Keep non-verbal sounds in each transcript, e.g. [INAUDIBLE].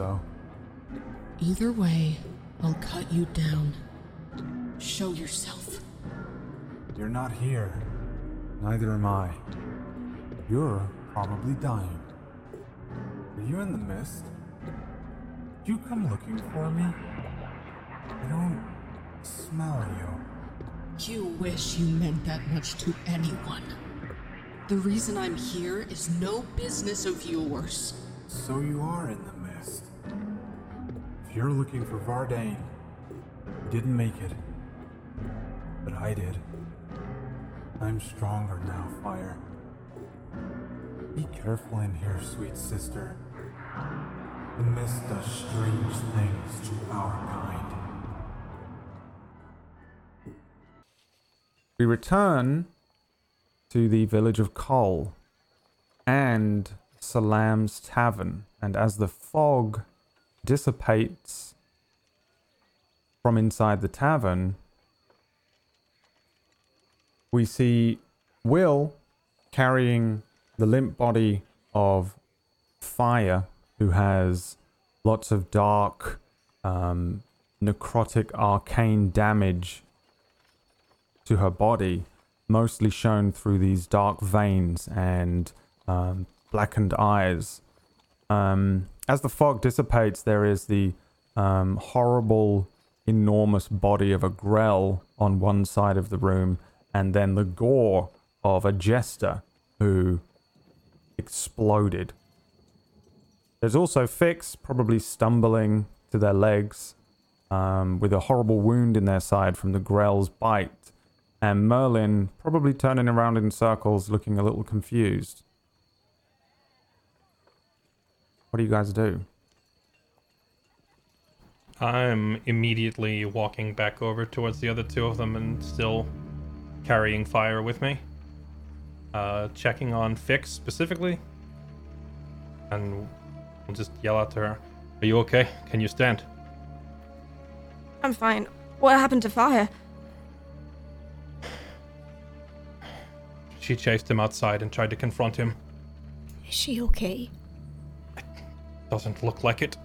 so. Either way, I'll cut you down. Show yourself. You're not here. Neither am I. You're probably dying. Are you in the mist? Did you come looking for me? I don't smell you. You wish you meant that much to anyone. The reason I'm here is no business of yours. So you are in the mist. If you're looking for Vardane, you didn't make it. But I did. I'm stronger now, Fire. Be careful in here, sweet sister. The mist does strange things to our kind. We return to the village of Kol and Salam's tavern, and as the fog dissipates from inside the tavern, we see Will carrying the limp body of Fire, who has lots of dark, um, necrotic, arcane damage to her body, mostly shown through these dark veins and um, blackened eyes. Um, as the fog dissipates, there is the um, horrible, enormous body of a Grell on one side of the room, and then the gore of a jester who exploded. There's also Fix, probably stumbling to their legs, um, with a horrible wound in their side from the Grell's bite and Merlin probably turning around in circles looking a little confused. What do you guys do? I'm immediately walking back over towards the other two of them and still carrying fire with me. Uh, checking on Fix specifically. And we'll just yell out to her Are you okay? Can you stand? I'm fine. What happened to fire? She chased him outside and tried to confront him. Is she okay? Doesn't look like it.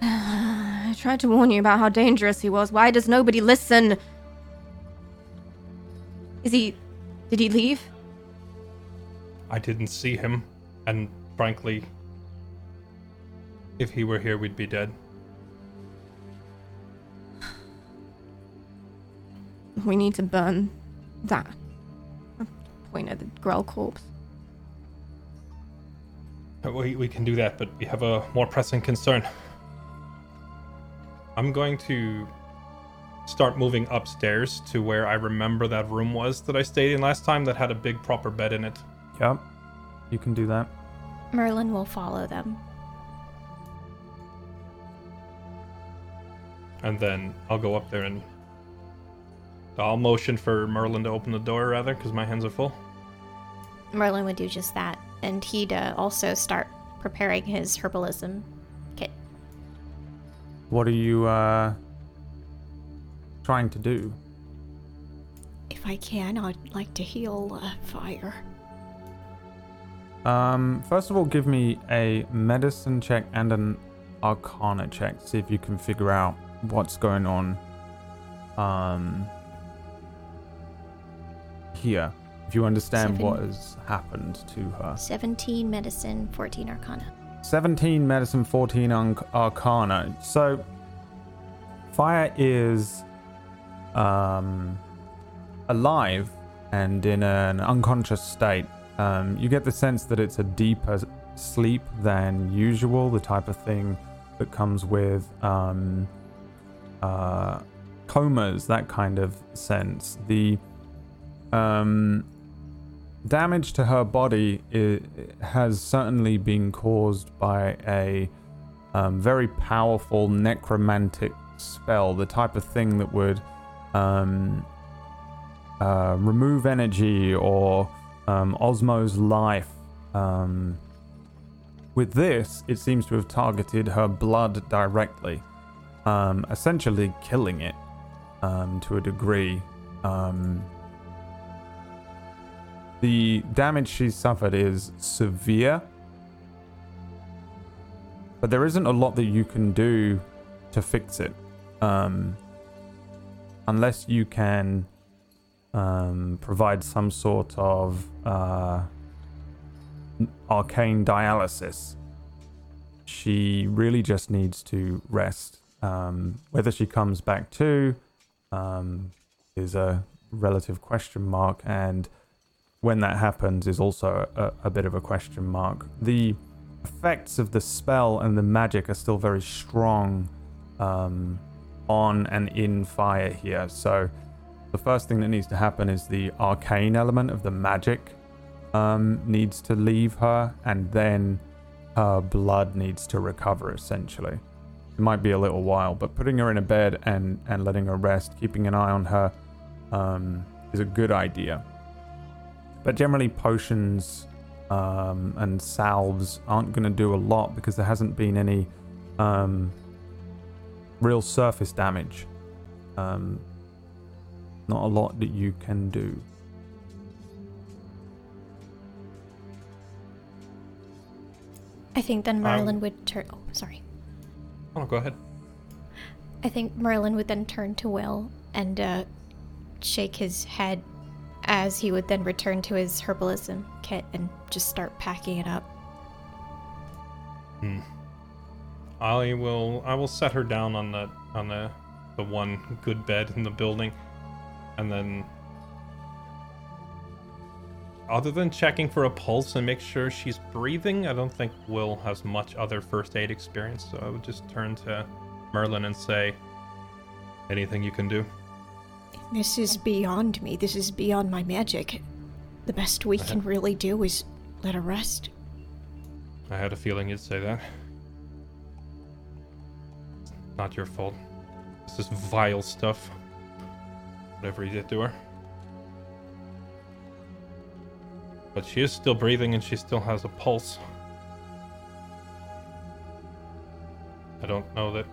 [SIGHS] I tried to warn you about how dangerous he was. Why does nobody listen? Is he. Did he leave? I didn't see him, and frankly, if he were here, we'd be dead. We need to burn that. Point at the Grell corpse. We, we can do that, but we have a more pressing concern. I'm going to start moving upstairs to where I remember that room was that I stayed in last time that had a big proper bed in it. Yep, you can do that. Merlin will follow them. And then I'll go up there and I'll motion for Merlin to open the door rather, because my hands are full. Merlin would do just that, and he'd uh, also start preparing his herbalism kit. What are you uh, trying to do? If I can, I'd like to heal uh, fire. Um, first of all, give me a medicine check and an arcana check. See if you can figure out what's going on. Um, here, if you understand what has happened to her. 17 medicine, 14 arcana. 17 medicine, 14 un- arcana. So, fire is um, alive and in an unconscious state. Um, you get the sense that it's a deeper sleep than usual, the type of thing that comes with um, uh, comas, that kind of sense. The um, damage to her body has certainly been caused by a um, very powerful necromantic spell, the type of thing that would um, uh, remove energy or um, osmose life. Um, with this, it seems to have targeted her blood directly. um, essentially killing it um, to a degree. Um, the damage she's suffered is severe, but there isn't a lot that you can do to fix it, um, unless you can um, provide some sort of uh, arcane dialysis. She really just needs to rest. Um, whether she comes back to um, is a relative question mark, and when that happens is also a, a bit of a question mark. The effects of the spell and the magic are still very strong um, on and in fire here. So the first thing that needs to happen is the arcane element of the magic um, needs to leave her, and then her blood needs to recover. Essentially, it might be a little while, but putting her in a bed and and letting her rest, keeping an eye on her, um, is a good idea. But generally, potions um, and salves aren't going to do a lot because there hasn't been any um, real surface damage. Um, not a lot that you can do. I think then Merlin would turn. Oh, sorry. Oh, go ahead. I think Merlin would then turn to Will and uh, shake his head as he would then return to his herbalism kit and just start packing it up. Hmm. I will. I will set her down on the on the the one good bed in the building, and then. Other than checking for a pulse and make sure she's breathing, I don't think Will has much other first aid experience. So I would just turn to Merlin and say, "Anything you can do?" This is beyond me. This is beyond my magic. The best we can really do is let her rest. I had a feeling you'd say that. It's not your fault. It's this vile stuff. Whatever you did to her. But she is still breathing and she still has a pulse. I don't know that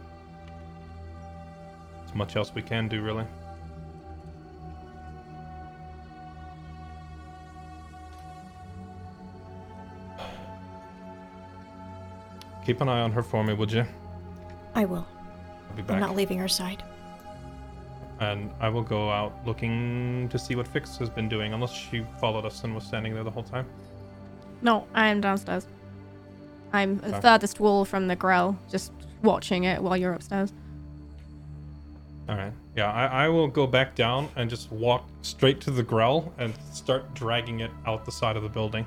there's much else we can do, really. Keep an eye on her for me, would you? I will. I'll be I'm not leaving her side. and I will go out looking to see what Fix has been doing, unless she followed us and was standing there the whole time. No, I am downstairs. I'm the Okay. furthest wall from the grell, just watching it while you're upstairs. All right. Yeah, I, I will go back down and just walk straight to the grell and start dragging it out the side of the building.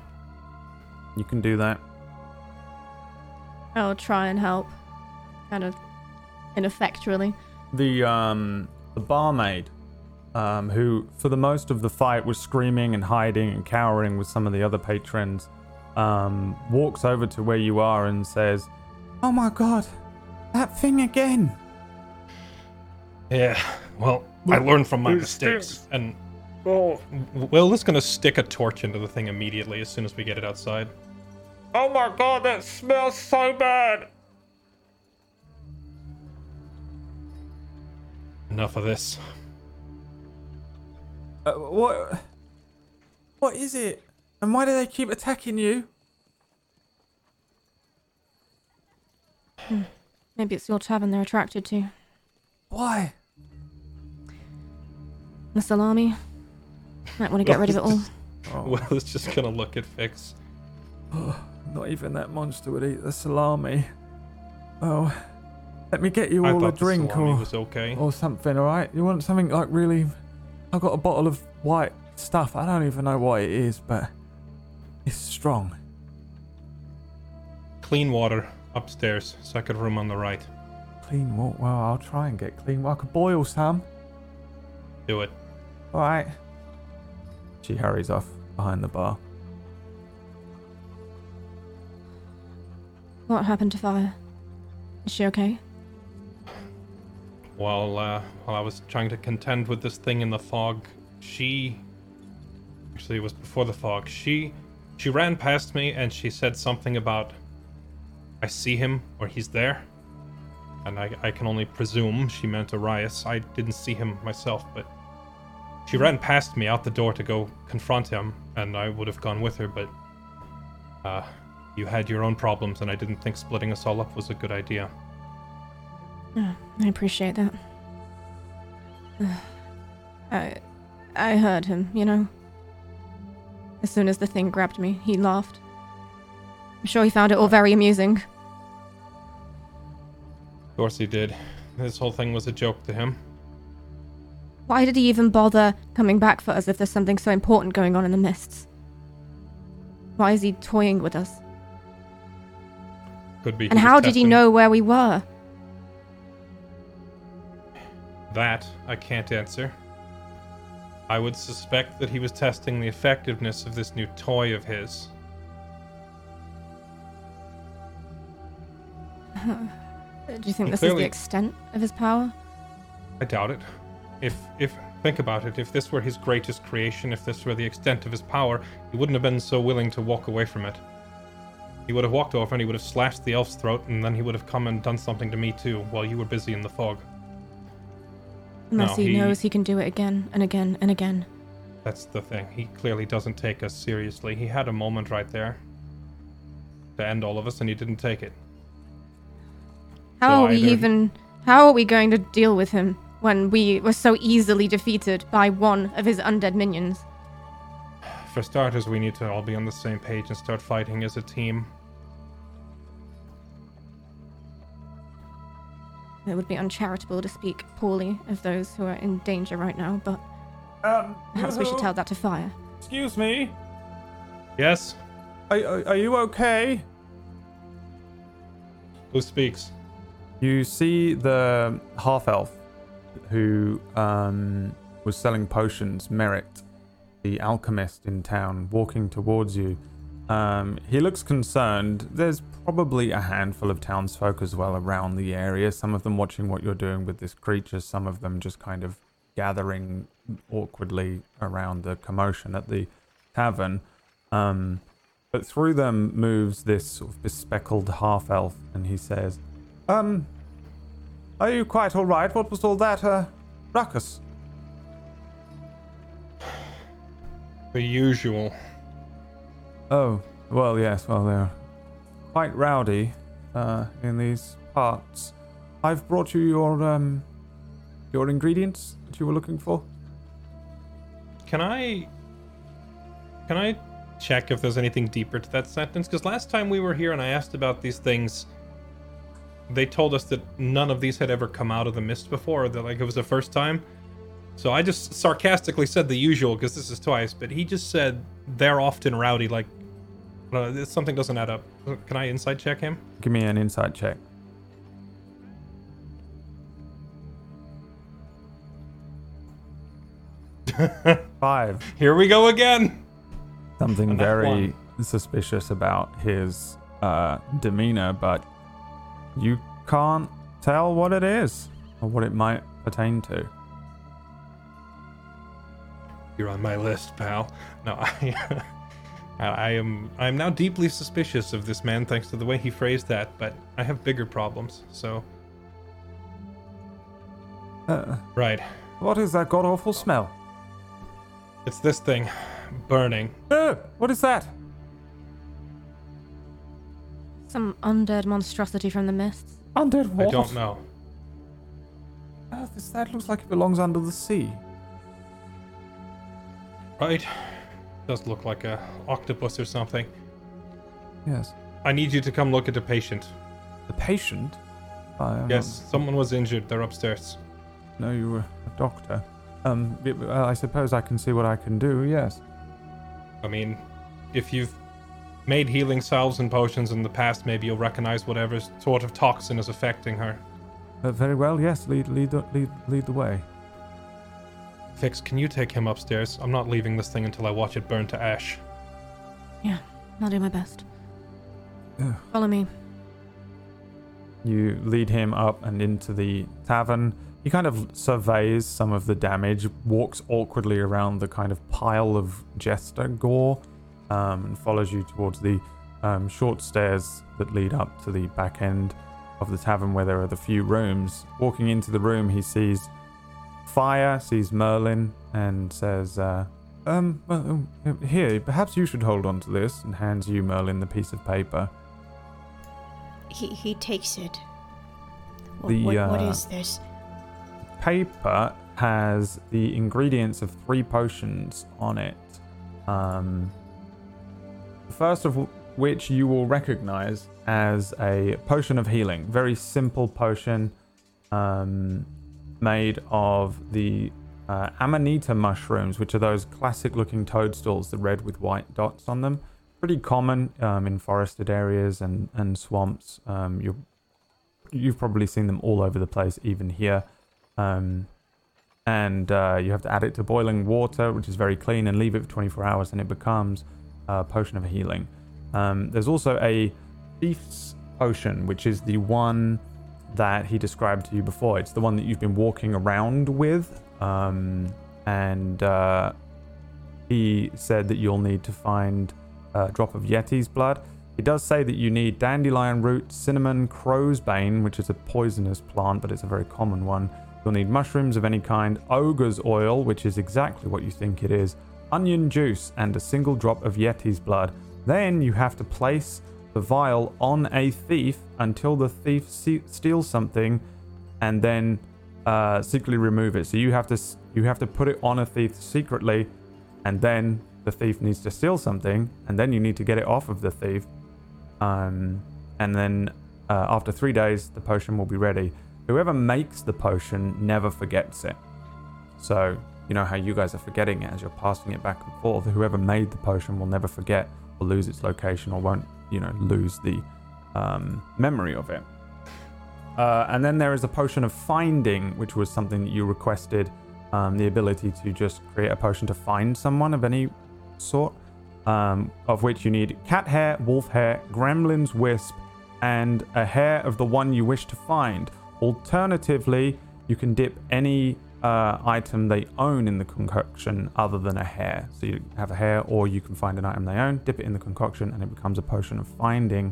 You can do that. I'll try and help. Kind of ineffectually. The um the barmaid, um, who for the most of the fight was screaming and hiding and cowering with some of the other patrons, um, walks over to where you are and says, "Oh my god, that thing again!" Yeah. Well, I learned from my it mistakes, stinks. and Oh, Will is gonna stick a torch into the thing immediately as soon as we get it outside. Oh my god, that smells so bad. Enough of this. Uh, what? What is it? And why do they keep attacking you? Maybe it's your tavern they're attracted to. Why? The salami. Might want to get rid of it all. [LAUGHS] Oh, Will is just gonna look at Fix. [SIGHS] [LAUGHS] not even that monster would eat the salami. Oh, let me get you I all a drink or was okay. or something. All right, you want something like really? I've got a bottle of white stuff. I don't even know what it is, but it's strong. Clean water upstairs, second room on the right. Clean water. Well, I'll try and get clean. Well, I could boil some. Do it. All right. She hurries off behind the bar. What happened to Fire? Is she okay? While uh, while I was trying to contend with this thing in the fog, she actually it was before the fog. She she ran past me and she said something about I see him or he's there. And I, I can only presume she meant Arias. I didn't see him myself, but she ran past me out the door to go confront him, and I would have gone with her, but uh, you had your own problems, and I didn't think splitting us all up was a good idea. Yeah, I appreciate that. [SIGHS] I, I heard him, you know. As soon as the thing grabbed me, he laughed. I'm sure he found it all very amusing. Of course he did. This whole thing was a joke to him. Why did he even bother coming back for us if there's something so important going on in the mists? Why is he toying with us? Could be. And how did he know where we were? That I can't answer. I would suspect that he was testing the effectiveness of this new toy of his. [LAUGHS] Do you think He this is the extent of his power? I doubt it. If if think about it, if this were his greatest creation, if this were the extent of his power, he wouldn't have been so willing to walk away from it. He would have walked over and he would have slashed the elf's throat, and then he would have come and done something to me too, while you were busy in the fog. Unless No, he, he- knows he can do it again and again and again. That's the thing. He clearly doesn't take us seriously. He had a moment right there to end all of us, and he didn't take it. How So are we either- even. How are we going to deal with him when we were so easily defeated by one of his undead minions? For starters, we need to all be on the same page and start fighting as a team. It would be uncharitable to speak poorly of those who are in danger right now, but Um, perhaps we should tell that to Fire. Excuse me. Yes? Are, are, are you okay? Who speaks? You see the half elf who um, was selling potions, Merritt, the alchemist in town, walking towards you. Um, he looks concerned. There's probably a handful of townsfolk as well around the area, some of them watching what you're doing with this creature, some of them just kind of gathering awkwardly around the commotion at the tavern. Um, but through them moves this sort of bespeckled half elf, and he says, Um, are you quite all right? What was all that, uh, ruckus? The usual. Oh, well, yes, well, they're quite rowdy, uh, in these parts. I've brought you your, um, your ingredients that you were looking for. Can I. Can I check if there's anything deeper to that sentence? Because last time we were here and I asked about these things, they told us that none of these had ever come out of the mist before, that like it was the first time. So I just sarcastically said the usual because this is twice, but he just said they're often rowdy. Like uh, something doesn't add up. Can I insight check him? Give me an insight check. [LAUGHS] Five. Here we go again. Something very suspicious about his uh, demeanor, but you can't tell what it is or what it might pertain to. You're on my list, pal. No, I, [LAUGHS] I am. I am now deeply suspicious of this man, thanks to the way he phrased that. But I have bigger problems. So, Uh, right, what is that god awful smell? it's this thing, burning. Uh, what is that? Some undead monstrosity from the mists. Undead what? I don't know. Uh, this, that looks like it belongs under the sea. Right, does look like a octopus or something. Yes. I need you to come look at the patient. The patient? I am Yes, someone was injured. They're upstairs. No, you were a doctor. Um, uh, I suppose I can see what I can do, yes. I mean, if you've made healing salves and potions in the past, maybe you'll recognize whatever sort of toxin is affecting her. Uh, very well, yes, lead, lead, lead, lead the way. Fix, can you take him upstairs? I'm not leaving this thing until I watch it burn to ash. Yeah, I'll do my best. Ugh. Follow me. You lead him up and into the tavern. He kind of surveys some of the damage, walks awkwardly around the kind of pile of jester gore, um, and follows you towards the um, short stairs that lead up to the back end of of the tavern where there are the few rooms. Walking into the room, he sees Fire, sees Merlin, and says, uh, um, well, uh, here, perhaps you should hold on to this, and hands you, Merlin, the piece of paper. He he takes it. What, The, what, what uh, is this? paper has the ingredients of three potions on it. Um, the first of which you will recognize as a potion of healing. Very simple potion um, made of the uh, amanita mushrooms, which are those classic looking toadstools, the red with white dots on them. Pretty common um, in forested areas and, and swamps. Um, you you've probably seen them all over the place, even here. Um, and uh, you have to add it to boiling water, which is very clean, and leave it for 24 hours, and it becomes a potion of healing. Um, there's also a thief's potion, which is the one that he described to you before. It's the one that you've been walking around with, um, and uh, he said that you'll need to find a drop of Yeti's blood. He does say that you need dandelion root, cinnamon, crow's bane, which is a poisonous plant, but it's a very common one. You'll need mushrooms of any kind, ogre's oil, which is exactly what you think it is, onion juice, and a single drop of Yeti's blood. Then you have to place the vial on a thief until the thief steals something, and then uh, secretly remove it. So you have to you have to put it on a thief secretly, and then the thief needs to steal something, and then you need to get it off of the thief. Um, and then uh, after three days, the potion will be ready. Whoever makes the potion never forgets it. So, you know how you guys are forgetting it as you're passing it back and forth. Whoever made the potion will never forget or lose its location or won't, you know, lose the um, memory of it. Uh, and then there is a potion of finding, which was something that you requested um, the ability to just create a potion to find someone of any sort, um, of which you need cat hair, wolf hair, gremlin's wisp, and a hair of the one you wish to find. Alternatively, you can dip any uh, item they own in the concoction other than a hair. So you have a hair, or you can find an item they own, dip it in the concoction, and it becomes a potion of finding.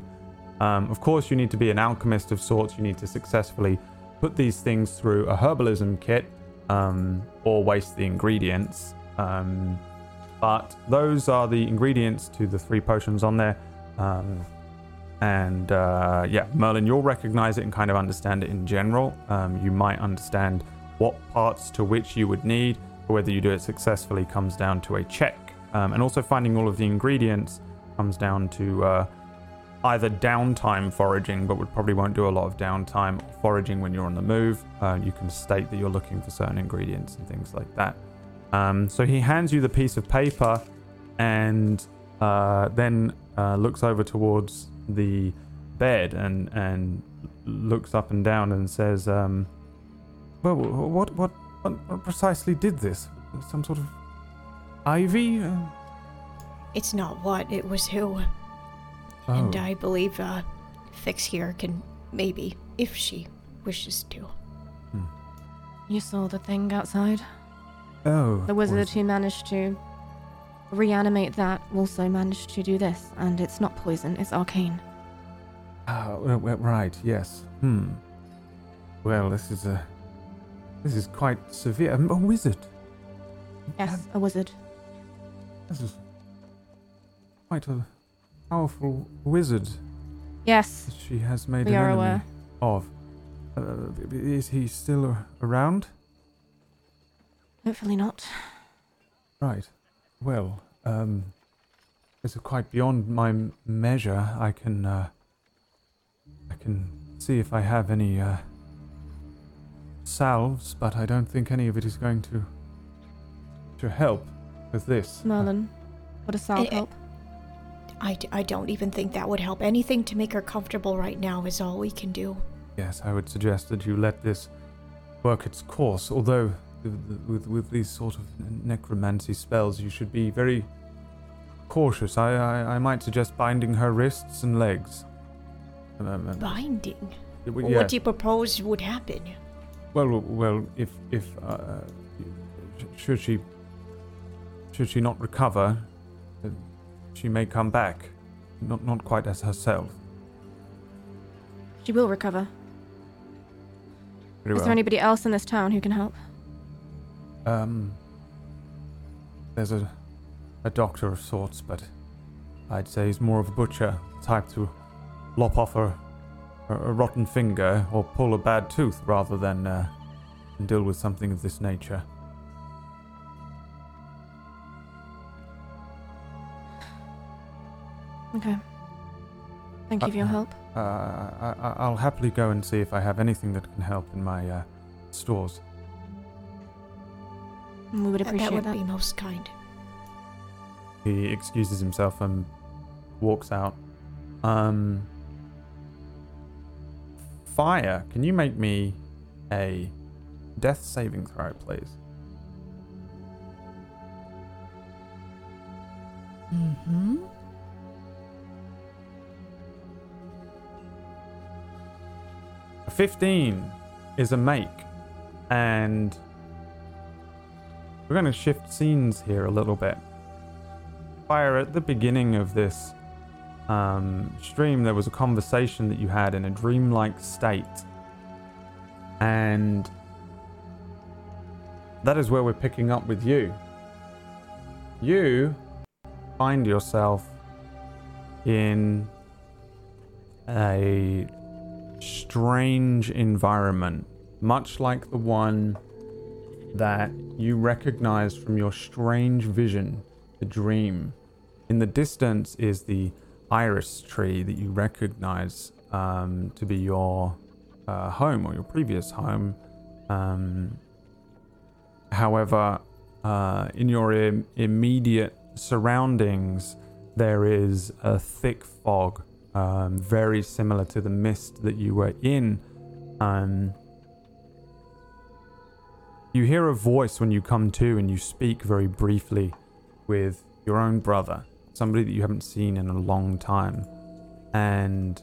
Um, of course, you need to be an alchemist of sorts. You need to successfully put these things through a herbalism kit um, or waste the ingredients. Um, but those are the ingredients to the three potions on there. Um, and uh, yeah, Merlin, you'll recognize it and kind of understand it in general. Um, you might understand what parts to which you would need, but whether you do it successfully comes down to a check. Um, and also finding all of the ingredients comes down to uh, either downtime foraging, but would probably won't do a lot of downtime foraging when you're on the move. Uh, you can state that you're looking for certain ingredients and things like that. Um, so he hands you the piece of paper and uh, then uh, looks over towards the bed and and looks up and down and says, um, "Well, what what what, what precisely did this? Some sort of ivy?" Uh, It's not what, it was who. oh. And I believe uh, Fix here can maybe, if she wishes to. You saw the thing outside. oh, The wizard was- who managed to reanimate that also managed to do this, and it's not poison, it's arcane. Ah, well, well, right. Yes. Hmm. Well, this is a this is quite severe. A wizard. Yes, a wizard. This is quite a powerful wizard Yes, she has made we an enemy aware. of. Uh, is he still around? Hopefully not. Right. Well, um, this is quite beyond my measure. I can, uh, I can see if I have any, uh, salves, but I don't think any of it is going to, to help with this. Merlin, would a salve help? I, d- I don't even think that would help. Anything to make her comfortable right now is all we can do. Yes, I would suggest that you let this work its course. Although, th- th- with with these sort of necromancy spells, you should be very cautious. I I, I might suggest binding her wrists and legs. Um, um, Binding? w- What do you propose would happen? Well, well, if if uh, should she should she not recover, she may come back, not not quite as herself. She will recover. Very Is well. there anybody else in this town who can help? Um, there's a a doctor of sorts, but I'd say he's more of a butcher type to lop off a, a, a rotten finger or pull a bad tooth rather than uh, deal with something of this nature. Okay. Thank you for your Uh, help. Uh, I, I- I'll happily go and see if I have anything that can help in my uh, stores. We would appreciate that would that. be most kind. He excuses himself and walks out. Um, fire, can you make me a death saving throw, please? Mm-hmm. A 15 is a make, and we're going to shift scenes here a little bit. Fire, at the beginning of this um, stream, there was a conversation that you had in a dreamlike state, and that is where we're picking up with you. You find yourself in a strange environment, much like the one that you recognize from your strange vision, the dream. In the distance is the iris tree that you recognize um, to be your uh, home or your previous home. Um, however, uh, in your Im- immediate surroundings, there is a thick fog um, very similar to the mist that you were in. Um, you hear a voice when you come to, and you speak very briefly with your own brother, somebody that you haven't seen in a long time. And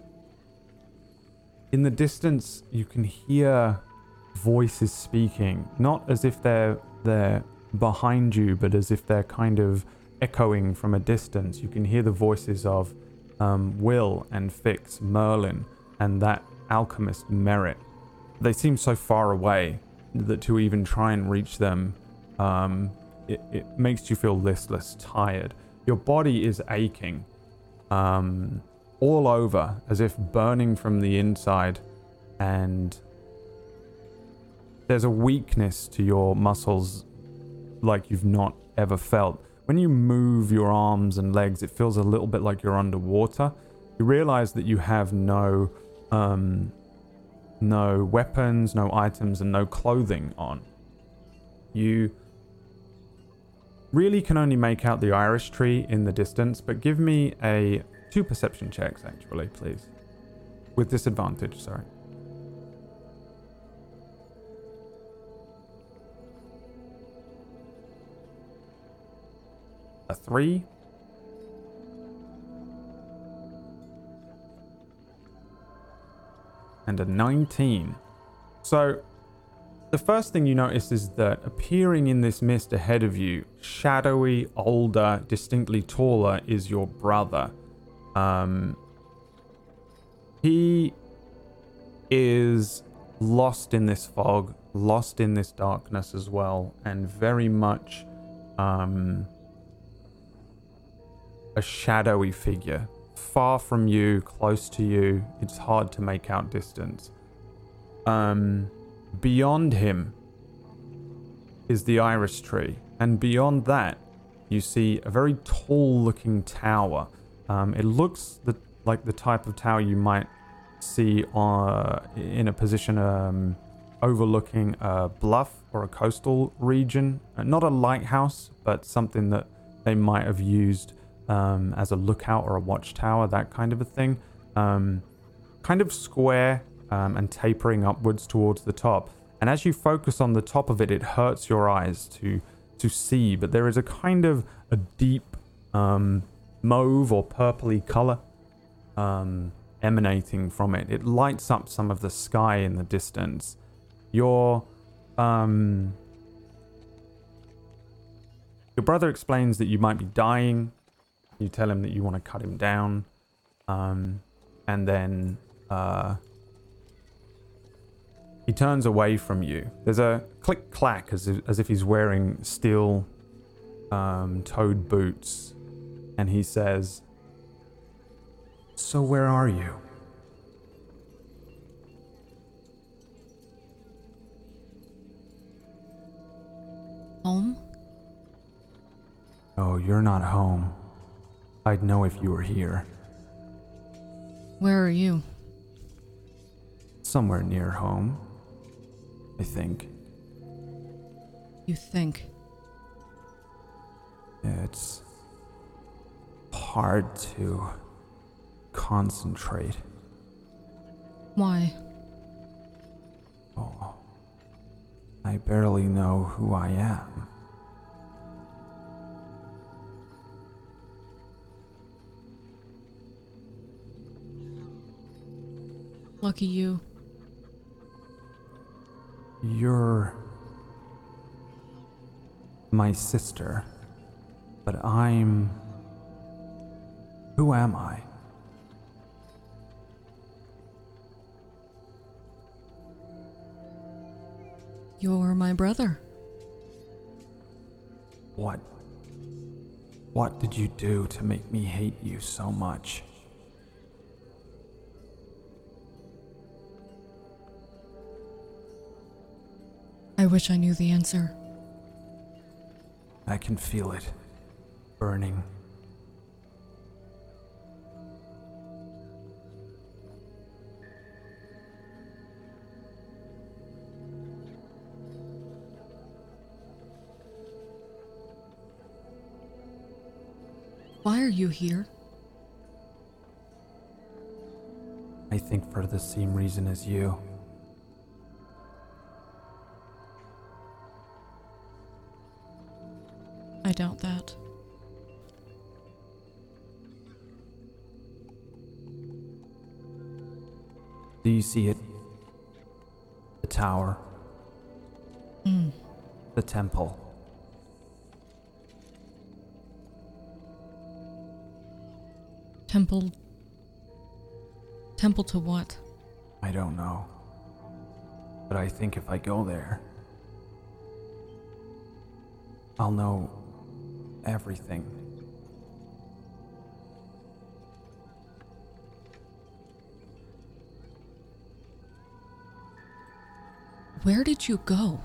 in the distance, you can hear voices speaking, not as if they're they're behind you, but as if they're kind of echoing from a distance. You can hear the voices of um, Will and Fix, Merlin, and that alchemist Merritt. They seem so far away that to even try and reach them, um, it, it makes you feel listless, tired. Your body is aching um, all over, as if burning from the inside, and there's a weakness to your muscles like you've not ever felt. When you move your arms and legs, it feels a little bit like you're underwater. You realize that you have no um, no weapons, no items, and no clothing on. You really can only make out the iris tree in the distance, but give me a two perception checks actually, please. With disadvantage, sorry. A three. And a 19. So, the first thing you notice is that appearing in this mist ahead of you, shadowy, older, distinctly taller, is your brother. Um, he is lost in this fog, lost in this darkness as well, and very much um, a shadowy figure. Far from you, close to you, it's hard to make out distance. Um, beyond him is the iris tree, and beyond that, you see a very tall looking tower. Um, it looks the, like the type of tower you might see uh, in a position um, overlooking a bluff or a coastal region. Uh, not a lighthouse, but something that they might have used um, as a lookout or a watchtower, that kind of a thing. Um, kind of square um, and tapering upwards towards the top. And as you focus on the top of it, it hurts your eyes to to see. But there is a kind of a deep um, mauve or purpley color um, emanating from it. It lights up some of the sky in the distance. Your um, your brother explains that you might be dying. You tell him that you want to cut him down, um, and then uh, He turns away from you. There's a click clack as if, as if he's wearing steel um, toed boots. And he says, So, where are you? Home? Oh, you're not home. I'd know if you were here. Where are you? Somewhere near home. I think. You think. It's hard to concentrate. Why? Oh, I barely know who I am. Lucky you. You're my sister, but I'm. Who am I? You're my brother. What? What did you do to make me hate you so much? I wish I knew the answer. I can feel it burning. Why are you here? I think for the same reason as you. I doubt that. Do you see it? The tower. Mm. The temple. Temple. Temple to what? I don't know. But I think if I go there, I'll know everything. Where did you go?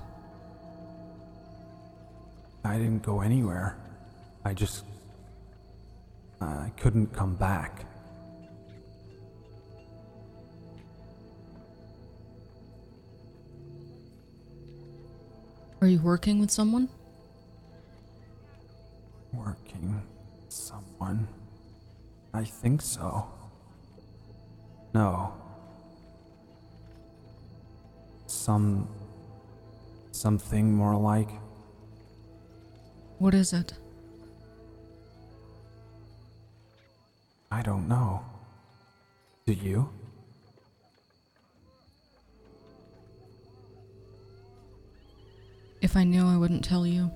I didn't go anywhere. I just. Uh, I couldn't come back. Are you working with someone? Someone. I think so. No. Some. Something more like. What is it? I don't know. Do you? If I knew, I wouldn't tell you.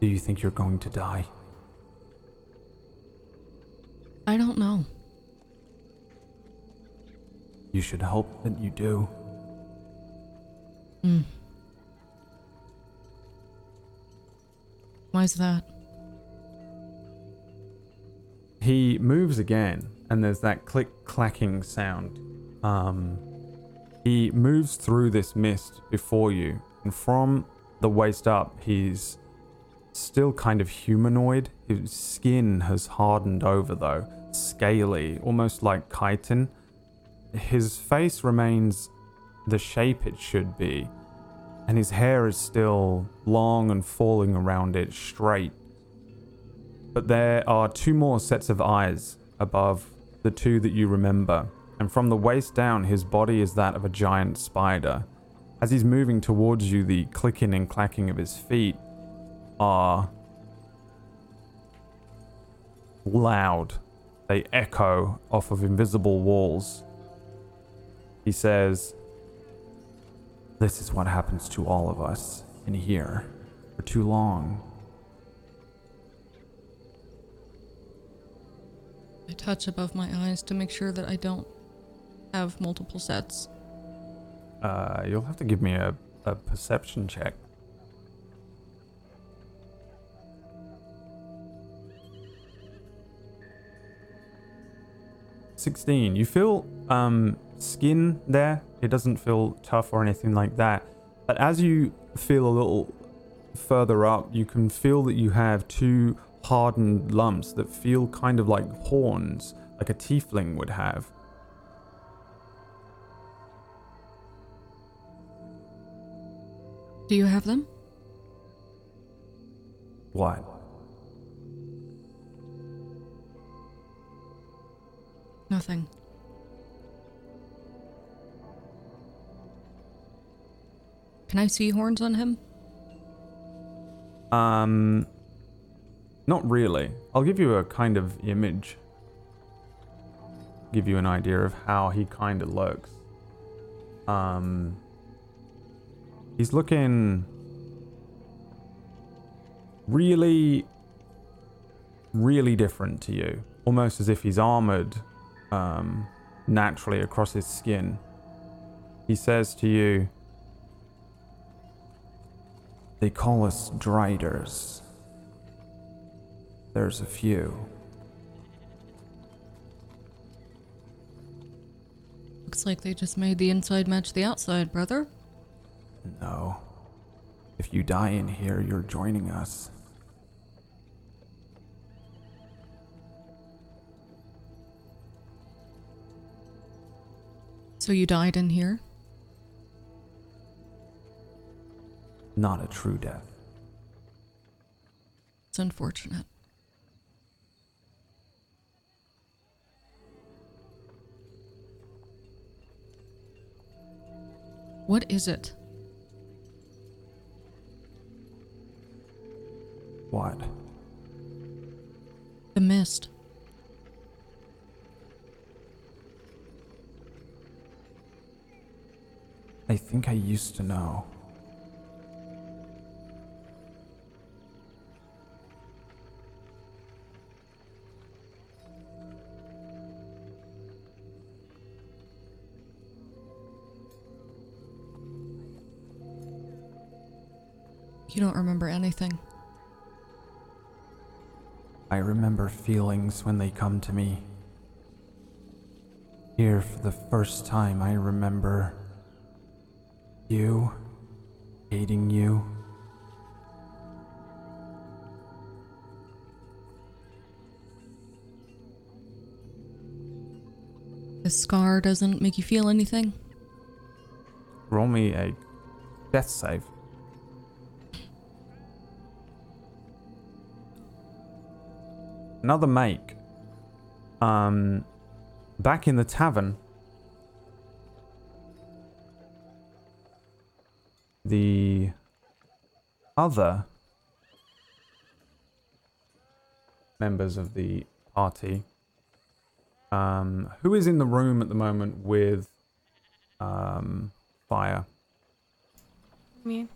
Do you think you're going to die? I don't know. You should hope that you do. Hmm. Why's that? He moves again, and there's that click clacking sound. Um, he moves through this mist before you, and from the waist up, he's still kind of humanoid. His skin has hardened over, though, scaly, almost like chitin. His face remains the shape it should be, and his hair is still long and falling around it straight. But there are two more sets of eyes above the two that you remember, and from the waist down, his body is that of a giant spider. As he's moving towards you, the clicking and clacking of his feet are loud. They echo off of invisible walls. He says, This is what happens to all of us in here for too long. I touch above my eyes to make sure that I don't have multiple sets. Uh, you'll have to give me a, a perception check. Sixteen. You feel um skin there. It doesn't feel tough or anything like that. But as you feel a little further up, you can feel that you have two hardened lumps that feel kind of like horns, like a tiefling would have. Do you have them? What? Nothing. Can I see horns on him? Um, not really. I'll give you a kind of image. Give you an idea of how he kind of looks. Um, he's looking really, really different to you. Almost as if he's armored um, naturally across his skin. He says to you, They call us Driders. There's a few. Looks like they just made the inside match the outside, brother. No. If you die in here, you're joining us. So you died in here? Not a true death. It's unfortunate. What is it? What? The mist. I think I used to know. You don't remember anything. I remember feelings when they come to me. Here, for the first time, I remember you, hating you. The scar doesn't make you feel anything? Roll me a death save. Another make. Um, back in the tavern, the other members of the party, um, who is in the room at the moment with um, Fire Me.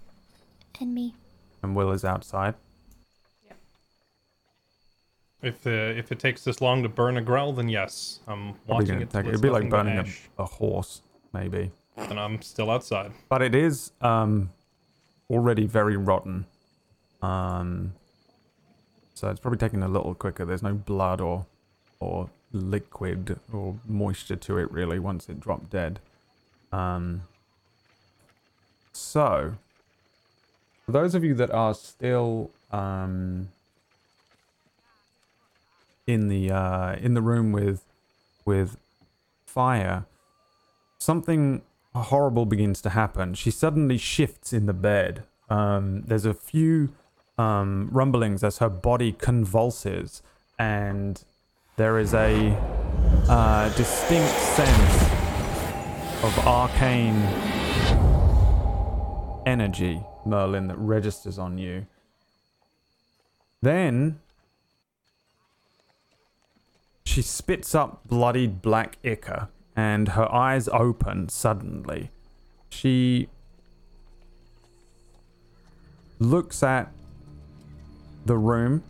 And me. and Will is outside. Yeah. If the if it takes this long to burn a grell, then yes, I'm watching it. take- it's it'd be like burning a, a horse, maybe. Then I'm still outside. But it is um, already very rotten. Um, so it's probably taking a little quicker. There's no blood or or liquid or moisture to it really once it dropped dead. Um, so, for those of you that are still um, in the uh, in the room with with fire, something horrible begins to happen. She suddenly shifts in the bed. Um, there's a few um, rumblings as her body convulses, and there is a uh, distinct sense of arcane energy, Merlin, that registers on you. Then she spits up bloodied black ichor, and her eyes open suddenly. She looks at the room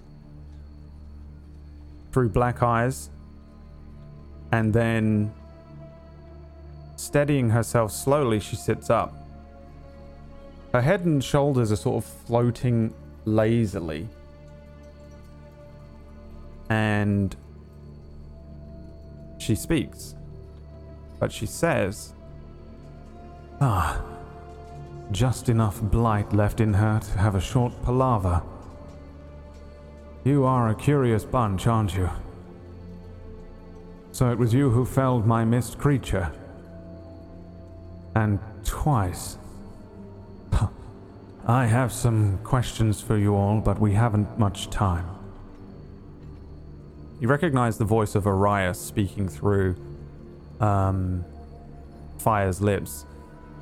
through black eyes And then, steadying herself slowly, she sits up. Her head and shoulders are sort of floating lazily. And she speaks. But she says, Ah, just enough blight left in her to have a short palaver. You are a curious bunch, aren't you? So it was you who felled my mist creature. And twice. I have some questions for you all, but we haven't much time. You recognize the voice of Arias speaking through um, Fire's lips.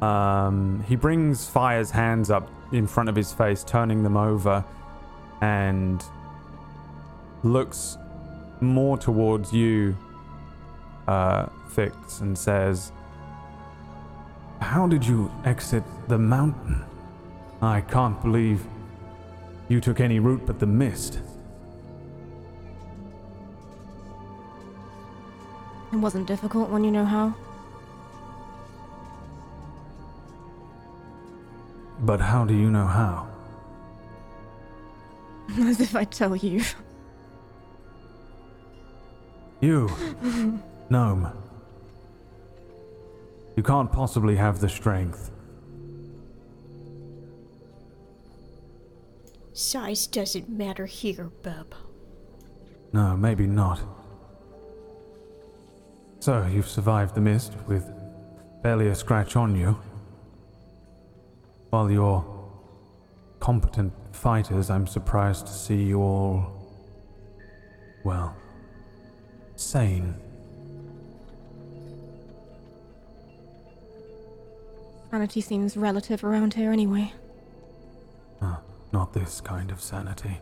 Um, he brings Fire's hands up in front of his face, turning them over, and looks more towards you, uh, Fix, and says, How did you exit the mountain? I can't believe you took any route but the mist. It wasn't difficult when you know how. But how do you know how? [LAUGHS] As if I tell you. You, Gnome. You can't possibly have the strength. Size doesn't matter here, bub. No, maybe not. So, you've survived the mist with barely a scratch on you. While you're competent fighters, I'm surprised to see you all. well. sane. Sanity seems relative around here anyway. Ah, not this kind of sanity.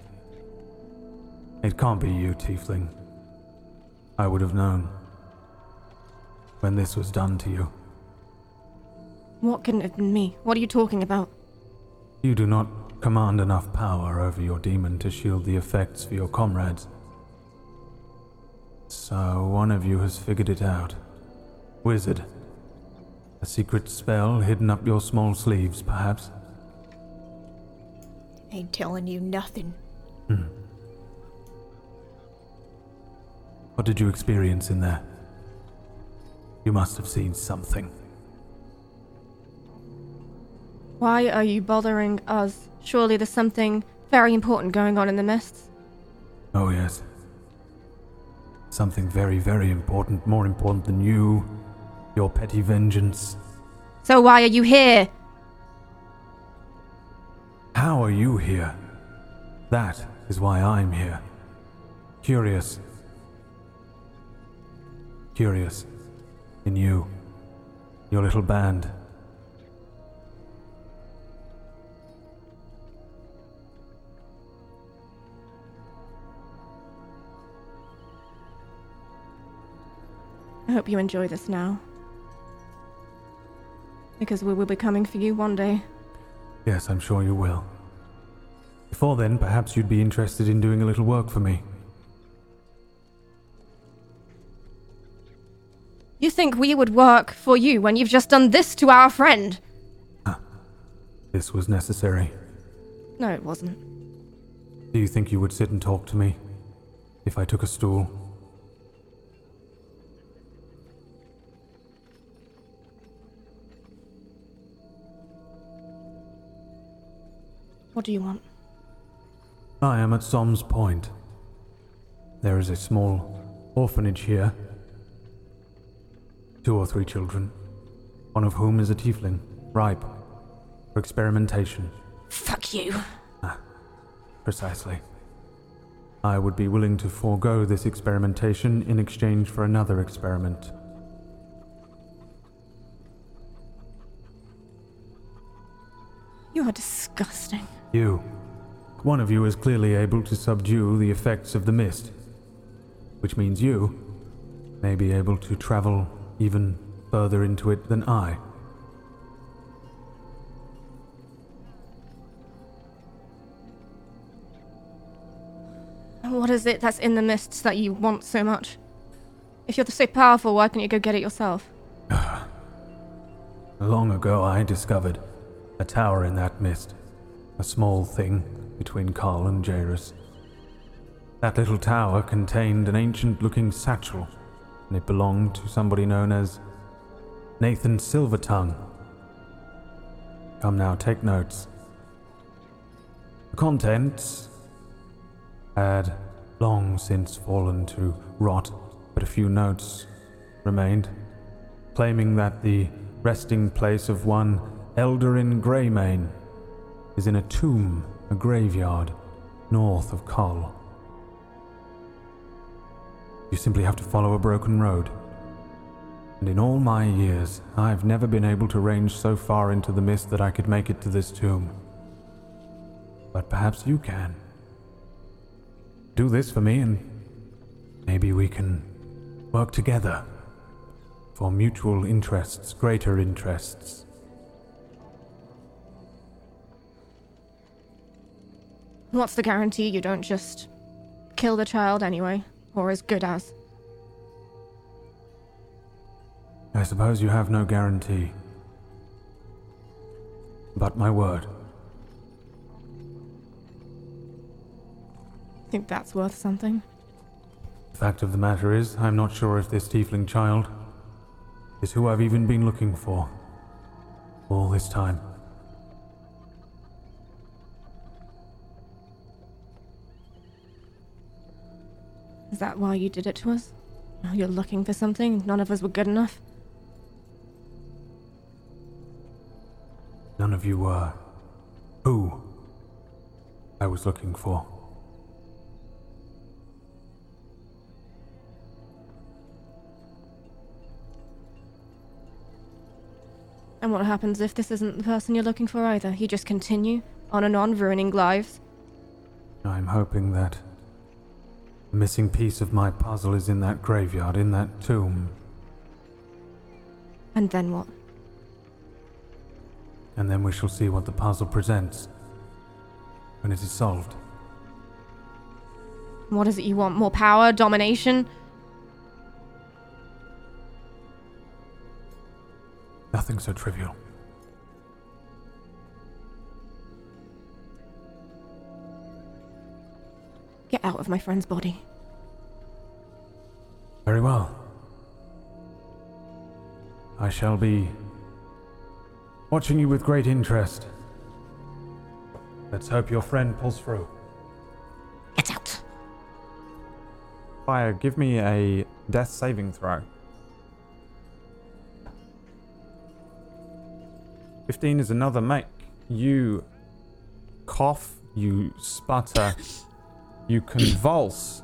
It can't be you, Tiefling. I would have known. When this was done to you. What couldn't have been me? What are you talking about? You do not command enough power over your demon to shield the effects for your comrades. So one of you has figured it out. Wizard. A secret spell hidden up your small sleeves, perhaps? Ain't telling you nothing. Hmm. What did you experience in there? You must have seen something. Why are you bothering us? Surely there's something very important going on in the mists. Oh, yes. Something very, very important, more important than you, your petty vengeance. So why are you here? How are you here? That is why I'm here. Curious. Curious. In you. Your little band. I hope you enjoy this now. Because we will be coming for you one day. Yes, I'm sure you will. Before then, perhaps you'd be interested in doing a little work for me. You think we would work for you when you've just done this to our friend? Ah, this was necessary. No, it wasn't. Do you think you would sit and talk to me if I took a stool? What do you want? I am at Som's Point. There is a small orphanage here. Two or three children, one of whom is a tiefling, ripe for experimentation. Fuck you. Ah, precisely. I would be willing to forego this experimentation in exchange for another experiment. You are disgusting. You. One of you is clearly able to subdue the effects of the mist, which means you may be able to travel even further into it than I. What is it that's in the mists that you want so much? If you're so powerful, why can't you go get it yourself? [SIGHS] Long ago, I discovered a tower in that mist. A small thing between Carl and Jairus. That little tower contained an ancient looking satchel, and it belonged to somebody known as Nathan Silvertongue. Come now, take notes. The contents had long since fallen to rot, but a few notes remained, claiming that the resting place of one Eldarin Greymane is in a tomb, a graveyard, north of Kull. You simply have to follow a broken road. And in all my years, I've never been able to range so far into the mist that I could make it to this tomb. But perhaps you can. Do this for me, and maybe we can work together for mutual interests, greater interests. What's the guarantee you don't just kill the child anyway? Or as good as? I suppose you have no guarantee. But my word. Think that's worth something? The fact of the matter is, I'm not sure if this tiefling child is who I've even been looking for. All this time. Is that why you did it to us? Oh, you're looking for something? None of us were good enough? None of you were who I was looking for. And what happens if this isn't the person you're looking for either? You just continue on and on, ruining lives? I'm hoping that the missing piece of my puzzle is in that graveyard, in that tomb, And then what? and then we shall see what the puzzle presents when it is solved. What is it you want? More power? Domination? Nothing so trivial. Get out of my friend's body. Very well. I shall be watching you with great interest. Let's hope your friend pulls through. Get out. Fire, give me a death saving throw. 15 is another make. You cough, you sputter, you convulse,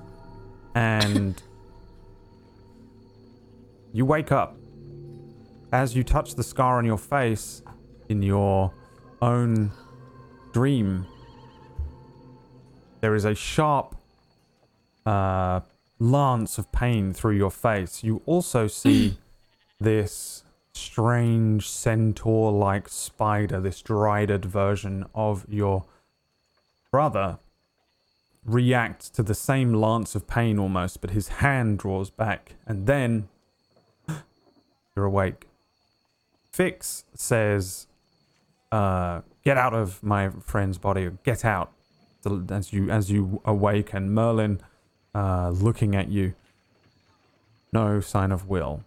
and you wake up. As you touch the scar on your face in your own dream, there is a sharp uh, lance of pain through your face. You also see [CLEARS THROAT] this strange centaur like spider, this dried version of your brother, react to the same lance of pain almost, but his hand draws back, and then [GASPS] you're awake. Fix says, uh, "Get out of my friend's body. Get out!" As you as you awaken, Merlin, uh, looking at you. No sign of Will.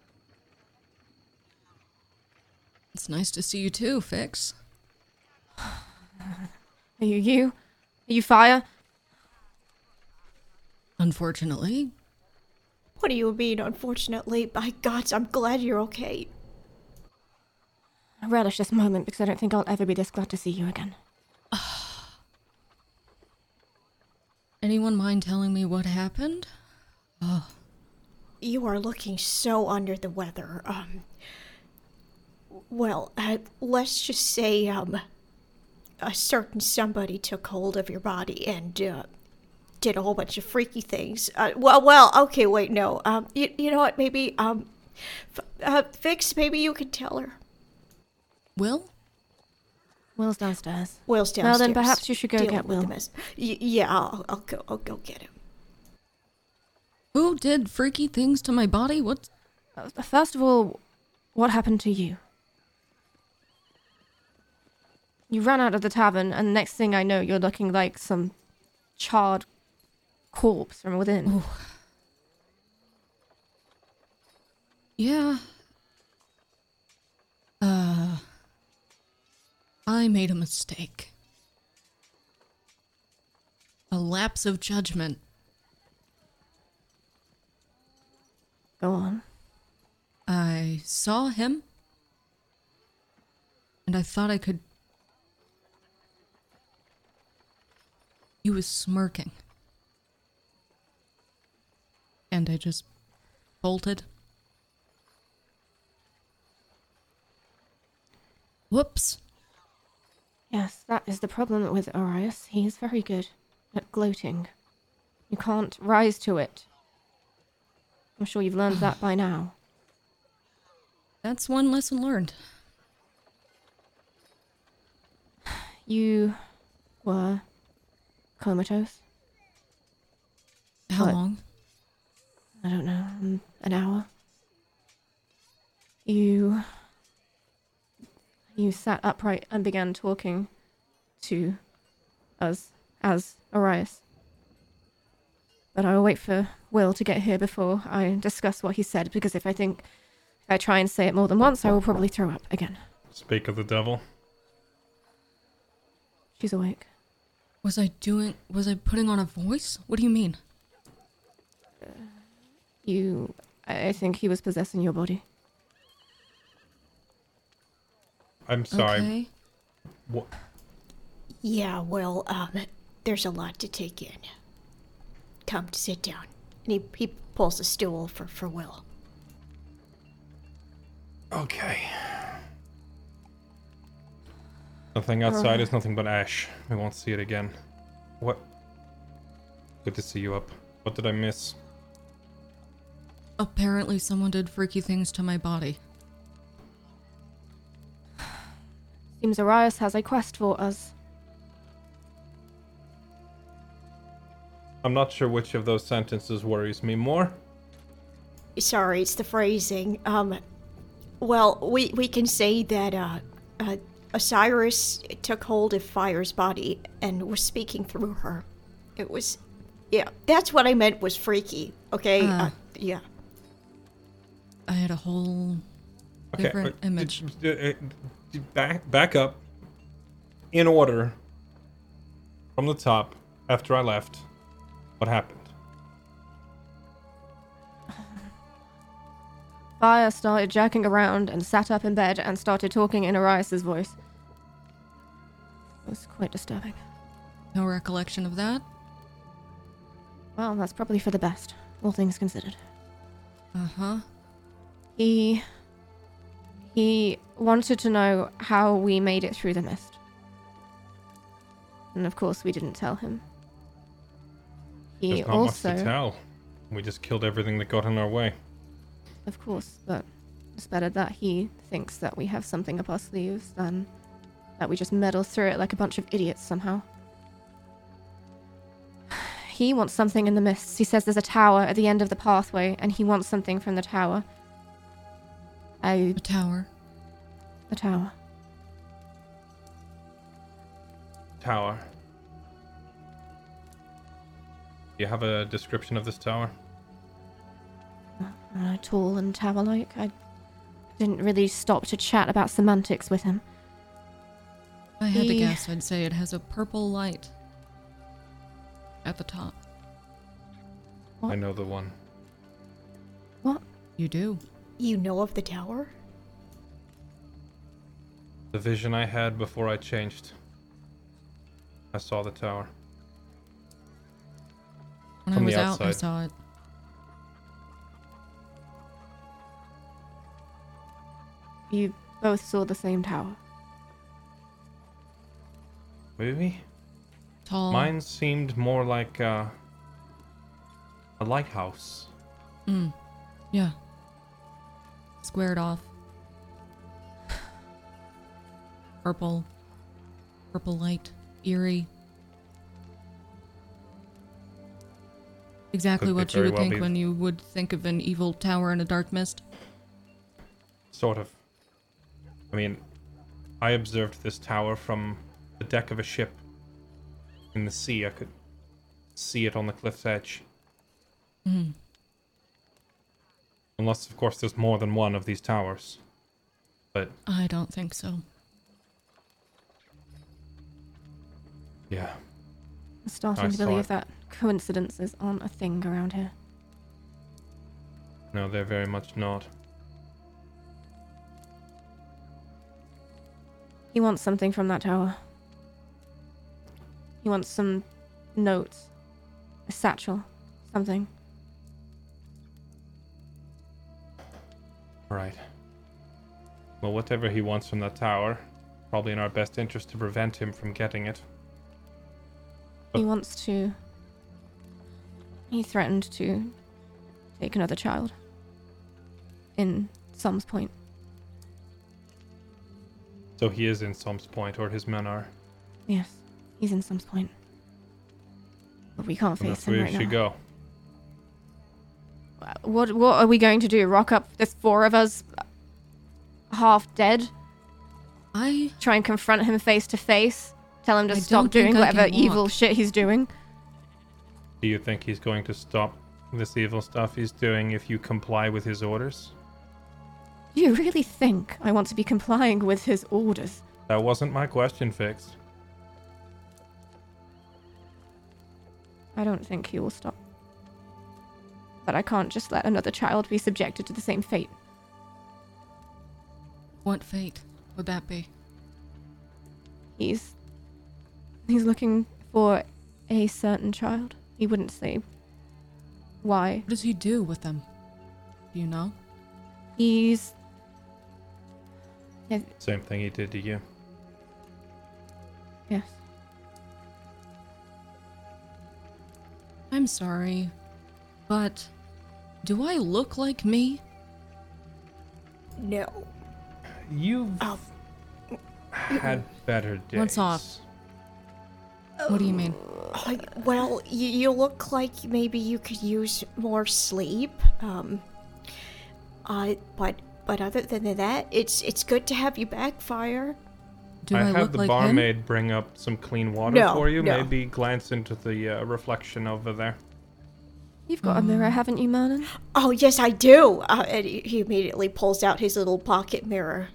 It's nice to see you too, Fix. [SIGHS] Are you you? Are you fire? Unfortunately, What do you mean, unfortunately? By gods, I'm glad you're okay. I relish this moment because I don't think I'll ever be this glad to see you again. [SIGHS] anyone mind telling me what happened? You are looking so under the weather. Um, well, uh, let's just say, um, a certain somebody took hold of your body and, uh, did a whole bunch of freaky things. Uh, well, well, okay, wait, no. Um, you, you know what? Maybe, um, f- uh, Fix, maybe you could tell her. Will? Will's downstairs. Will's downstairs. Well, then perhaps you should go dealing get with Will. Y- yeah, I'll, I'll go. I'll go get him. Who did freaky things to my body? What? Uh, First of all, what happened to you? You ran out of the tavern, and next thing I know, you're looking like some charred corpse from within. Yeah. Uh. I made a mistake. A lapse of judgment. Go on. I saw him. And I thought I could. He was smirking. And I just bolted. Whoops. Yes, that is the problem with Arias. He is very good at gloating. You can't rise to it. I'm sure you've learned that by [SIGHS] now. That's one lesson learned. [SIGHS] You were comatose. How What? long? I don't know, mm, an hour. You. You sat upright and began talking to us as Arias. But I will wait for Will to get here before I discuss what he said, because if I think. If I try and say it more than once, I will probably throw up again. Speak of the devil. She's awake. Was I doing. Was I putting on a voice? What do you mean? You. I I think he was possessing your body. I'm sorry. Okay. What? Yeah, well, um, there's a lot to take in. Come, to sit down. And he, he pulls a stool for, for Will. Okay. Nothing outside is nothing but ash. We won't see it again. What? Good to see you up. What did I miss? Apparently, someone did freaky things to my body. Seems Arias has a quest for us. I'm not sure which of those sentences worries me more. Sorry, it's the phrasing. Um, well, we, we can say that, uh, uh, Osiris took hold of Fire's body and was speaking through her. It was, yeah, that's what I meant was freaky, okay? Ah. Uh, yeah. I had a whole different uh, image. d- d- uh, d- back, back up. In order. From the top, after I left, what happened? [SIGHS] Fire started jerking around and sat up in bed and started talking in Arias's voice. It was quite disturbing. No recollection of that. Well, that's probably for the best, all things considered. Uh huh. He. He wanted to know how we made it through the mist. And of course, we didn't tell him. He There's not also. much to tell. We just killed everything that got in our way. Of course, but it's better that he thinks that we have something up our sleeves than that we just meddle through it like a bunch of idiots somehow. [SIGHS] He wants something in the mists. He says there's a tower at the end of the pathway, and he wants something from the tower. A, A tower. a tower. Tower. Do you have a description of this tower? Uh, tall and tower-like. I didn't really stop to chat about semantics with him. If I had to He- guess, I'd say it has a purple light at the top. What? I know the one. What? You do. You know of the tower? The vision I had before I changed. I saw the tower. When From I was the out, I saw it. You both saw the same tower. Maybe? Tall. Mine seemed more like uh, a lighthouse. Mm. Yeah. Squared off. Purple. Purple light. Eerie. Exactly Could what you would well think be. when you would think of an evil tower in a dark mist. Sort of. I mean, I observed this tower from the deck of a ship in the sea. I could see it on the cliff's edge. Mm. Unless, of course, there's more than one of these towers. But I don't think so. yeah, I'm starting I to believe it. that coincidences aren't a thing around here. no, they're very much not. He wants something from that tower. He wants some notes, a satchel, something. Right. Well, whatever he wants from that tower, probably in our best interest to prevent him from getting it. He wants to. He threatened to take another child. In Sums Point. So he is in Sums Point, or his men are. Yes, he's in Sums Point. But we can't face him where right we should now. go. What what are we going to do? Rock up? There's four of us, half dead. I Try and confront him face to face. Tell him to I stop don't think doing I whatever can evil shit he's doing. Do you think he's going to stop this evil stuff he's doing if you comply with his orders? Do you really think I want to be complying with his orders? That wasn't my question, Fix. I don't think he will stop. But I can't just let another child be subjected to the same fate. what fate would that be? He's he's looking for a certain child. He wouldn't say why. What does he do with them? Do you know? He's yeah, Same thing he did to you. yes. I'm sorry, but do I look like me? No. You've Oh. had better days. What's off? What do you mean? Uh, well, you, you look like maybe you could use more sleep. Um, uh, but but other than that, it's it's good to have you back, Fire. Do I, I, have look the like him? barmaid bring up some clean water No, for you. no. Maybe glance into the uh, reflection over there. You've got a mirror, haven't you, Merlin? Oh yes, I do. Uh, and he he immediately pulls out his little pocket mirror.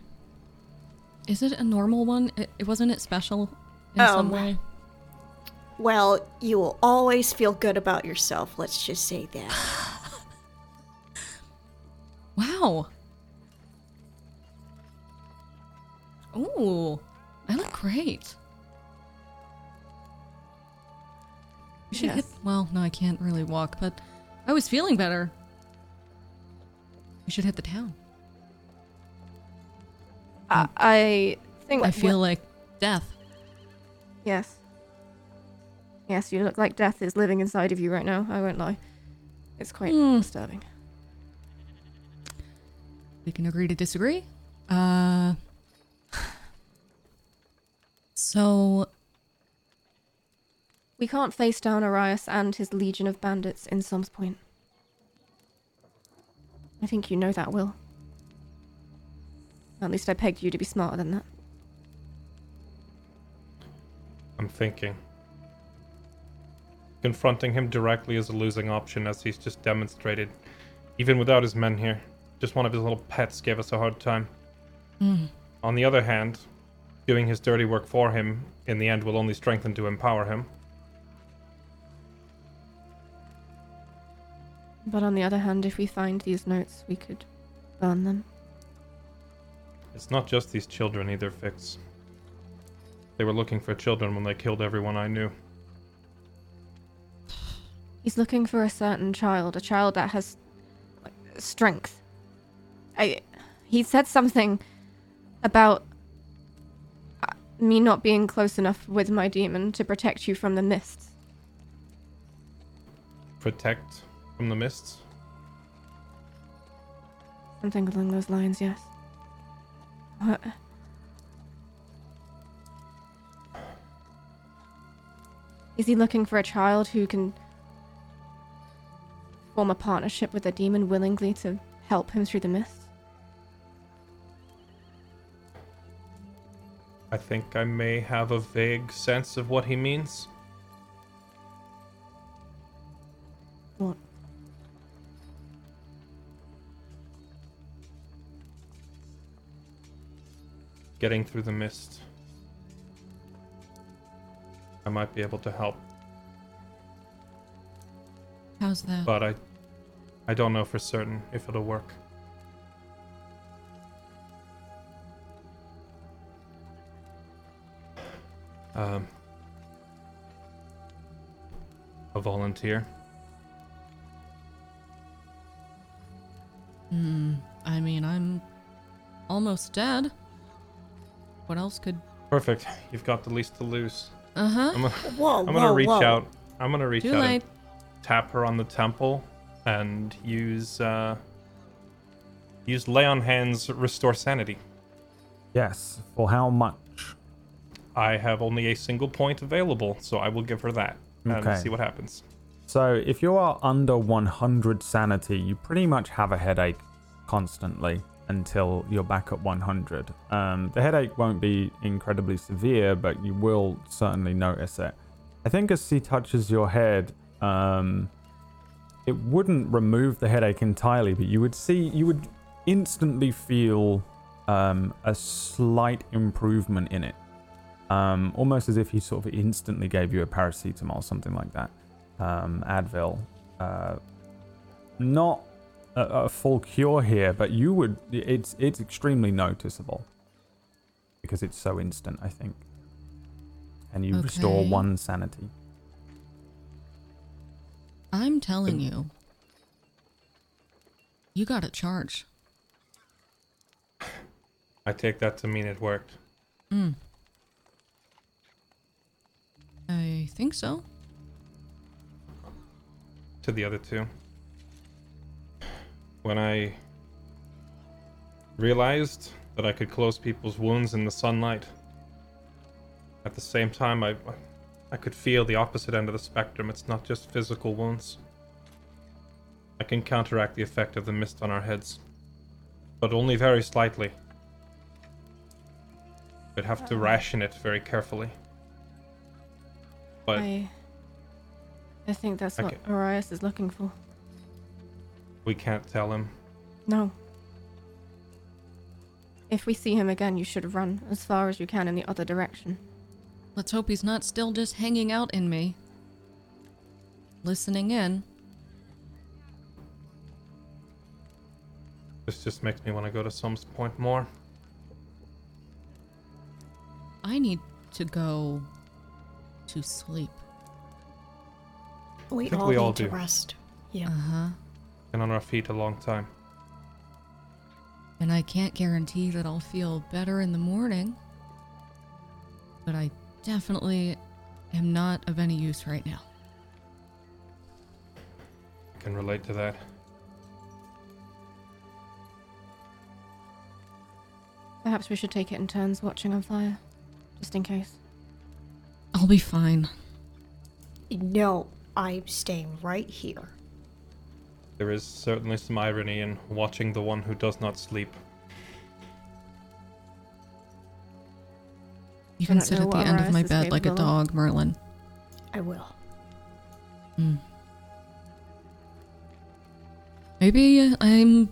Is it a normal one? It, it wasn't it special in some Um, way? Well, you will always feel good about yourself. Let's just say that. [SIGHS] Wow. Ooh, I look great. Should hit. Well, no, I can't really walk, but I was feeling better. We should hit the town. I, I think I feel like death. yes. Yes, you look like death is living inside of you right now. I won't lie. It's quite Hmm. disturbing. We can agree to disagree. Uh. [SIGHS] So We can't face down Arias and his legion of bandits in Sums Point. I think you know that, Will. At least I pegged you to be smarter than that. I'm thinking. Confronting him directly is a losing option, as he's just demonstrated. Even without his men here, just one of his little pets gave us a hard time. mm, On the other hand, doing his dirty work for him in the end will only strengthen to empower him. But on the other hand, if we find these notes, we could burn them. It's not just these children either, Fix. They were looking for children when they killed everyone I knew. He's looking for a certain child, a child that has like, strength. I he said something about uh, me not being close enough with my demon to protect you from the mists. Protect from the mists? Something along those lines, yes. What? Is he looking for a child who can form a partnership with a demon willingly to help him through the mist? I think I may have a vague sense of what he means. What? Getting through the mist. I might be able to help, How's that? but I I don't know for certain if it'll work. Um a volunteer. Hmm. I mean, I'm almost dead. What else could? Perfect. You've got the least to lose. Uh huh. I'm gonna, Whoa, I'm gonna reach whoa. out. I'm gonna reach Too out late. and tap her on the temple and use uh use lay on hands restore sanity. Yes. For how much? I have only a single point available, so I will give her that and Okay. see what happens. So, if you are under 100 sanity, you pretty much have a headache constantly until you're back at 100. Um, the headache won't be incredibly severe, but you will certainly notice it. I think as she touches your head, um, it wouldn't remove the headache entirely, but you would see, you would instantly feel um, a slight improvement in it. Um, almost as if he sort of instantly gave you a paracetamol, or something like that um, Advil. Uh, not a, a full cure here, but you would. It's it's extremely noticeable because it's so instant. I think, and you restore one sanity. I'm telling you. You got a charge. I take that to mean it worked. Hmm. I think so. to the other two. When I realized that I could close people's wounds in the sunlight, at the same time, I, I could feel the opposite end of the spectrum. It's not just physical wounds. I can counteract the effect of the mist on our heads, but only very slightly. I'd have to uh-huh. ration it very carefully. But I. I think that's what Okay. Arias is looking for. We can't tell him. No. If we see him again, you should run as far as you can in the other direction. Let's hope he's not still just hanging out in me. Listening in. This just makes me want to go to Sums Point more. I need to go to sleep. We think all we need all to do. rest. Yeah. Uh huh. Been on our feet a long time. And I can't guarantee that I'll feel better in the morning. But I definitely am not of any use right now. I can relate to that. Perhaps we should take it in turns watching on fire, just in case. I'll be fine. No, I'm staying right here. There is certainly some irony in watching the one who does not sleep. You can sit at the end of my bed like a dog, Merlin. I will. Hmm. Maybe I'm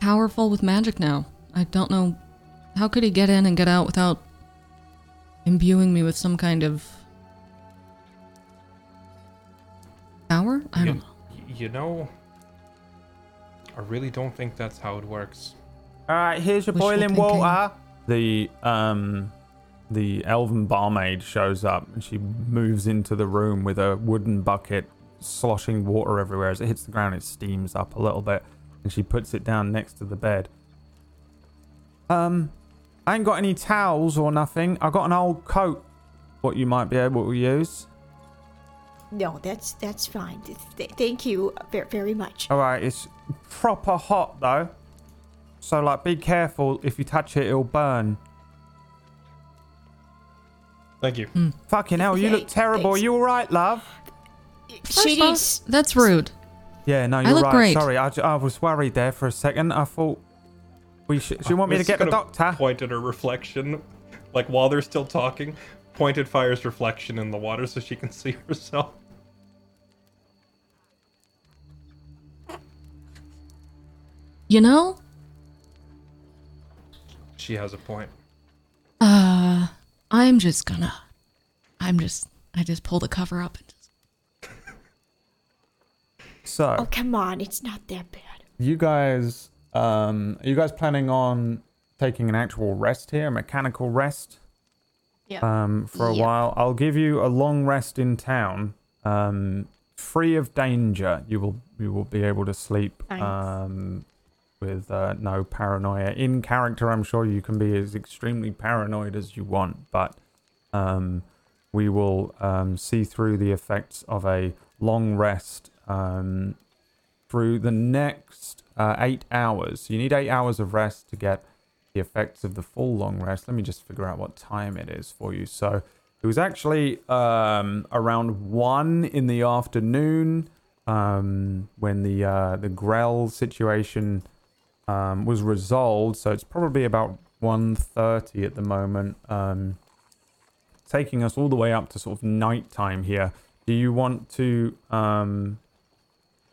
powerful with magic now. I don't know. How could he get in and get out without imbuing me with some kind of power? I don't know. You know, I really don't think that's how it works. All right, here's your Wishful boiling thinking. water. The um, the elven barmaid shows up and she moves into the room with a wooden bucket, sloshing water everywhere. As it hits the ground, it steams up a little bit, and she puts it down next to the bed. Um, I ain't got any towels or nothing. I got an old coat. What you might be able to use. No, that's that's fine. Th- th- thank you very, very much. All right, it's proper hot though. So like, be careful. If you touch it, it'll burn. Thank you. Hmm. Fucking hell, you look Thanks, terrible. Are thanks. you all right, love? First she off, needs. that's rude. Yeah, no, you're look right. great. Sorry, I was worried there for a second. I thought we should. Uh, Do you want me to get the doctor? Point at her reflection, like while they're still talking. Pointed Fire's reflection in the water so she can see herself. You know, She has a point. uh, I'm just gonna, I'm just, I just pull the cover up and just. [LAUGHS] So, Oh, come on. It's not that bad. you guys, um, are you guys planning on taking an actual rest here, a mechanical rest? Yeah. Um, for a Yeah. while, I'll give you a long rest in town, um, free of danger. You will you will be able to sleep, um, with uh, no paranoia. In character, I'm sure you can be as extremely paranoid as you want, but um, we will um, see through the effects of a long rest um, through the next uh, eight hours. You need eight hours of rest to get the effects of the full long rest. Let me just figure out what time it is for you. So it was actually um, around one in the afternoon um, when the uh, the Grell situation um, was resolved. So it's probably about 1.30 at the moment. Um, taking us all the way up to sort of nighttime here. Do you want to? Um,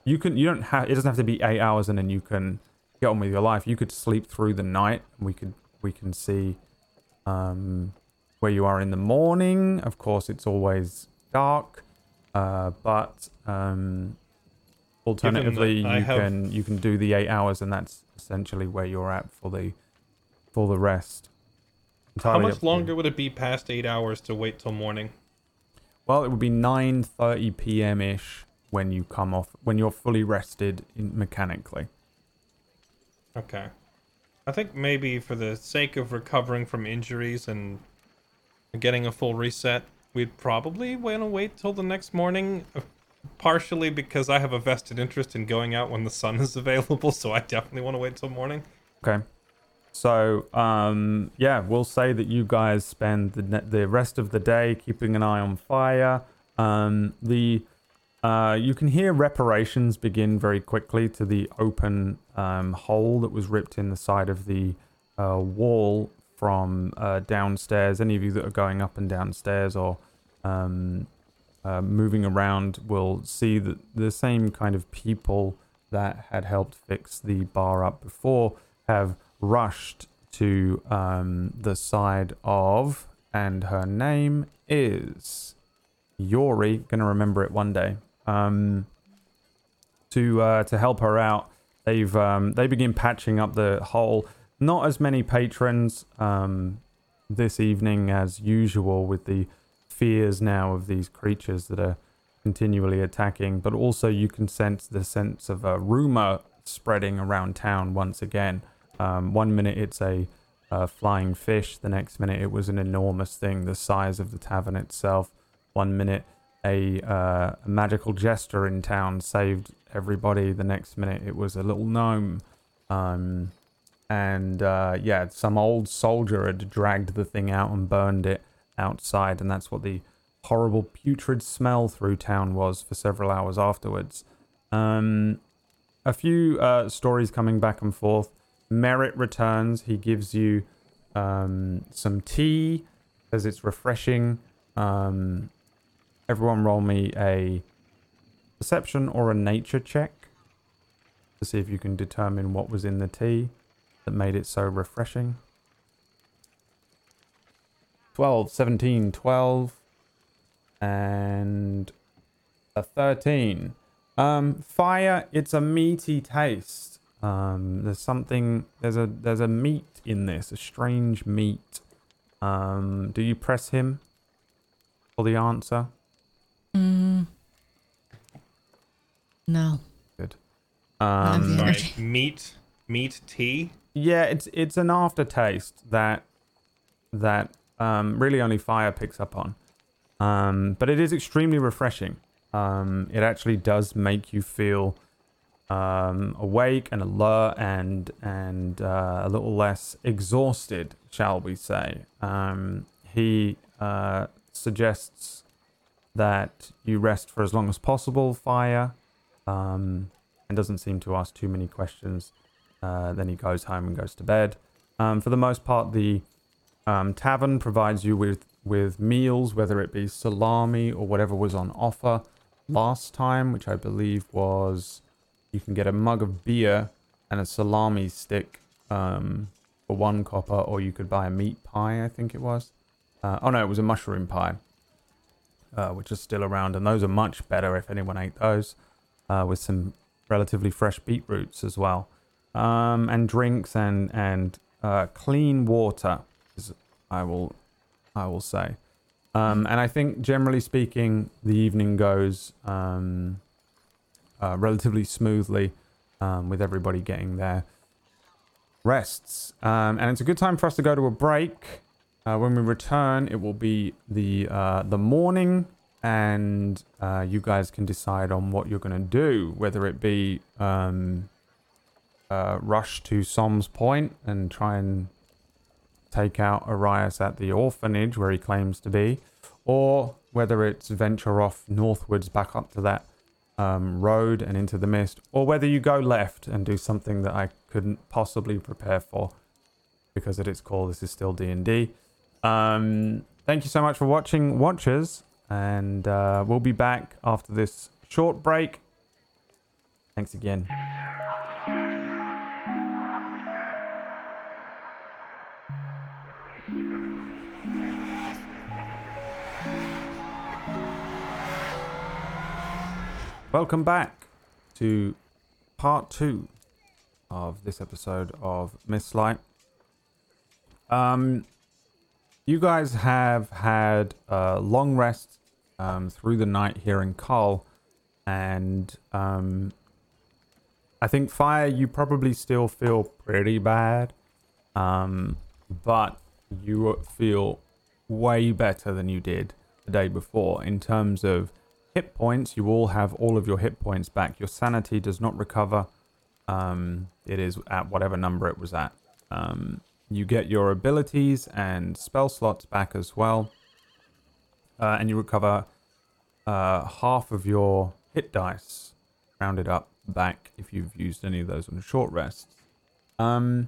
you can. You don't have. It doesn't have to be eight hours, and then you can get on with your life. You could sleep through the night. We could. We can see um, where you are in the morning. Of course, it's always dark, uh, but um, alternatively, you have- can you can do the eight hours, and that's essentially where you're at for the for the rest. How Entirely up much longer would it be past eight hours to wait till morning? Well, it would be 9:30 p.m. ish when you come off when you're fully rested in, mechanically. Okay. I think maybe for the sake of recovering from injuries and getting a full reset, we'd probably want to wait till the next morning. Partially because I have a vested interest in going out when the sun is [LAUGHS] available, so I definitely want to wait till morning. Okay. So, um, yeah, we'll say that you guys spend the ne- the rest of the day keeping an eye on fire. Um, the uh, you can hear reparations begin very quickly to the open um, hole that was ripped in the side of the uh, wall from uh, downstairs. Any of you that are going up and downstairs or um, uh, moving around will see that the same kind of people that had helped fix the bar up before have rushed to um, the side of, and her name is Yori. Gonna remember it one day. Um, to uh, to help her out, they've um, they begin patching up the hole. Not as many patrons um, this evening as usual, with the fears now of these creatures that are continually attacking. But also, you can sense the sense of a rumor spreading around town once again. Um, one minute it's a, uh flying fish, the next minute it was an enormous thing, the size of the tavern itself. One minute a, uh, magical jester in town saved everybody, the next minute it was a little gnome. Um, and uh, yeah, some old soldier had dragged the thing out and burned it outside, and that's what the horrible putrid smell through town was for several hours afterwards. Um, a few uh, stories coming back and forth. Merritt returns. He gives you um, some tea, says it's refreshing. Um, everyone, roll me a perception or a nature check to see if you can determine what was in the tea that made it so refreshing. 12, 17, 12, and a 13. Um, fire, it's a meaty taste. Um, there's something, there's a, there's a meat in this, a strange meat. Um, do you press him for the answer? Mm. No. Good. I Um, the Sorry, meat, meat tea. Yeah, it's it's an aftertaste that that um, really only fire picks up on, um, but it is extremely refreshing. Um, it actually does make you feel um, awake and alert and and uh, a little less exhausted, shall we say? Um, he uh, suggests that you rest for as long as possible, Fire, um, and doesn't seem to ask too many questions. Uh, then he goes home and goes to bed. Um, for the most part, the um, tavern provides you with, with meals, whether it be salami or whatever was on offer last time, which I believe was you can get a mug of beer and a salami stick um, for one copper, or you could buy a meat pie, I think it was. Uh, oh no, it was a mushroom pie, uh, which is still around, and those are much better if anyone ate those, uh, with some relatively fresh beetroots as well, um, and drinks and and uh, clean water. Is, I will, I will say, um, and I think generally speaking, the evening goes um, uh, relatively smoothly, um, with everybody getting their rests, um, and it's a good time for us to go to a break. Uh, when we return, it will be the uh, the morning, and uh, you guys can decide on what you're going to do. Whether it be um, rush to Som's Point and try and take out Arias at the orphanage where he claims to be, or whether it's venture off northwards back up to that um, road and into the mist, or whether you go left and do something that I couldn't possibly prepare for because at its core this is still D&D. Um, thank you so much for watching, watchers, and uh, we'll be back after this short break. Thanks again. Welcome back to part two of this episode of Mistlight. Um, you guys have had a long rest um, through the night here in Cull, and um, I think Fire, you probably still feel pretty bad, um, but you feel way better than you did the day before in terms of hit points. You all have all of your hit points back. Your sanity does not recover. Um, it is at whatever number it was at. Um, you get your abilities and spell slots back as well. Uh, and you recover uh, half of your hit dice, rounded up back if you've used any of those on short rests. Um,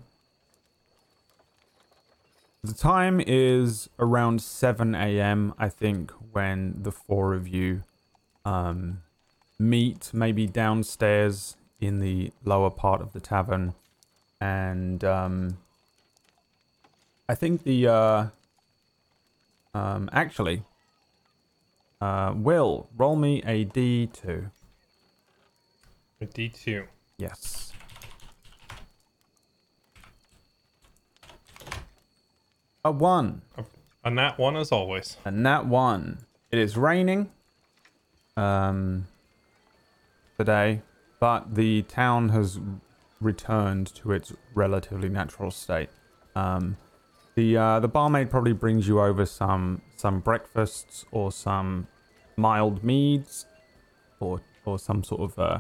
the time is around 7 a.m., I think, when the four of you um, meet, maybe downstairs in the lower part of the tavern. And um, I think the. Uh, um, actually, uh, Will, roll me a d2. A D2. Yes. A one. A nat one as always. And that one. It is raining um, today, but the town has returned to its relatively natural state. Um, the uh, the barmaid probably brings you over some some breakfasts or some mild meads, or or some sort of uh,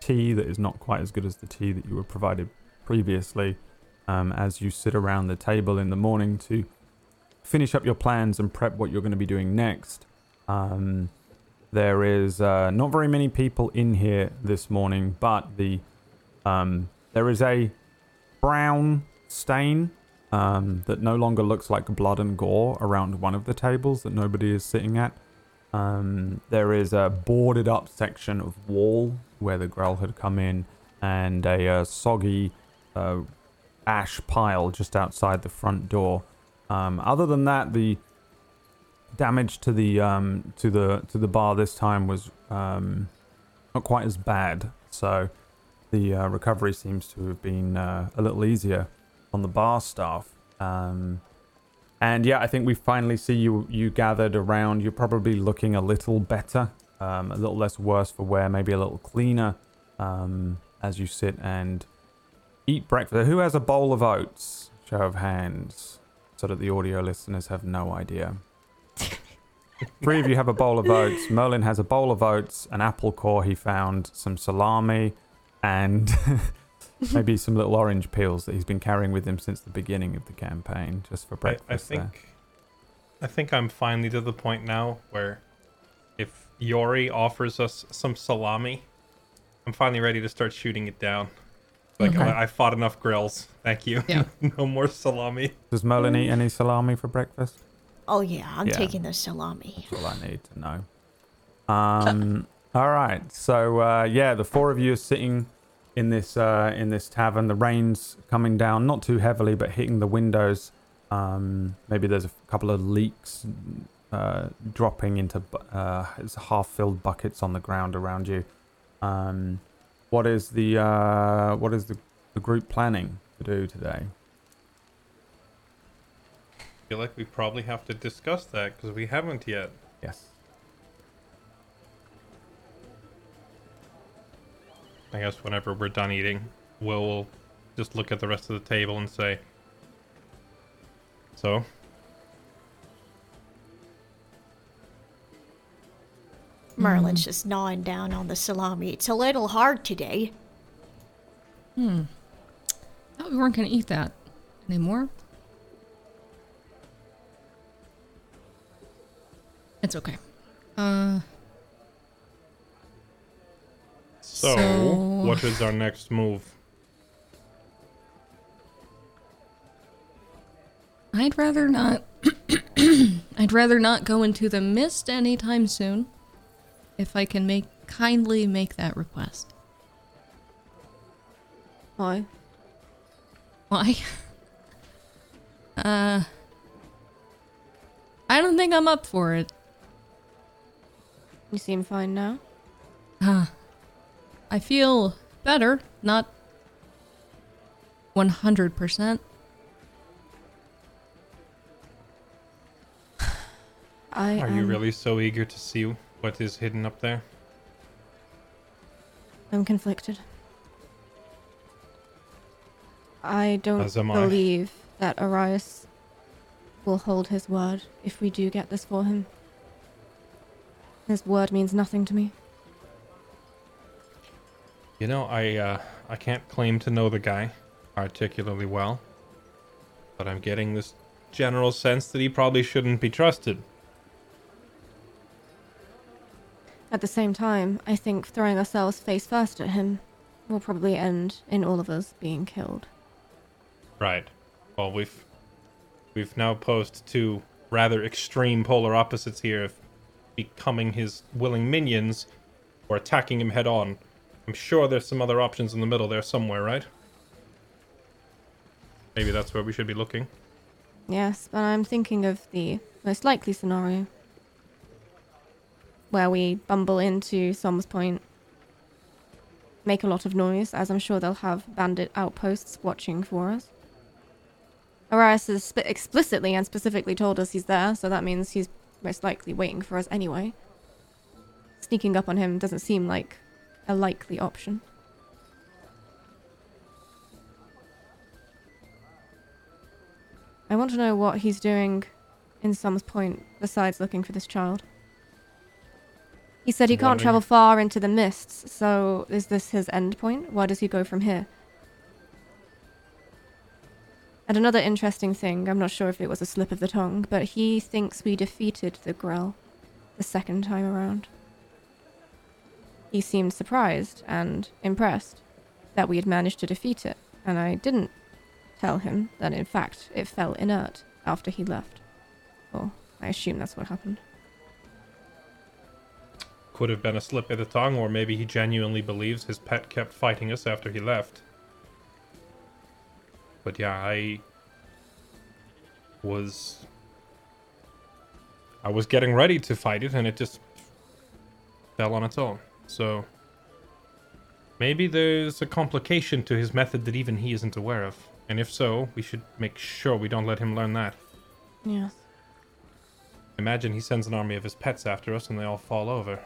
tea that is not quite as good as the tea that you were provided previously. Um, as you sit around the table in the morning to finish up your plans and prep what you're going to be doing next. Um, there is uh, not very many people in here this morning, but the um, there is a brown stain um, that no longer looks like blood and gore around one of the tables that nobody is sitting at. Um, there is a boarded up section of wall where the Grell had come in, and a uh, soggy uh, ash pile just outside the front door. Um, other than that, the damage to the um, to the to the bar this time was um, not quite as bad. So the uh, recovery seems to have been uh, a little easier on the bar staff. Um, and yeah, I think we finally see you you gathered around. You're probably looking a little better, um, a little less worse for wear, maybe a little cleaner um, as you sit and eat breakfast. Who has a bowl of oats? Show of hands, so that the audio listeners have no idea. [LAUGHS] Three of you have a bowl of oats. Merlin has a bowl of oats, an apple core he found, some salami, and [LAUGHS] [LAUGHS] maybe some little orange peels that he's been carrying with him since the beginning of the campaign, just for I, breakfast. I there. think I think I'm finally to the point now where if Yori offers us some salami, I'm finally ready to start shooting it down. Like Okay. I, I fought enough Grells. Thank you. Yeah. [LAUGHS] no more salami. Does Merlin eat any salami for breakfast? Oh yeah, I'm Yeah. taking the salami. That's all I need to know. Um. [LAUGHS] all right. So uh, yeah, the four of you are sitting in this uh, in this tavern. The rain's coming down, not too heavily, but hitting the windows. Um, maybe there's a couple of leaks uh, dropping into uh, it's half-filled buckets on the ground around you. Um, what is the uh, what is the, the group planning to do today? I feel like we probably have to discuss that because we haven't yet. Yes. I guess whenever we're done eating, we'll just look at the rest of the table and say, "So, Merlin's just gnawing down on the salami. It's a little hard today. Hmm. Thought we weren't gonna eat that anymore. It's okay. Uh. So, So- what is our next move?" I'd rather not. [CLEARS THROAT] I'd rather not go into the mist anytime soon. If I can make kindly make that request. Why? Why? [LAUGHS] Uh. I don't think I'm up for it. You seem fine now. Uh, I feel better, not 100%. [SIGHS] I Are you really so eager to see what is hidden up there? I'm conflicted. I don't am I. believe that Arias will hold his word if we do get this for him. His word means nothing to me. You know, I uh, I can't claim to know the guy particularly well, but I'm getting this general sense that he probably shouldn't be trusted. At the same time, I think throwing ourselves face first at him will probably end in all of us being killed. Right. Well, we've we've now posed two rather extreme polar opposites here of becoming his willing minions or attacking him head on. I'm sure there's some other options in the middle there somewhere, right? Maybe that's where we should be looking. Yes, but I'm thinking of the most likely scenario. Where we bumble into Som's Point, make a lot of noise, as I'm sure they'll have bandit outposts watching for us. Arias has sp- explicitly and specifically told us he's there, so that means he's most likely waiting for us anyway. Sneaking up on him doesn't seem like a likely option. I want to know what he's doing in Som's Point besides looking for this child. He said he can't travel far into the mists, so is this his end point? Where does he go from here? And another interesting thing, I'm not sure if it was a slip of the tongue, but he thinks we defeated the Grell the second time around. He seemed surprised and impressed that we had managed to defeat it, and I didn't tell him that in fact it fell inert after he left. Or I assume that's what happened. Could have been a slip of the tongue, or maybe he genuinely believes his pet kept fighting us after he left. But yeah, I was I was getting ready to fight it and it just fell on its own. So maybe there's a complication to his method that even he isn't aware of. And if so, we should make sure we don't let him learn that. Yes. Imagine he sends an army of his pets after us and they all fall over.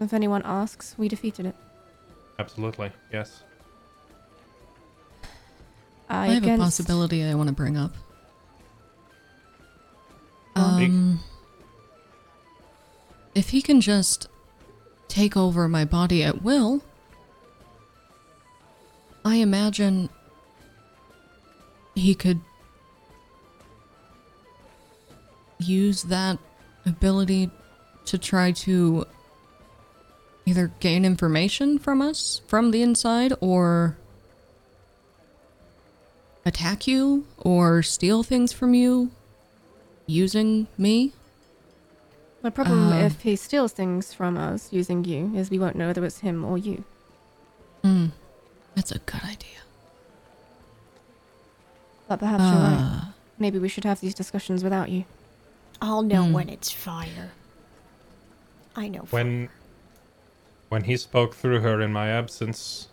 If anyone asks, we defeated it. Absolutely, yes. I, I have a possibility I want to bring up. Um, if he can just take over my body at will, I imagine he could use that ability to try to either gain information from us from the inside or attack you or steal things from you using me. The problem Uh. if he steals things from us using you is we won't know whether it's him or you. Hmm. That's a good idea. But perhaps you're right. Uh, Maybe we should have these discussions without you. I'll know Hmm. when it's fire. I know. for- When when he spoke through her in my absence,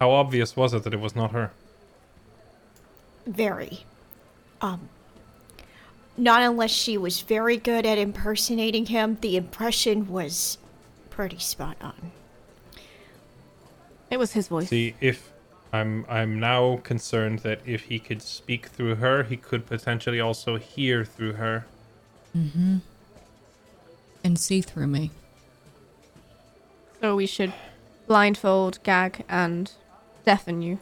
how obvious was it that it was not her? Very. Um. Not unless she was very good at impersonating him, the impression was pretty spot on. It was his voice. See, if I'm I'm now concerned that if he could speak through her, he could potentially also hear through her. mm-hmm. And see through me. So we should blindfold, gag, and deafen you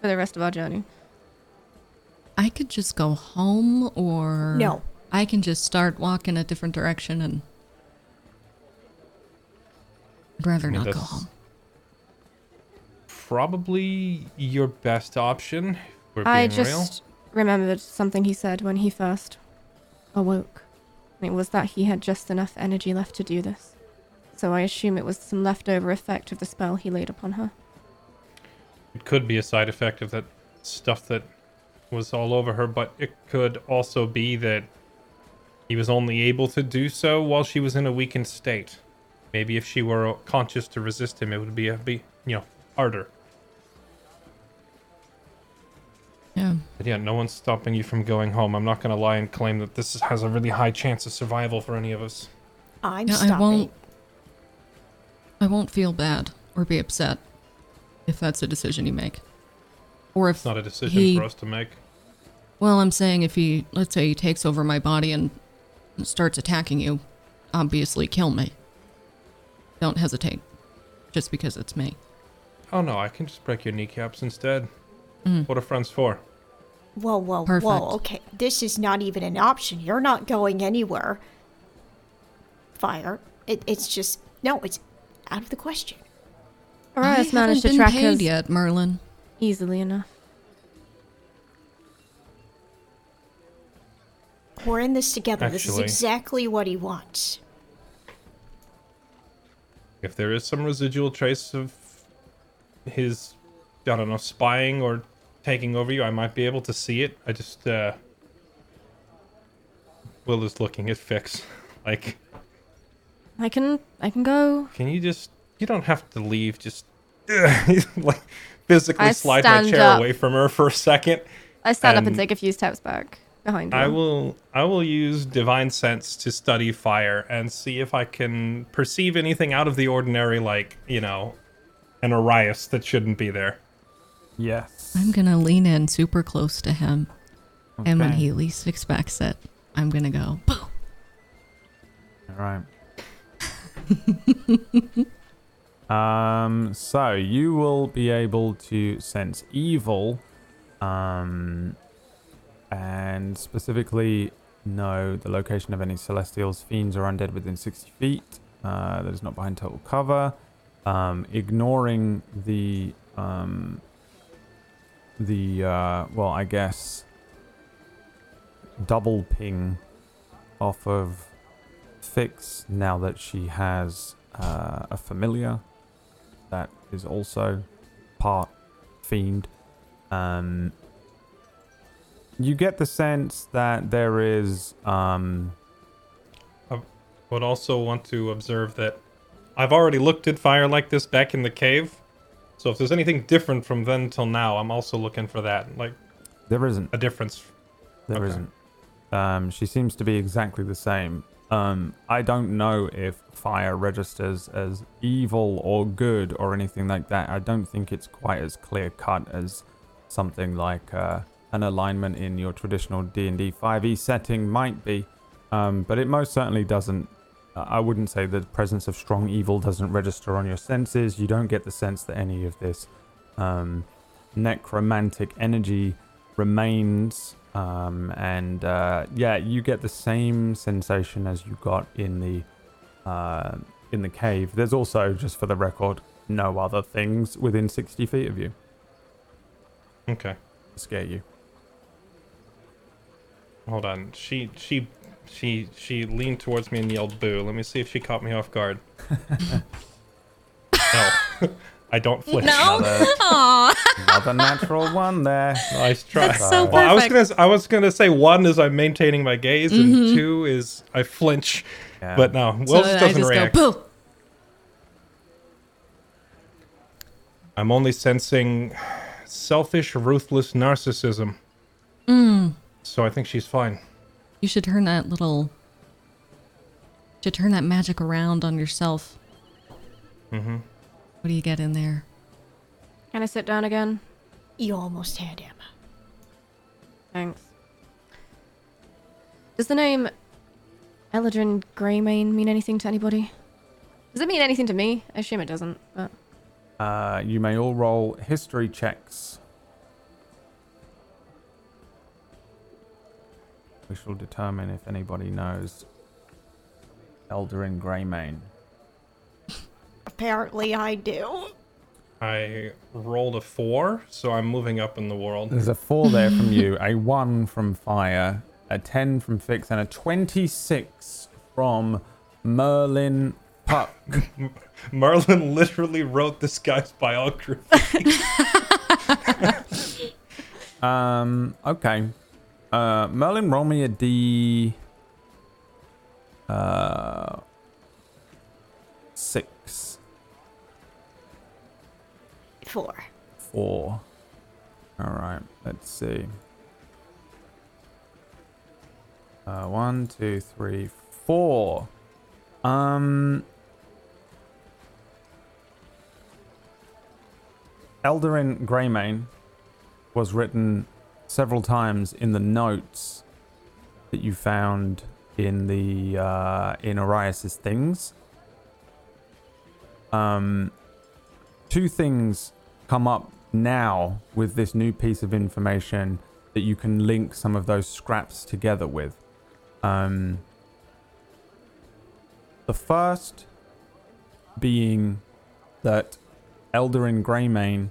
for the rest of our journey. I could just go home or No. I can just start walking a different direction and I'd rather I mean, not go home. Probably your best option. If we're being I real. just remembered something he said when he first awoke. It was that he had just enough energy left to do this. So I assume it was some leftover effect of the spell he laid upon her. It could be a side effect of that stuff that was all over her, but it could also be that he was only able to do so while she was in a weakened state. Maybe if she were conscious to resist him, it would be a be you know harder. Yeah. But yeah, no one's stopping you from going home. I'm not gonna lie and claim that this has a really high chance of survival for any of us. I'm Yeah, stopping. I won't I won't feel bad or be upset if that's a decision you make. Or if It's not a decision he for us to make. Well, I'm saying if he, let's say he takes over my body and starts attacking you, obviously kill me. Don't hesitate. Just because it's me. Oh no, I can just break your kneecaps instead. Mm. What are friends for? Whoa, whoa, Perfect. whoa. Okay, this is not even an option. You're not going anywhere. Fire. It, it's just no. It's out of the question. Arias I managed to haven't track been paid yet, Merlin. easily enough. We're in this together. this is exactly what he wants. If there is some residual trace of his, I don't know, spying or taking over you, I might be able to see it. I just, uh. Will is looking at Fix. [LAUGHS] Like, I can I can go. can you just. You don't have to leave, just. [LAUGHS] like, physically I slide my chair up. away from her for a second. I stand up and And- take a few steps back behind I Will. will I will use divine sense to study fire and see if I can perceive anything out of the ordinary like, you know, an Arias that shouldn't be there. Yes. I'm gonna lean in super close to him. And when he least expects it, I'm gonna go, boom. All right. [LAUGHS] um, so you will be able to sense evil, um, and specifically know the location of any celestials, fiends, or undead within 60 feet. Uh, that is not behind total cover. Um, ignoring the um, the uh, well, I guess double ping off of Fix now that she has uh, a familiar that is also part fiend. Um, you get the sense that there is um, I Would also want to observe that I've already looked at fire like this back in the cave. So if there's anything different from then till now, I'm also looking for that. Like there isn't a difference. There Okay. not Um, she seems to be exactly the same. Um, I don't know if fire registers as evil or good or anything like that. I don't think it's quite as clear cut as something like uh, an alignment in your traditional D&D 5e setting might be. Um, but it most certainly doesn't. I wouldn't say the presence of strong evil doesn't register on your senses. You don't get the sense that any of this um, necromantic energy remains um, and uh, yeah you get the same sensation as you got in the uh, in the cave. There's also, just for the record, no other things within 60 feet of you Okay. scare you. Hold on. She she she she leaned towards me and yelled boo. Let me see if she caught me off guard. [LAUGHS] no. I don't flinch. No. Another, Aw. another natural one there. Nice try. That's so well, I was gonna I was gonna say one is I'm maintaining my gaze and two is I flinch. Yeah. But no, Will So just I doesn't just react. go, boo. I'm only sensing selfish, ruthless narcissism. Mm. So I think she's fine. You should turn that little. Should turn that magic around on yourself. Mm-hmm. What do you get in there? Can I sit down again? You almost had him. Thanks. Does the name Eldarin Greymane mean anything to anybody? Does it mean anything to me? I assume it doesn't, but Uh, you may all roll history checks. We shall determine if anybody knows Eldarin Greymane. Apparently, I do. I rolled a four, so I'm moving up in the world. There's a four there from you, a one from Fire, a ten from Fix, and a twenty-six from Merlin Puck. [LAUGHS] Merlin literally wrote this guy's biography. [LAUGHS] Um. Okay. Uh, Merlin, roll me a D. Uh. Six, Four. four. All right. Let's see. Uh, one, two, three, four. Um. Eldarin Greymane was written several times in the notes that you found in the uh, in Arias's things. Um, two things come up now with this new piece of information that you can link some of those scraps together with. Um, the first being that Eldarin Greymane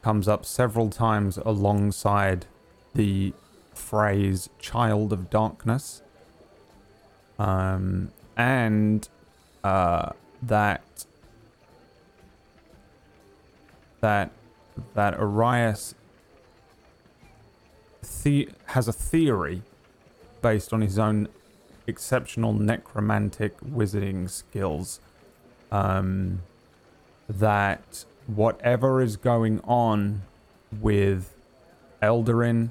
comes up several times alongside the phrase child of darkness um and uh that that that Arias the- has a theory based on his own exceptional necromantic wizarding skills um that whatever is going on with Eldarin,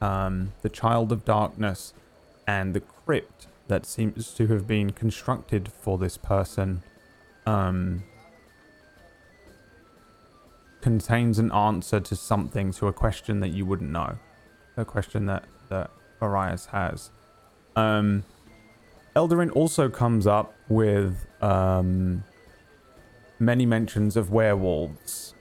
um, the Child of Darkness, and the crypt that seems to have been constructed for this person um, contains an answer to something, to a question that you wouldn't know. A question that, that Arias has. Um, Eldarin also comes up with um, many mentions of werewolves.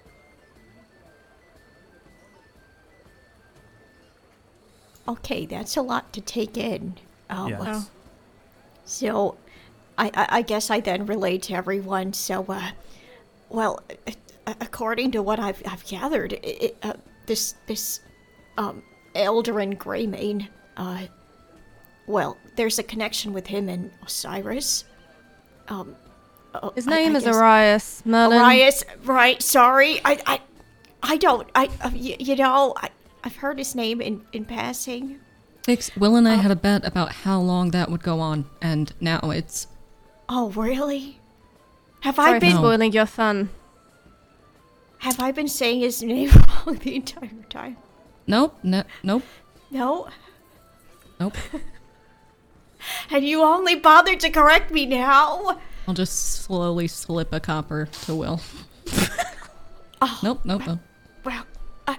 Okay, that's a lot to take in. Um, Yes. So, I, I, I guess I then relate to everyone. So, uh, well, according to what I've, I've gathered, it, it, uh, this this um, Eldarin Greymane, uh, well, there's a connection with him and Osiris. Um, uh, his name I is guess- Arias Merlin. Arias, right? Sorry, I, I, I don't. I, uh, y- you know, I, I've heard his name in in passing. Fix, Will and I had a bet about how long that would go on, and now it's. Oh, really? Have Sorry I been spoiling your fun. have I been saying his name [LAUGHS] wrong the entire time? Nope, no, nope, No. nope. [LAUGHS] And you only bothered to correct me now. I'll just slowly slip a copper to Will. [LAUGHS] Oh, Nope, nope, nope. well. Uh,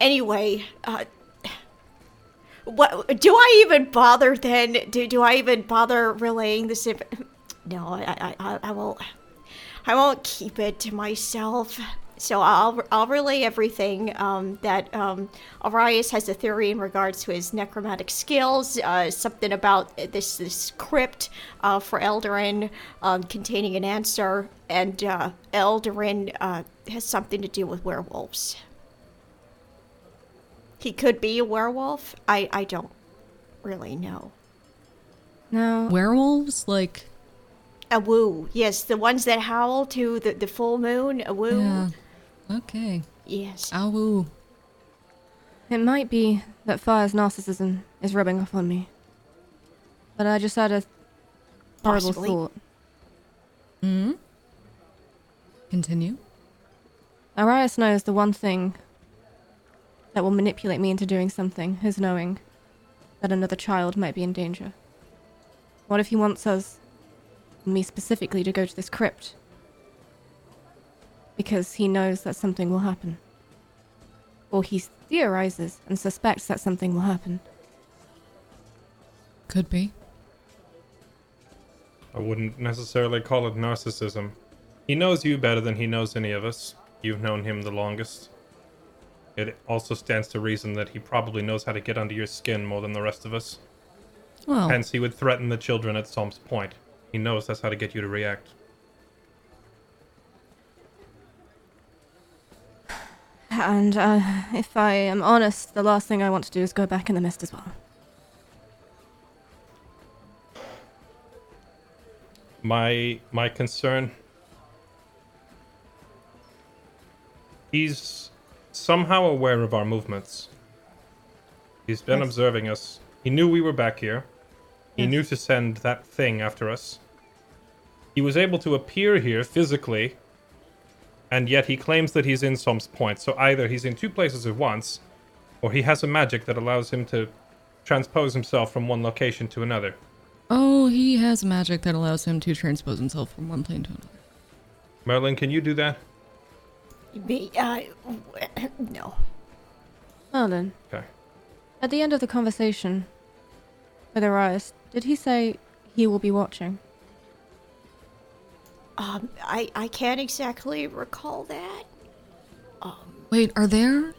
anyway, uh, what do I even bother then? Do do I even bother relaying this? Inf- no, I, I I I will. I won't keep it to myself. so I'll I'll relay everything um, that um, Arias has a theory in regards to his necromantic skills. Uh, something about this this crypt uh, for Eldarin um, containing an answer, and uh, Eldarin uh, has something to do with werewolves. He could be a werewolf. I I don't really know. No. Werewolves? Like, A woo, yes, the ones that howl to the, the full moon. A woo, yeah. Okay. yes. Ow. it might be that Fire's narcissism is rubbing off on me. But I just had a horrible Possibly. thought. Hmm? Continue. Arias knows the one thing that will manipulate me into doing something is knowing that another child might be in danger. What if he wants us, me specifically, to go to this crypt? Because he knows that something will happen. Or he theorizes and suspects that something will happen. Could be. I wouldn't necessarily call it narcissism. He knows you better than he knows any of us. You've known him the longest. It also stands to reason that he probably knows how to get under your skin more than the rest of us. Well, Hence, he would threaten the children at Som's Point. He knows that's how to get you to react. And uh, if I am honest, the last thing I want to do is go back in the mist as well. My my concern. He's somehow aware of our movements. He's been Yes. observing us. He knew we were back here. He Yes. knew to send that thing after us. He was able to appear here physically, and yet he claims that he's in Som's Point. So either he's in two places at once, or he has a magic that allows him to transpose himself from one location to another. oh, he has magic that allows him to transpose himself from one plane to another. Merlin, can you do that? Me, uh, no. Well then, Okay. at the end of the conversation with Arias, did he say he will be watching? Um, I I can't exactly recall that. Wait, are there?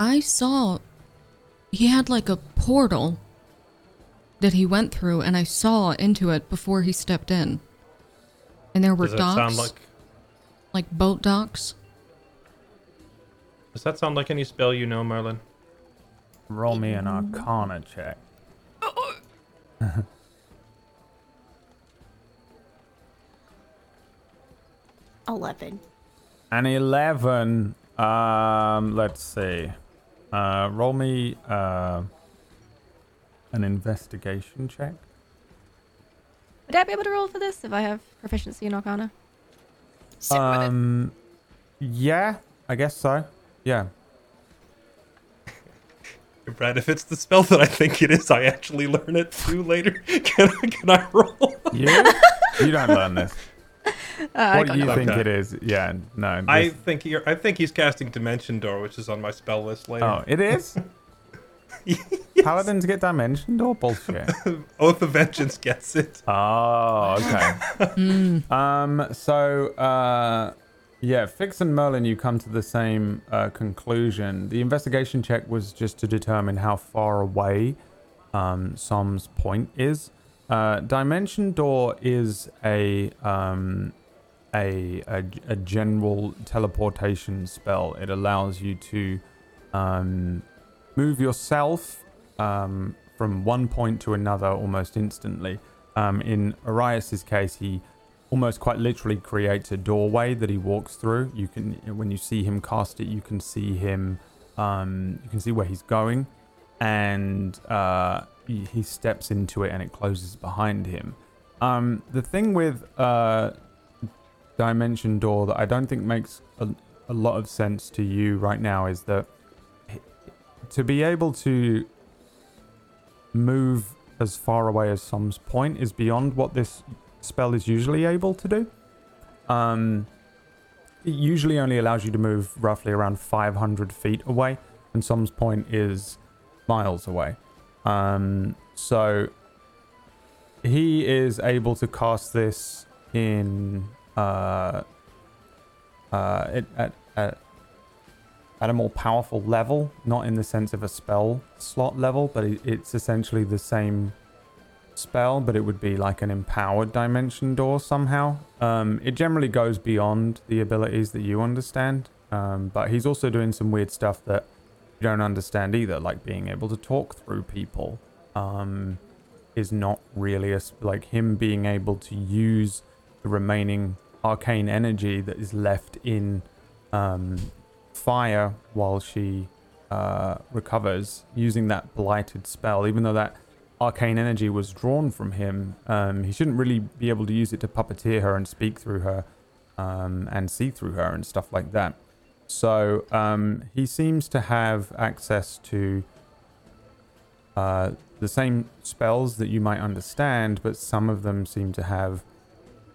I saw he had like a portal that he went through, and I saw into it before he stepped in. And there were Does that docks, sound like like boat docks. Does that sound like any spell you know, Merlin? Roll me an Arcana check. [LAUGHS] Eleven. An 11. Um, let's see. Uh, roll me uh, an investigation check. Would I be able to roll for this if I have proficiency in Arcana? Um, yeah, I guess so. Yeah. [LAUGHS] Brad, if it's the spell that I think it is, I actually learn it too later. [LAUGHS] Can, I- can I roll? You? you don't learn this. Uh, what do you nothing. think Okay. it is? Yeah, no. I this- think he, I think he's casting Dimension Door, which is on my spell list later. Oh, it is? [LAUGHS] [LAUGHS] Paladins get dimension door bullshit. [LAUGHS] Oath of Vengeance gets it. Oh, okay. [LAUGHS] Um, so uh, yeah, Fix and Merlin, you come to the same uh, conclusion. The investigation check was just to determine how far away um, Som's point is. Uh, Dimension Door is a um, a, a a general teleportation spell. It allows you to um, move yourself um, from one point to another almost instantly. Um, in Arias's case, he almost quite literally creates a doorway that he walks through. You can, when you see him cast it, you can see him. Um, you can see where he's going, and uh, he, he steps into it, and it closes behind him. Um, the thing with uh, Dimension Door that I don't think makes a, a lot of sense to you right now is that to be able to move as far away as Som's point is beyond what this spell is usually able to do. Um, it usually only allows you to move roughly around 500 feet away, and Som's point is miles away. Um, so he is able to cast this in uh, uh, it, at, at at a more powerful level, not in the sense of a spell slot level, but it's essentially the same spell, but it would be like an empowered dimension door somehow. Um, it generally goes beyond the abilities that you understand, um, but he's also doing some weird stuff that you don't understand either, like being able to talk through people. Um, is not really a like him being able to use the remaining arcane energy that is left in um, fire while she uh, recovers using that blighted spell, even though that arcane energy was drawn from him, um, he shouldn't really be able to use it to puppeteer her and speak through her um, and see through her and stuff like that. So um, he seems to have access to uh, the same spells that you might understand, but some of them seem to have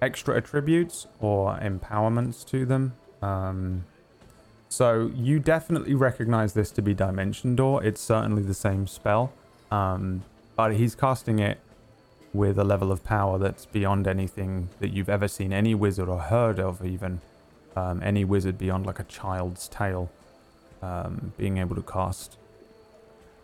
extra attributes or empowerments to them. Um, so you definitely recognize this to be Dimension Door. It's certainly the same spell, um, but he's casting it with a level of power that's beyond anything that you've ever seen any wizard or heard of, even um, any wizard beyond like a child's tale um, being able to cast.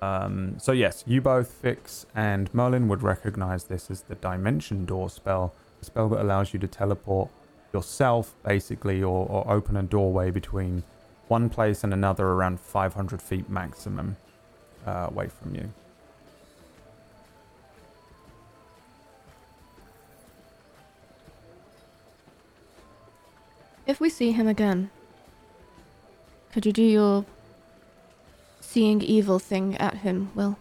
Um, so yes, you both, Fix and Merlin, would recognize this as the Dimension Door spell, a spell that allows you to teleport yourself, basically, or, or open a doorway between one place and another around 500 feet maximum uh, away from you. If we see him again, could you do your seeing evil thing at him, Will?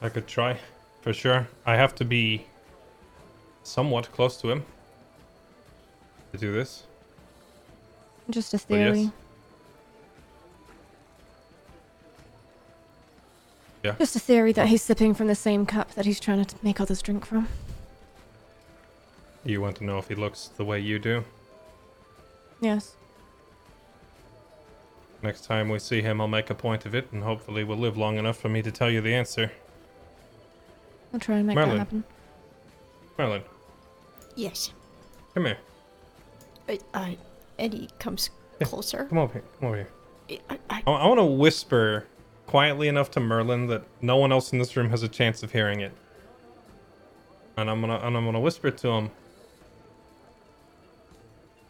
I could try, for sure. I have to be somewhat close to him to do this. Just a But yes. theory. Yeah. Just a theory that he's sipping from the same cup that he's trying to make others drink from. You want to know if he looks the way you do? Yes. Next time we see him, I'll make a point of it, and hopefully we'll live long enough for me to tell you the answer. I'll try and make Merlin. that happen. Merlin, Yes. come here. I, I, and he comes Yeah. closer. Come over here. Come over here. I, I, I, I want to whisper quietly enough to Merlin that no one else in this room has a chance of hearing it. And I'm gonna and I'm gonna whisper to him.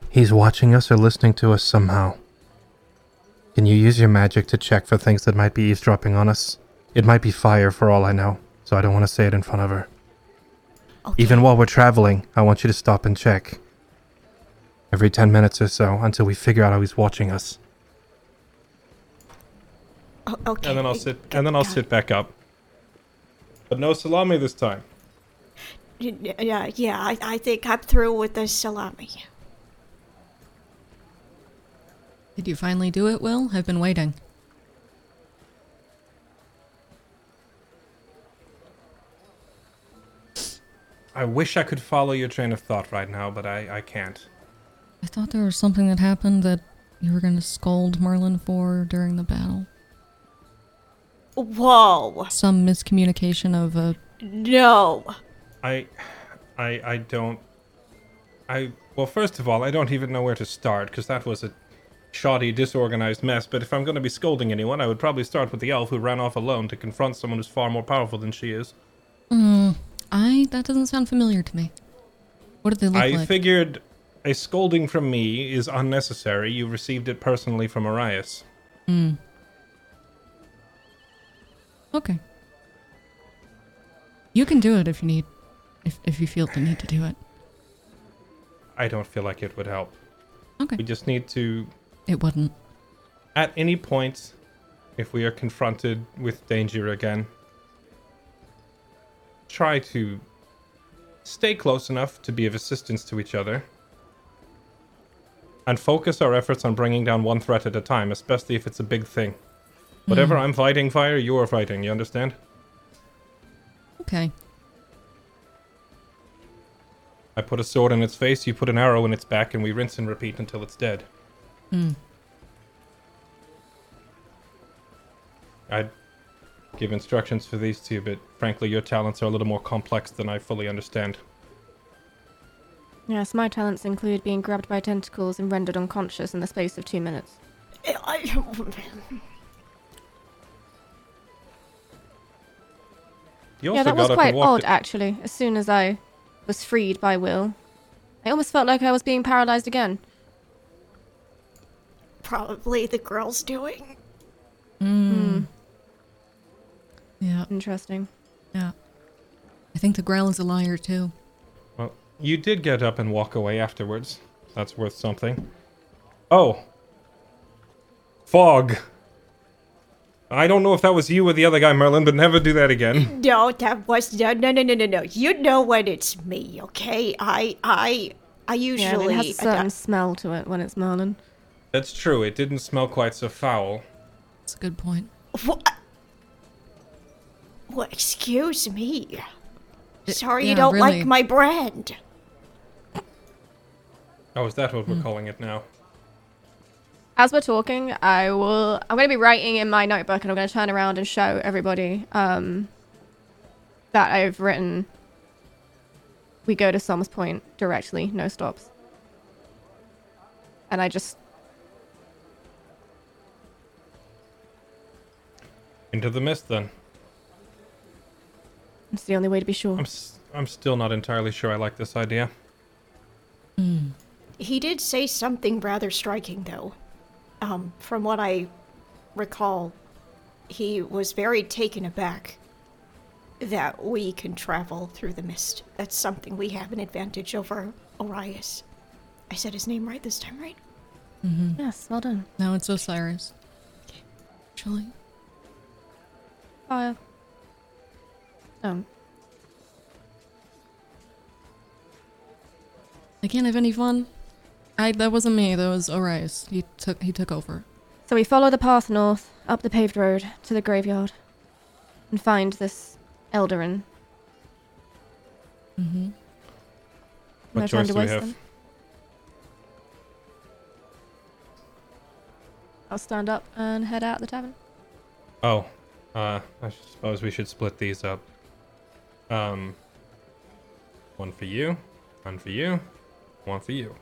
He's watching us or listening to us somehow. Can you use your magic to check for things that might be eavesdropping on us? It might be fire for all I know, so I don't want to say it in front of her. okay. Even while we're traveling, I want you to stop and check. Every 10 minutes or so until we figure out how he's watching us. O- okay. And then I'll sit and then I'll sit back up. But no salami this time. Yeah, yeah. I, I think I'm through with the salami. Did you finally do it, Will? I've been waiting. I wish I could follow your train of thought right now, but I, I can't. I thought there was something that happened that you were going to scold Merlin for during the battle. Whoa. Some miscommunication of a. No. I I I don't I well first of all, I don't even know where to start because that was a shoddy, disorganized mess, but if I'm going to be scolding anyone, I would probably start with the elf who ran off alone to confront someone who's far more powerful than she is. Hmm. I. That doesn't sound familiar to me. What did they look I like? I figured a scolding from me is unnecessary. You received it personally from Arias. Hmm. Okay. You can do it if you need. If, if you feel the need to do it. I don't feel like it would help. Okay. We just need to It wouldn't. at any point if we are confronted with danger again try to stay close enough to be of assistance to each other and focus our efforts on bringing down one threat at a time especially if it's a big thing whatever i'm fighting fire you are fighting you understand Okay. i put a sword in its face you put an arrow in its back and we rinse and repeat until it's dead Hmm. I'd give instructions for these two, but frankly, your talents are a little more complex than I fully understand. Yes, my talents include being grabbed by tentacles and rendered unconscious in the space of two minutes. I, [LAUGHS] You yeah, that was quite and walked odd, actually. As soon as I was freed by Will, I almost felt like I was being paralyzed again. probably the girl's doing. Mm. Yeah, Interesting. yeah. I think the Grail is a liar too. Well, you did get up and walk away afterwards. That's worth something. Oh. Fog. I don't know if that was you or the other guy, Merlin, but never do that again. [LAUGHS] No, that was no, no, no, no, no, no. You know when it's me, okay? I, I, I usually Yeah, usually. it has a certain smell to it when it's Merlin. That's true. It didn't smell quite so foul. That's a good point. What? Well, excuse me. It- Sorry yeah, you don't really. like my brand. Oh, is that what we're calling it now? As we're talking, I will. I'm going to be writing in my notebook, and I'm going to turn around and show everybody um, that I've written. We go to Som's Point directly, no stops. And I just Into the mist, then. It's the only way to be sure. I'm, s- I'm still not entirely sure I like this idea. He did say something rather striking, though. Um, from what I recall, he was very taken aback that we can travel through the mist. That's something we have an advantage over Arias. I said his name right this time, right? Yes, well done. Now it's Osiris. Actually, Fire. Um, I can't have any fun. I that wasn't me. That was Arias. He took he took over. so we follow the path north, up the paved road, to the graveyard, and find this Eldarin. Mm-hmm. What no choice to do we waste have? then. I'll stand up and head out the tavern. Oh, uh, I suppose we should split these up. Um, one for you, one for you, one for you,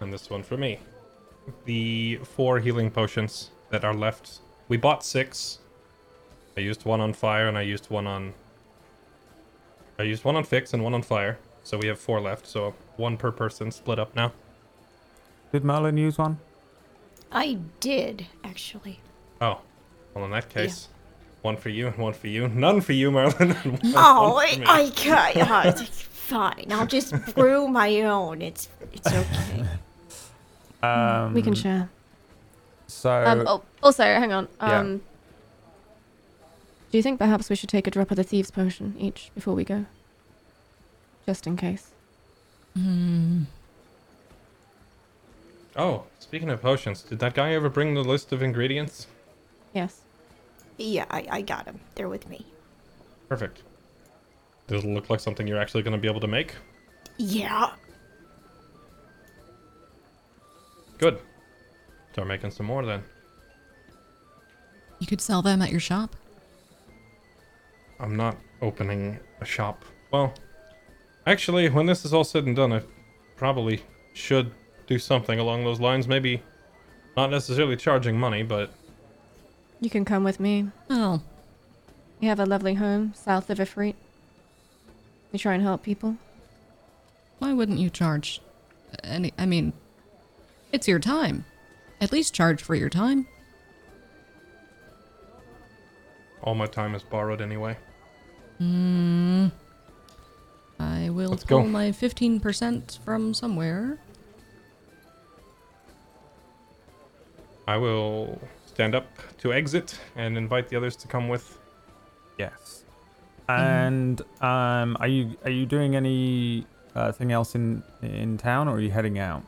and this one for me. The four healing potions that are left. We bought six. I used one on fire and I used one on. I used one on fix and one on fire. So we have four left. So one per person, split up now. Did Merlin use one? I did, actually. Oh, well in that case, one for you and one for you. None for you, Merlin. and [LAUGHS] one- Oh, one I. I can't. Uh, fine. I'll just brew my own. It's it's okay. [LAUGHS] Um, we can share. So Um, oh, also, hang on. Yeah. Um, do you think perhaps we should take a drop of the thieves' potion each before we go? Just in case. Mm. Oh, speaking of potions, did that guy ever bring the list of ingredients? Yes. Yeah, I, I got them. They're with me. Perfect. Does it look like something you're actually going to be able to make? Yeah. Good. Start making some more then. You could sell them at your shop. I'm not opening a shop. Well, actually, when this is all said and done, I probably should do something along those lines. Maybe not necessarily charging money, but You can come with me. Oh, We have a lovely home south of Ifrit. We try and help people. why wouldn't you charge? Any? I mean, it's your time. At least charge for your time. all my time is borrowed anyway. Hmm. I will Let's pull go. my fifteen percent from somewhere. I will stand up to exit and invite the others to come with. yes. And um, are you are you doing any uh, thing else in in town, or are you heading out?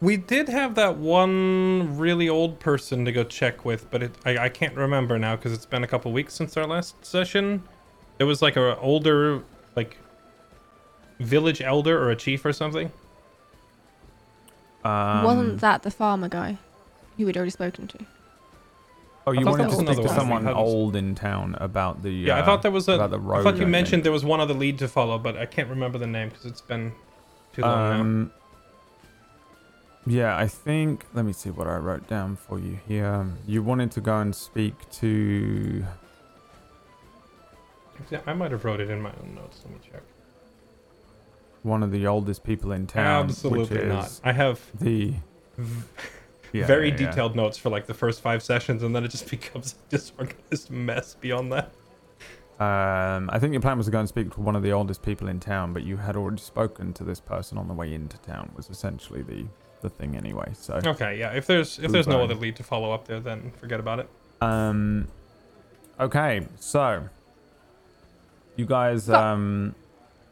We did have that one really old person to go check with, but it, I, I can't remember now because it's been a couple weeks since our last session. It was like an older, like, village elder or a chief or something. Um, Wasn't that the farmer guy who we'd already spoken to? Oh, you thought wanted that to was speak another to someone old in town about the. Yeah, I uh, thought there was a. about the I thought you think. mentioned there was one other lead to follow, but I can't remember the name because it's been too long now. Yeah, I think. Let me see what I wrote down for you here. You wanted to go and speak to. Yeah, I might have wrote it in my own notes. Let me check. one of the oldest people in town. Absolutely not. I have The [LAUGHS] yeah, very yeah, yeah. detailed notes for like the first five sessions, and then it just [LAUGHS] becomes a disorganized mess beyond that. Um, I think your plan was to go and speak to one of the oldest people in town, but you had already spoken to this person on the way into town. Was essentially the the thing anyway. So Okay, yeah. If there's if there's no other lead to follow up there, then forget about it. Um. Okay, so you guys. Got- Um.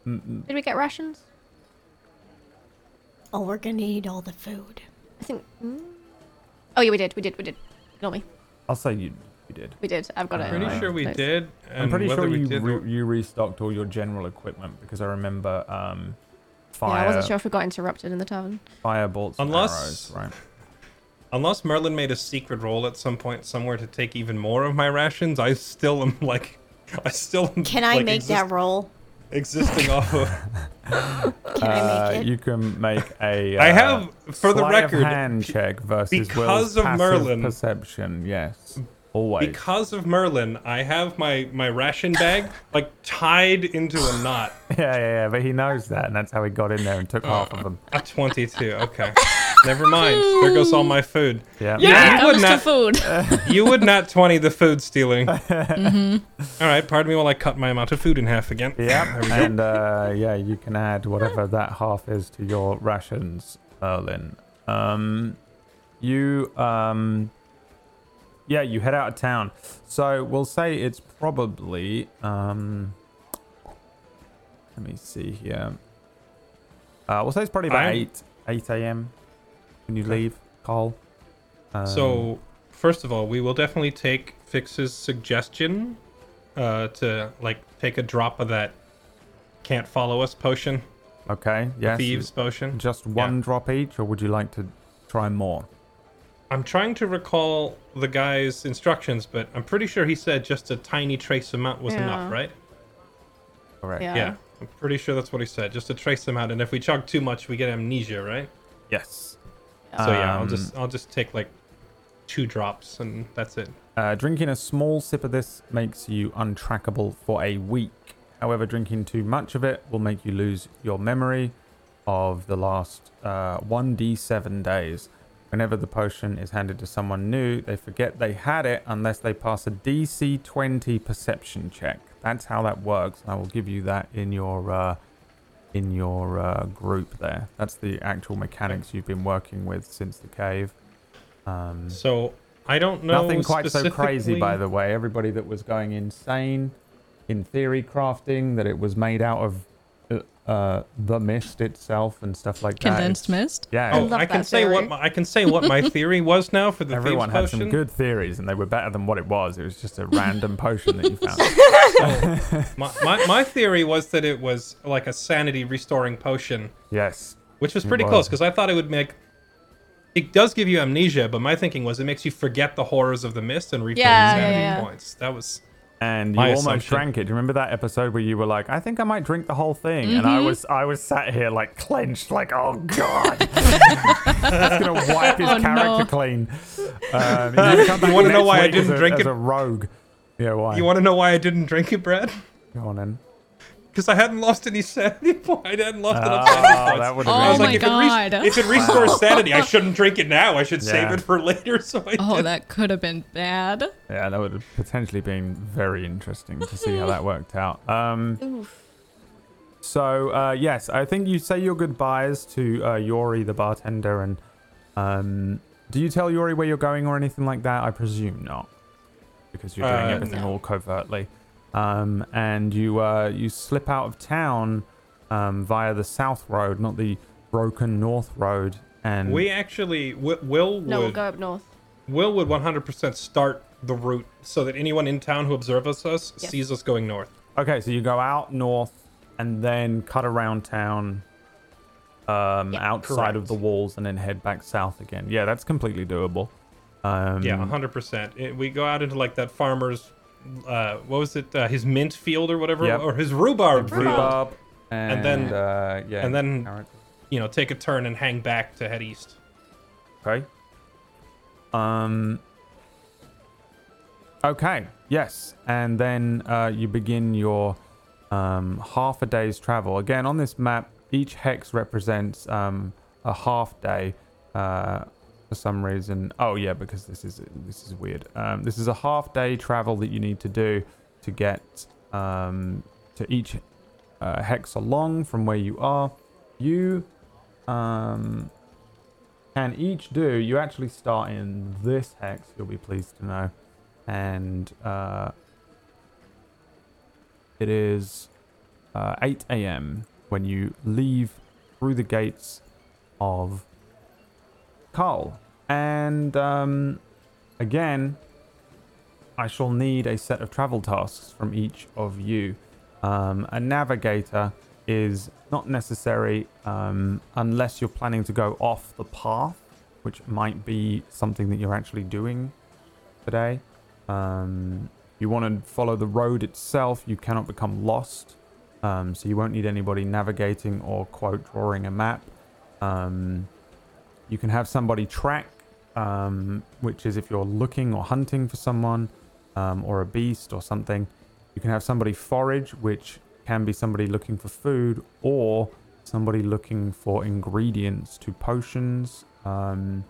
Did we get rations? Oh, we're gonna need all the food. I think. Mm? Oh yeah, we did. We did. We did. Ignore me. I'll say you. You did. We did. I've got it. Pretty my sure we notes. did. And I'm pretty whether sure we you did re- you restocked all your general equipment because I remember um. Fire, Yeah, I wasn't sure if we got interrupted in the tavern. fire bolts, and Unless- arrows, right? Unless Merlin made a secret roll at some point somewhere to take even more of my rations, I still am like, I still am. Can I like, make exist- that roll? existing off of? [LAUGHS] Can I Uh, make it? you can make a. I uh, have, for the sleight of record, hand check versus because Will's of passive Merlin- perception. Yes, always. Because of Merlin, I have my my ration bag [LAUGHS] like tied into a knot. [LAUGHS] yeah, yeah, yeah. But he knows that, and that's how he got in there and took half of them. A 22. Okay. [LAUGHS] Never mind. There goes all my food. Yeah. Yeah, you would comes to not- food. You would not 20 the food stealing. Mm-hmm. All right, pardon me while I cut my amount of food in half again. Yeah, There we go. and uh, yeah, you can add whatever that half is to your rations, Merlin. Um, you um, yeah, you head out of town. So we'll say it's probably um, let me see here. Uh, we'll say it's probably about I'm- eight eight a.m. When you leave, Carl. Um, So, first of all, we will definitely take Fix's suggestion uh, to like take a drop of that can't follow us potion, okay, yes, thieves potion. just one drop each, or would you like to try more? I'm trying to recall the guy's instructions, but I'm pretty sure he said just a tiny trace amount was enough, right? Correct. Yeah. Yeah, I'm pretty sure that's what he said. Just a trace amount, and if we chug too much, we get amnesia, right? Yes. So yeah, I'll Um, just I'll just take like two drops, and that's it. Uh, drinking a small sip of this makes you untrackable for a week. However, drinking too much of it will make you lose your memory of the last uh, 1d7 days. Whenever the potion is handed to someone new, they forget they had it unless they pass a DC 20 perception check. That's how that works. I will give you that in your uh, in your uh, group there. That's the actual mechanics you've been working with since the cave. Um, So I don't know. Nothing quite so crazy, by the way. Everybody that was going insane in theory crafting, that it was made out of uh, uh, the mist itself and stuff like that. Condensed mist. Yeah. Oh, love I can that say what my, I can say what my [LAUGHS] theory was now for the Everyone thieves had potion. some good theories, and they were better than what it was. It was just a random [LAUGHS] potion that you found. [LAUGHS] My, my my theory was that it was like a sanity restoring potion, yes. which was pretty was. close because I thought it would make. It does give you amnesia, but my thinking was it makes you forget the horrors of the mist and refill Yeah, your yeah, sanity yeah. points. That was And you My almost assumption. drank it. Do you remember that episode where you were like, "I think I might drink the whole thing," and I was, I was sat here like clenched, like, "Oh God, [LAUGHS] that's gonna wipe his Oh, character no. clean." Um, [LAUGHS] you come wanna know why I didn't a- drink as it? a rogue. Yeah, why? You want to know why I didn't drink it, Brad? Go on then. Because I hadn't lost any sanity [LAUGHS] points. I hadn't lost enough Oh, sanity points. that would Oh have I was been. my like, if it, res- God. if it restores [LAUGHS] sanity, I shouldn't drink it now. I should save it for later. [LAUGHS] So I Oh, did. that could have been bad. Yeah, that would have potentially been very interesting to see how that worked out. Um, Oof. so uh, yes, I think you say your goodbyes to uh, Yori, the bartender, and um, do you tell Yori where you're going or anything like that? I presume not, because you're doing Uh, everything no. all covertly. Um, and you uh, you slip out of town um, via the south road, not the broken north road. And We actually, Wi- Will would No, we'll go up north. Will would 100% start the route so that anyone in town who observes us Yes. sees us going north. Okay, so you go out north and then cut around town um, Yeah. outside of Correct. the walls and then head back south again. Yeah, that's completely doable. Um, Yeah, hundred percent. We go out into like that farmer's, uh, what was it? Uh, his mint field or whatever, Yep. or his rhubarb, field. rhubarb, and, And then- uh, yeah, and then-. You know, take a turn and hang back to head east. Okay. Um. Okay. Yes, and then uh, you begin your um, half a day's travel. Again, on this map, each hex represents um, a half day. Uh, for some reason, oh yeah, because this is this is weird. Um, this is a half day travel that you need to do to get um, to each uh, hex along from where you are. You um, can each do. You actually start in this hex. You'll be pleased to know, and uh, it is uh, 8 a.m. when you leave through the gates of And um, again, I shall need a set of travel tasks from each of you. Um, a navigator is not necessary um, unless you're planning to go off the path, which might be something that you're actually doing today. Um, you want to follow the road itself, you cannot become lost. Um, so you won't need anybody navigating or, quote, drawing a map. Um, you can have somebody track, um, which is if you're looking or hunting for someone um, or a beast or something. You can have somebody forage, which can be somebody looking for food or somebody looking for ingredients to potions. Um,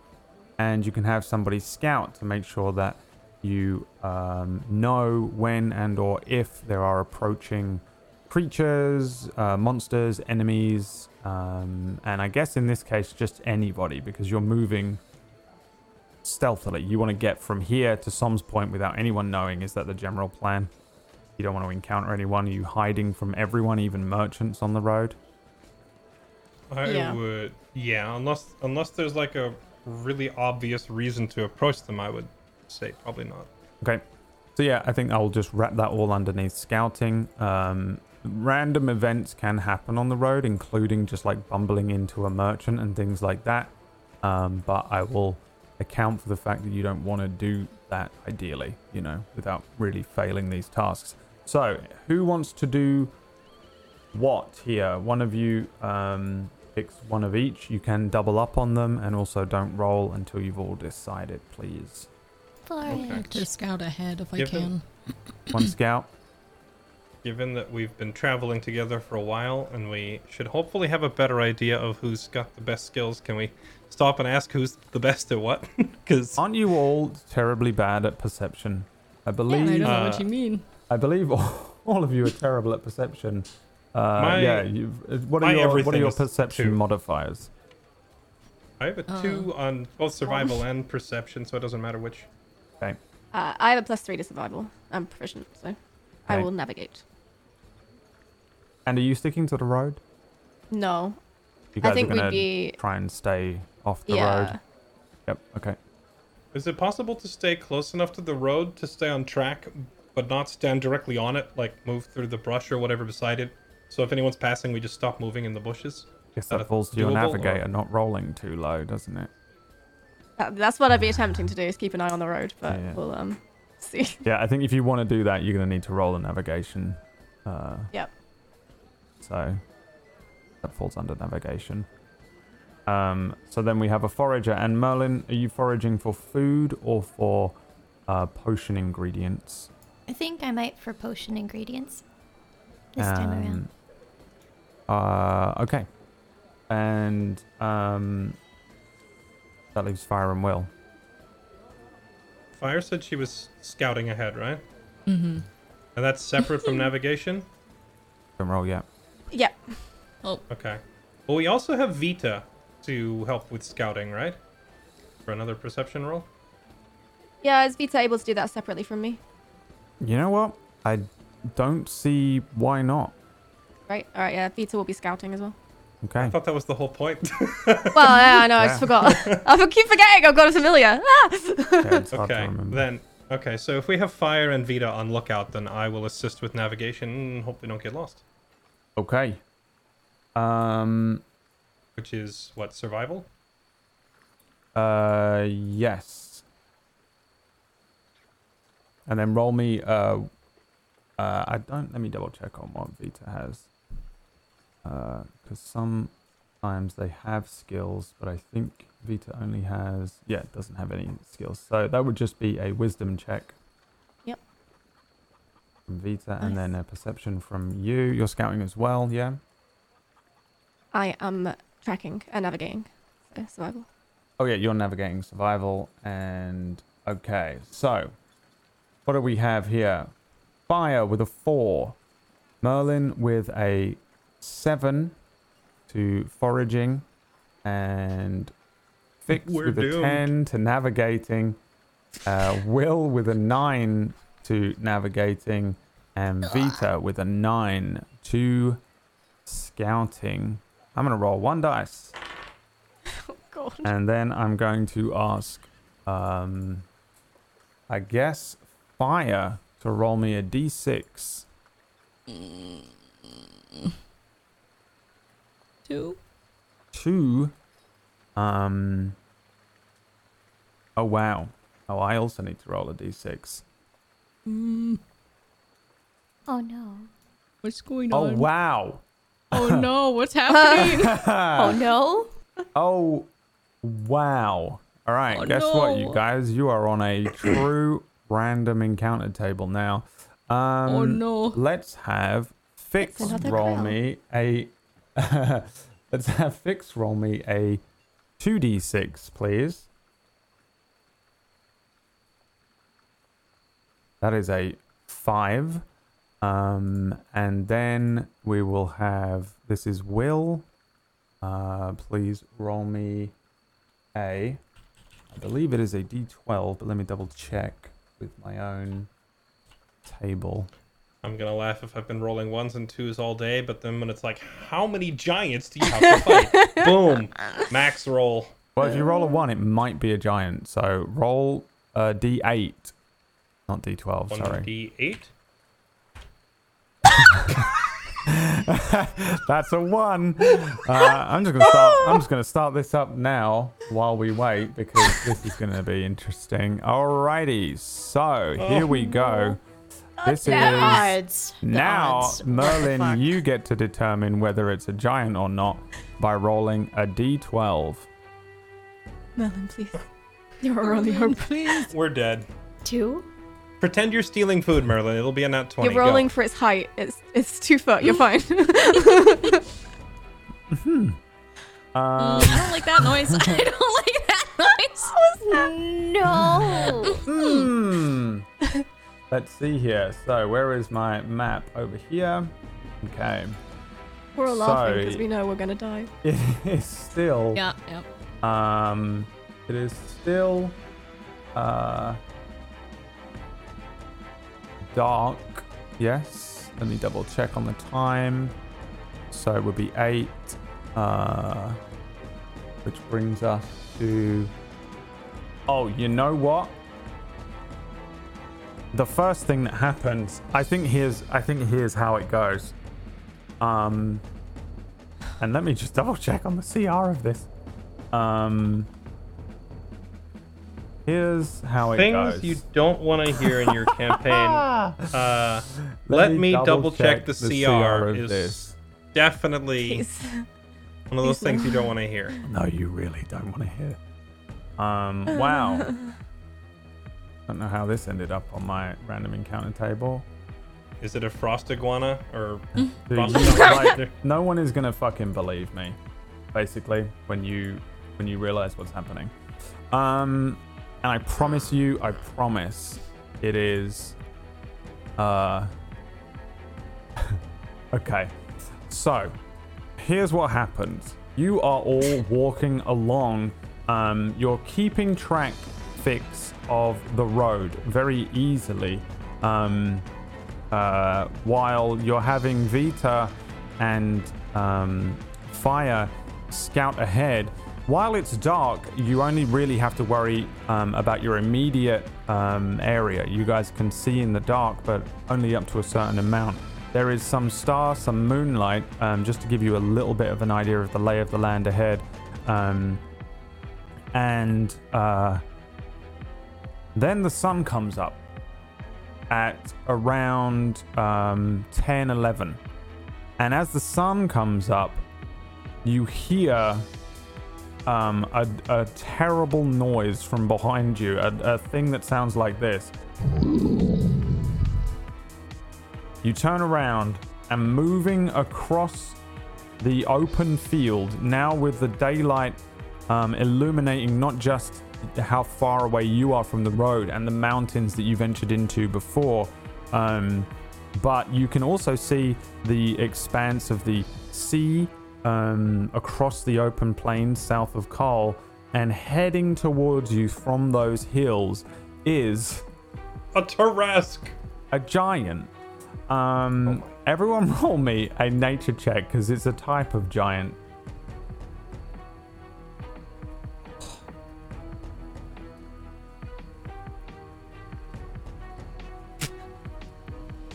and you can have somebody scout to make sure that you um, know when and or if there are approaching creatures, uh, monsters, enemies, um, and I guess in this case just anybody because you're moving stealthily. You want to get from here to Som's Point without anyone knowing. Is that the general plan? You don't want to encounter anyone. Are you hiding from everyone, even merchants on the road? I Yeah. would, yeah, unless unless there's like a really obvious reason to approach them, I would say probably not. Okay. So yeah, I think I'll just wrap that all underneath scouting. Um, random events can happen on the road, including just like bumbling into a merchant and things like that. Um, but I will account for the fact that you don't want to do that ideally, you know, without really failing these tasks. So, who wants to do what here? One of you um, picks one of each. You can double up on them, and also don't roll until you've all decided, please. Florian. like to scout ahead if I Given- can. One [CLEARS THROAT] scout. Given that we've been traveling together for a while and we should hopefully have a better idea of who's got the best skills, can we stop and ask who's the best at what? [LAUGHS] Because Aren't you all terribly bad at perception? I believe. Yeah, I believe. don't know Uh, what you mean. I believe all, [LAUGHS] all of you are terrible at perception. Uh, My- yeah. You've, uh, what are your What are your perception two. modifiers? I have a two on both survival and perception, so it doesn't matter which. Okay. Uh, I have a plus three to survival. I'm proficient, so I will navigate. And are you sticking to the road? No. You I think are we'd be. try and stay off the Yeah. road. Yep. Okay. Is it possible to stay close enough to the road to stay on track, but not stand directly on it, like move through the brush or whatever beside it? So if anyone's passing, we just stop moving in the bushes. Guess that that falls to your doable, or- navigator, not rolling too low, doesn't it? Uh, that's what I'd be attempting to do is keep an eye on the road, but Yeah. we'll um see. [LAUGHS] Yeah, I think if you want to do that, you're going to need to roll a navigation. Uh, Yep. So that falls under navigation. Um, so then we have a forager. And Merlin, are you foraging for food or for uh, potion ingredients? I think I might for potion ingredients this time around. Um, Uh, okay. And um, that leaves Fire and Will. Fire said she was scouting ahead, right? Mm-hmm. And that's separate from [LAUGHS] navigation? Don't roll yet. Yep. Oh, Okay. Well, we also have Vita to help with scouting, right? For another perception roll? Yeah, is Vita able to do that separately from me? You know what? I don't see why not. Right. All right. Yeah, Vita will be scouting as well. Okay. I thought that was the whole point. [LAUGHS] Well, yeah, I know. I just forgot. I keep forgetting. I've got a familiar. Ah! [LAUGHS] Yeah, it's hard to [LAUGHS] okay, then. Okay, so if we have Fire and Vita on lookout, then I will assist with navigation and hope we don't get lost. Okay. Um. Which is, what, survival? Uh. Yes. and then roll me. Uh, uh, I don't. Let me double check on what Vita has. Uh, because sometimes they have skills, but I think Vita only has. Yeah, it doesn't have any skills. So that would just be a wisdom check. Yep. From Vita, and then a perception from you. You're scouting as well, yeah? I am tracking and navigating. So survival. Oh yeah, you're navigating survival and okay. So, what do we have here? Fire with a four, Merlin with a seven to foraging, and Fix We're with a ten to navigating, uh, Will with a nine to navigating, and Vita with a nine to scouting. I'm gonna roll one dice. [LAUGHS] God. And then I'm going to ask, um, I guess, fire to roll me a d6. Two. Two. Um. Oh wow. Oh, I also need to roll a d6. Mm, Oh no. what's going Oh on? Oh wow. Oh [LAUGHS] no, what's happening? [LAUGHS] [LAUGHS] Oh no. Oh wow. All right. Oh, guess what, you guys? You are on a [COUGHS] true random encounter table now. Um, oh no. Let's have Fix another roll crown. me a. [LAUGHS] let's have Fix roll me a 2d6, please. That is a 5. Um, and then we will have. This is Will. Uh, please roll me a. I believe it is a d12, but let me double check with my own table. I'm gonna laugh if I've been rolling ones and twos all day, but then when it's like, how many giants do you have to fight? [LAUGHS] Boom, max roll. Well, if you roll a one, it might be a giant. So roll a d8, not d12. One sorry, d eight. [LAUGHS] that's a one. Uh, I'm just gonna start. I'm just gonna start this up now while we wait because this is gonna be interesting. Alrighty, so here we go. This The is odds. Now odds. What fuck? Merlin. You get to determine whether it's a giant or not by rolling a d12. Merlin, please. [LAUGHS] You're our only hope. Please. We're dead. Two? Pretend you're stealing food, Merlin. It'll be a nat twenty. You're Go. rolling for its height. It's it's two foot. You're [LAUGHS] fine. [LAUGHS] Um, I don't like that noise. I don't like that noise. No. Hmm. Let's see here. So, where is my map? Over here. Okay. we're all laughing because we know we're gonna die. [LAUGHS] It is still. Yeah, yep. Um. It is still. Uh. Dark. Yes. Let me double check on the time. So it would be eight. Uh. Which brings us to. Oh, you know what? The first thing that happens i think here's i think here's how it goes um and let me just double check on the cr of this um here's how it goes. Things goes you don't want to hear in your campaign. [LAUGHS] Uh, Let let, me me double double check check the, the CR, CR of is this. definitely Please. one of those Please things no. you don't want to hear. no you really don't want to hear um wow [LAUGHS] don't know how this ended up on my random encounter table Is it a frost iguana or Dude, frost you- iguana? like, [LAUGHS] no one is gonna fucking believe me, basically, when you when you realize what's happening. Um, and I promise you, I promise, it is. Uh. [LAUGHS] okay, so here's what happens. You are all walking along. Um, you're keeping track, fix of the road very easily. Um, uh, while you're having Vita and um, Fire scout ahead. While it's dark, you only really have to worry um, about your immediate um, area. You guys can see in the dark, but only up to a certain amount. There is some star, some moonlight, um, just to give you a little bit of an idea of the lay of the land ahead. Um, and uh, then the sun comes up at around um, 10, 11. And as the sun comes up, you hear um, a, a terrible noise from behind you, a, a thing that sounds like this. You turn around and moving across the open field, now with the daylight um, illuminating not just how far away you are from the road and the mountains that you ventured into before, um, but you can also see the expanse of the sea um, across the open plains south of Carl, and heading towards you from those hills is A Tarrasque. a giant. Um, everyone [LAUGHS] roll me a nature check because it's a type of giant.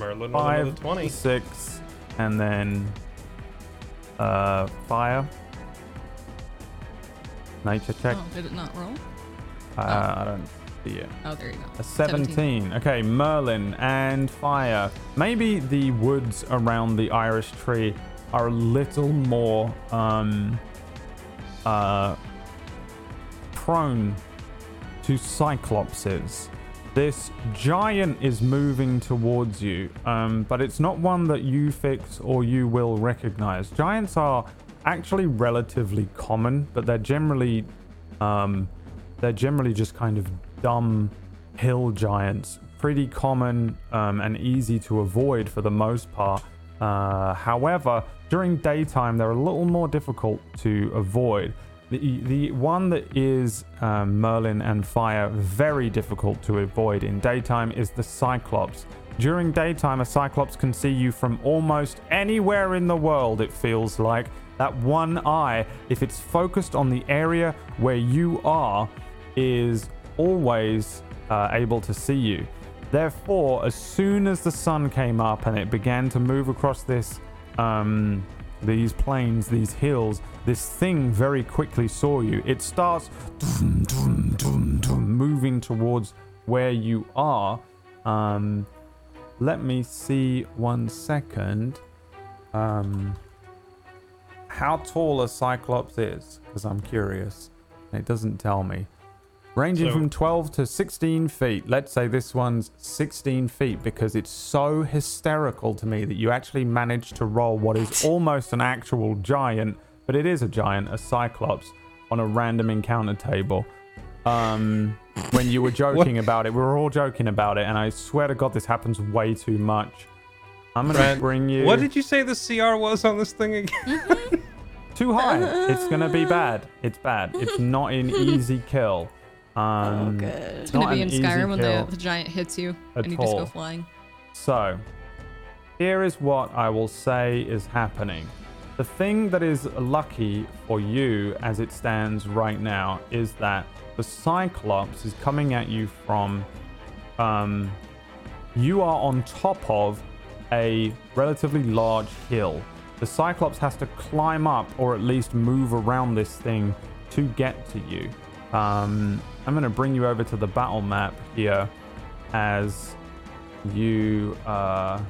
Merlin with another Five, 20. six, and then uh, fire. Nature check. Oh, did it not roll? Uh, I don't see it. Oh, there you go. A 17. Okay, Merlin and fire. Maybe the woods around the Irish tree are a little more um, uh, prone to cyclopses. This giant is moving towards you, um, but it's not one that you fix or you will recognize. Giants are actually relatively common, but they're generally um, they're generally just kind of dumb hill giants. Pretty common um, and easy to avoid for the most part. Uh, however, during daytime, they're a little more difficult to avoid. The, the one that is um, Merlin and Fire very difficult to avoid in daytime is the Cyclops. During daytime, a Cyclops can see you from almost anywhere in the world, it feels like. That one eye, if it's focused on the area where you are, is always uh, able to see you. Therefore, as soon as the sun came up and it began to move across this, um, these plains, these hills, this thing very quickly saw you. It starts moving towards where you are. Um, let me see one second. Um, how tall a cyclops is, because I'm curious. It doesn't tell me. Ranging So- from 12 to 16 feet. Let's say this one's 16 feet because it's so hysterical to me that you actually managed to roll what is almost an actual giant, but it is a giant, a cyclops, on a random encounter table. Um, when you were [LAUGHS] joking about it, we were all joking about it, and I swear to God, this happens way too much. I'm gonna Brent, bring you What did you say the CR was on this thing again? too high. It's gonna be bad. It's bad. It's not an easy kill. Um, good. It's gonna be in Skyrim when the, the giant hits you and you just go flying. So, here is what I will say is happening. The thing that is lucky for you as it stands right now is that the Cyclops is coming at you from. Um, you are on top of a relatively large hill. The Cyclops has to climb up or at least move around this thing to get to you. Um, I'm going to bring you over to the battle map here as you uh,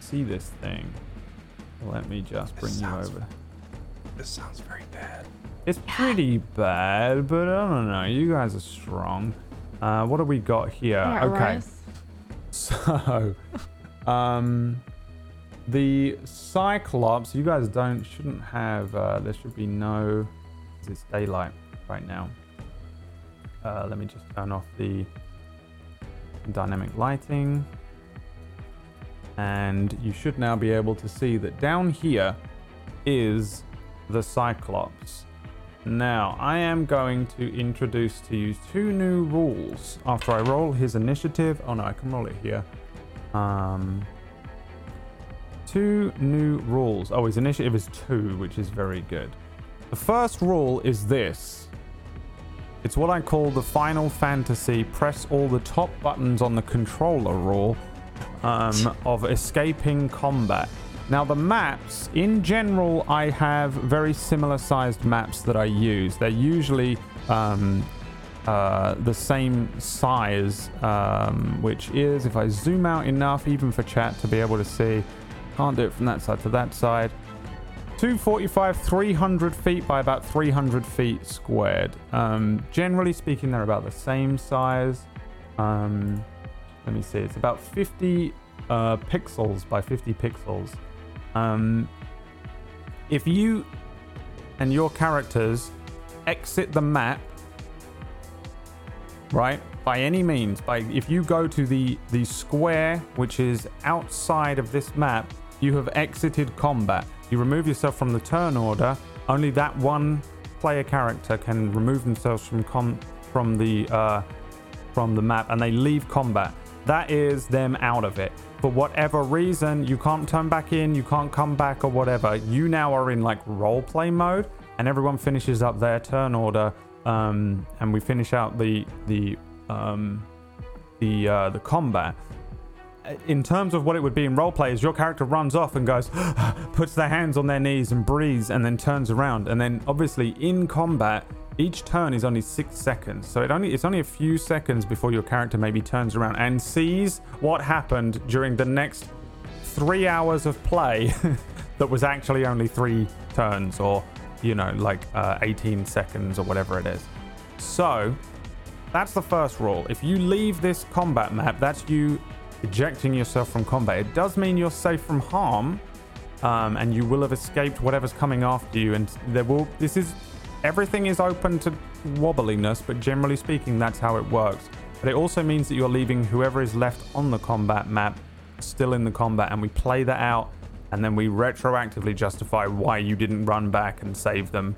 see this thing. Let me just bring you sounds- over. this sounds very bad. It's pretty bad, but I don't know. You guys are strong. Uh, what do we got here? Alright, okay. Arias. [LAUGHS] So, um, the Cyclops. You guys don't shouldn't have. Uh, there should be no. It's daylight right now. Uh, let me just turn off the dynamic lighting, and you should now be able to see that down here is the Cyclops. Now, I am going to introduce to you two new rules after I roll his initiative. Oh no, I can roll it here. Um, two new rules. Oh, his initiative is two, which is very good. The first rule is this it's what I call the Final Fantasy press all the top buttons on the controller rule um, [LAUGHS] of escaping combat. Now, the maps, in general, I have very similar sized maps that I use. They're usually um, uh, the same size, um, which is, if I zoom out enough, even for chat to be able to see, can't do it from that side to that side. 245, 300 feet by about 300 feet squared. Um, generally speaking, they're about the same size. Um, let me see, it's about 50 uh, pixels by 50 pixels. Um, if you and your characters exit the map, right, by any means, by if you go to the the square which is outside of this map, you have exited combat. You remove yourself from the turn order. Only that one player character can remove themselves from com- from the uh, from the map, and they leave combat. That is them out of it. For whatever reason, you can't turn back in, you can't come back, or whatever. You now are in like roleplay mode, and everyone finishes up their turn order, um, and we finish out the the um, the uh, the combat. In terms of what it would be in roleplay, is your character runs off and goes, [GASPS] puts their hands on their knees and breathes, and then turns around, and then obviously in combat, each turn is only six seconds, so it only it's only a few seconds before your character maybe turns around and sees what happened during the next three hours of play [LAUGHS] that was actually only three turns or you know like uh, 18 seconds or whatever it is. So that's the first rule. If you leave this combat map, that's you ejecting yourself from combat. It does mean you're safe from harm, um, and you will have escaped whatever's coming after you. And there will. This is everything is open to wobbliness, but generally speaking, that's how it works. But it also means that you're leaving whoever is left on the combat map still in the combat, and we play that out, and then we retroactively justify why you didn't run back and save them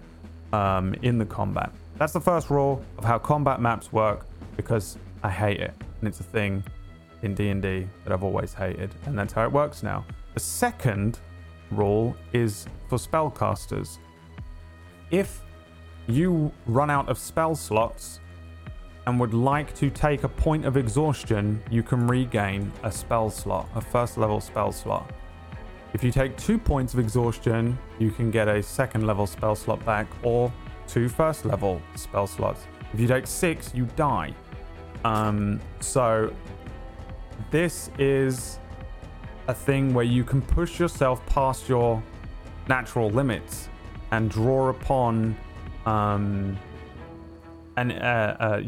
um, in the combat. That's the first rule of how combat maps work because I hate it, and it's a thing in D&D that I've always hated, and that's how it works now. The second rule is for spellcasters. If you run out of spell slots and would like to take a point of exhaustion, you can regain a spell slot, a first level spell slot. If you take two points of exhaustion, you can get a second level spell slot back or two first level spell slots. If you take six, you die. Um, so, this is a thing where you can push yourself past your natural limits and draw upon um, and uh, uh,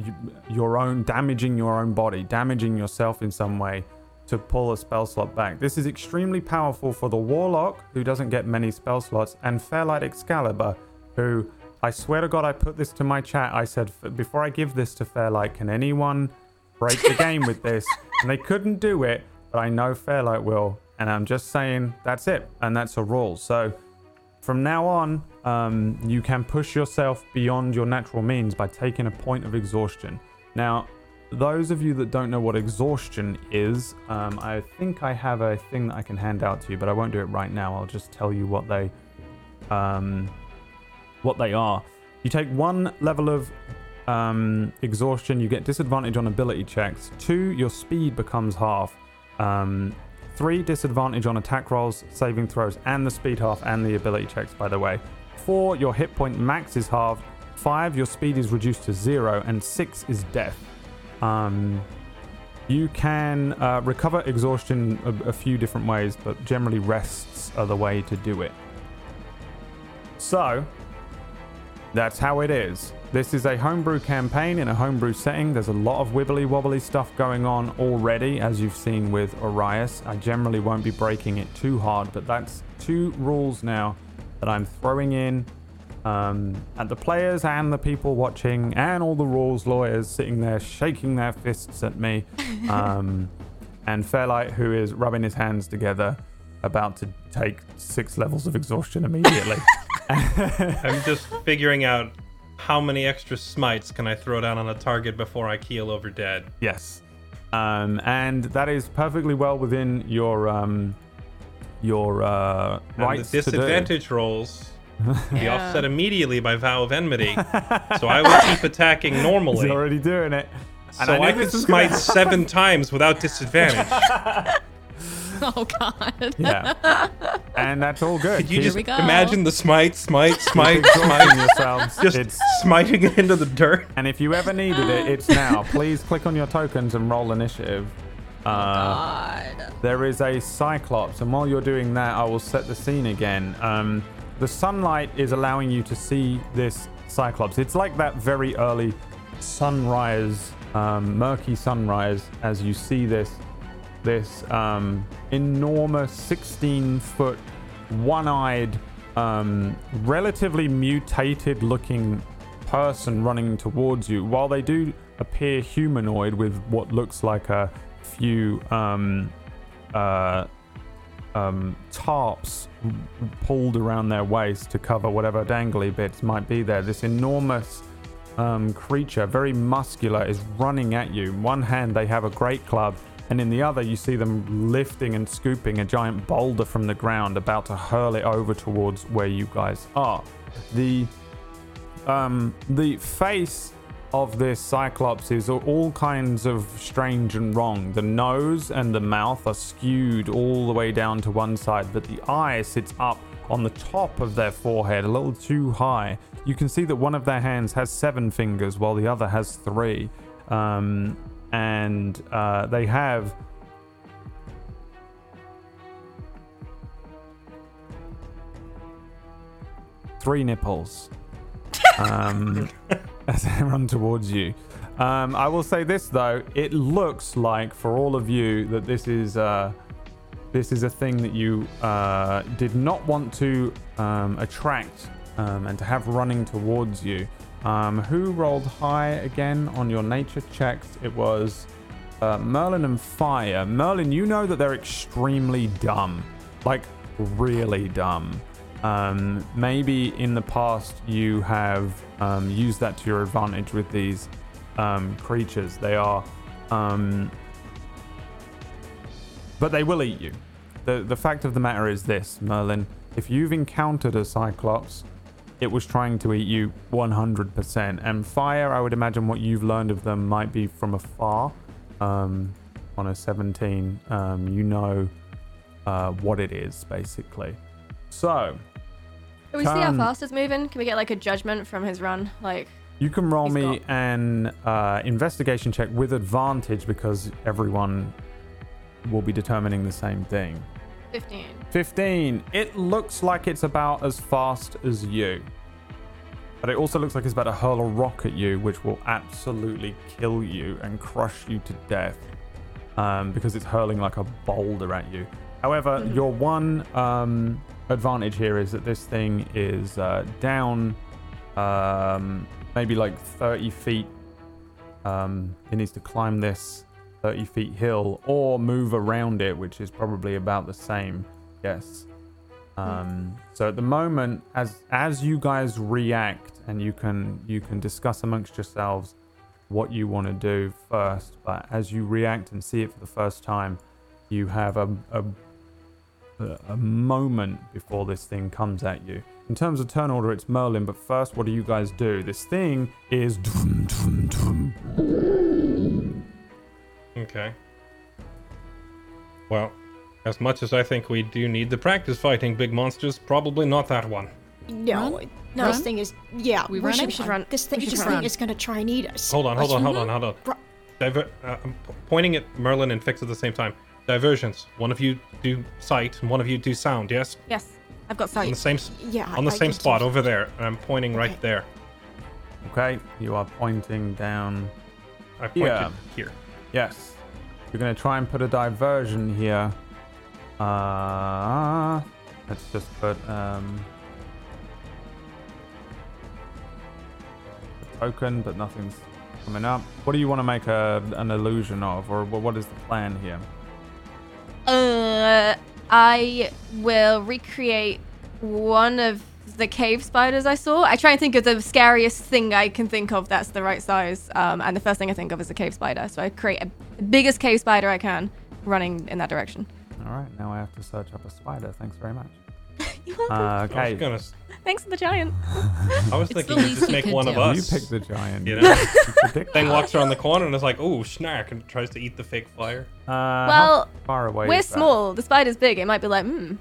your own damaging your own body, damaging yourself in some way to pull a spell slot back. This is extremely powerful for the Warlock, who doesn't get many spell slots, and Fairlight Excalibur, who I swear to God, I put this to my chat. I said, before I give this to Fairlight, can anyone break the game with this? And they couldn't do it, but I know Fairlight will. And I'm just saying, that's it. And that's a rule. So from now on, um, you can push yourself beyond your natural means by taking a point of exhaustion. Now, those of you that don't know what exhaustion is, um, I think I have a thing that I can hand out to you, but I won't do it right now. I'll just tell you what they, um, what they are. You take one level of um, exhaustion, you get disadvantage on ability checks. Two, your speed becomes half. Um, three, disadvantage on attack rolls, saving throws, and the speed half, and the ability checks, by the way. Four, your hit point max is halved. Five, your speed is reduced to zero, and six is death. Um, you can uh, recover exhaustion a, a few different ways, but generally rests are the way to do it. So, that's how it is. This is a homebrew campaign in a homebrew setting. There's a lot of wibbly wobbly stuff going on already, as you've seen with Arias. I generally won't be breaking it too hard, but that's two rules now that I'm throwing in um, at the players and the people watching, and all the rules lawyers sitting there shaking their fists at me. [LAUGHS] Um, and Fairlight, who is rubbing his hands together, about to take six levels of exhaustion immediately. [LAUGHS] I'm just figuring out how many extra smites can I throw down on a target before I keel over dead. Yes. Um, and that is perfectly well within your um, your uh, And rights the to do. disadvantage rolls be Yeah. offset immediately by vow of enmity, [LAUGHS] so I will keep attacking normally. He's normally. already doing it. And So knew I, this could smite [LAUGHS] seven times without disadvantage. [LAUGHS] [LAUGHS] Oh god. Yeah. and that's all good. Could [LAUGHS] you Keep- just we go. imagine the smite, smite, [LAUGHS] smite, exhausting smite, yourselves. just It's, smiting it into the dirt? and if you ever needed it, it's now. Please click on your tokens and roll initiative. Oh, Uh, There is a Cyclops, and while you're doing that, I will set the scene again. Um, the sunlight is allowing you to see this Cyclops. It's like that very early sunrise, um, murky sunrise, as you see this this um, enormous 16 foot, one eyed, um, relatively mutated looking person running towards you. While they do appear humanoid with what looks like a few um, uh, um, tarps pulled around their waist to cover whatever dangly bits might be there, this enormous um, creature, very muscular, is running at you. One hand, they have a great club, and in the other, you see them lifting and scooping a giant boulder from the ground, about to hurl it over towards where you guys are. The um, the face of this cyclops is all kinds of strange and wrong. The nose and the mouth are skewed all the way down to one side, but the eye sits up on the top of their forehead, a little too high. You can see that one of their hands has seven fingers, while the other has three. Um, and uh, they have three nipples [LAUGHS] um, [LAUGHS] as they run towards you. Um, I will say this though: it looks like for all of you that this is uh, this is a thing that you uh, did not want to um, attract um, and to have running towards you. Um, who rolled high again on your nature checks? It was uh, Merlin and Fire. Merlin, you know that they're extremely dumb, like really dumb. Um, maybe in the past you have um, used that to your advantage with these um, creatures. They are, um, but they will eat you. the The fact of the matter is this, Merlin: if you've encountered a Cyclops, it was trying to eat you 100%. And fire, I would imagine what you've learned of them might be from afar. Um, on a 17, um, you know uh, what it is, basically. So, Can we see how fast it's moving? Can we get like a judgment from his run? Like, you can roll me got- an uh, investigation check with advantage because everyone will be determining the same thing. 15. 15. It looks like it's about as fast as you. But it also looks like it's about to hurl a rock at you, which will absolutely kill you and crush you to death. Um, because it's hurling like a boulder at you. However, your one um, advantage here is that this thing is uh, down um, maybe like 30 feet. Um, it needs to climb this 30 feet hill or move around it, which is probably about the same. Yes. Um, so at the moment, as as you guys react, and you can you can discuss amongst yourselves what you want to do first. But as you react and see it for the first time, you have a a, a- a moment before this thing comes at you. In terms of turn order, it's Merlin. But first, what do you guys do? This thing is. Okay. Well, as much as I think we do need the practice fighting big monsters, probably not that one. No, Run? no. This thing is yeah. We we running? should, We should run. This thing, should this run. thing is gonna try and eat us. Hold on, hold on, hold on, hold on. Ru- Diver- uh, I'm pointing at Merlin and Fix at the same time. Diversions. One of you do sight, and one of you do sound. Yes, Yes, I've got sight. on the same s- Yeah, on the I same spot over there. And I'm pointing right there. Okay, you are pointing down. I pointed Yeah. here. Yes. You're going to try and put a diversion here. Uh, let's just put um, token, but nothing's coming up. What do you want to make a, an illusion of, or what is the plan here? Uh, I will recreate one of the cave spiders I saw. I try and think of the scariest thing I can think of that's the right size. Um, and the first thing I think of is a cave spider. So I create a, the biggest cave spider I can, running in that direction. All right, now I have to search up a spider. Thanks very much. [LAUGHS] You're welcome. Uh, I was okay, gonna. s- Thanks to the giant. [LAUGHS] I was It's the thinking you least just you make could one of do. you us. pick the giant. You [LAUGHS] know? You predict Thing walks around the corner and is like, "Ooh, snark!" and tries to eat the fake fire. Uh, how Well, far away We're is that? small. The spider's big. It might be like, hmm,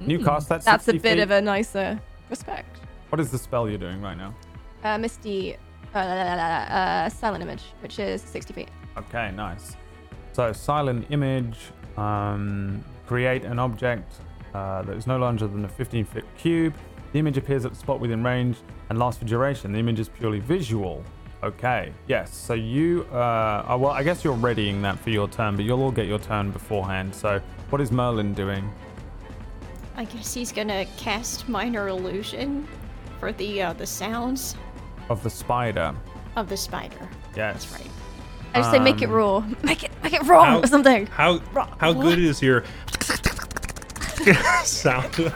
You cast that That's a 60 bit feet. of a nicer respect. What is the spell you're doing right now? Uh, Misty, uh, uh, silent image, which is 60 feet. Okay, nice. So, silent image, um, create an object uh, that is no larger than a 15 foot cube. The image appears at the spot within range and lasts for duration. The image is purely visual. Okay, yes. So, you, uh, oh, well, I guess you're readying that for your turn, but you'll all get your turn beforehand. So, what is Merlin doing? I guess he's gonna cast minor illusion for the uh, the sounds Of the spider. of the spider. Yes. That's right. I just say make it Um, raw. Make it, make it raw How- or something. How how good is your [LAUGHS] sound?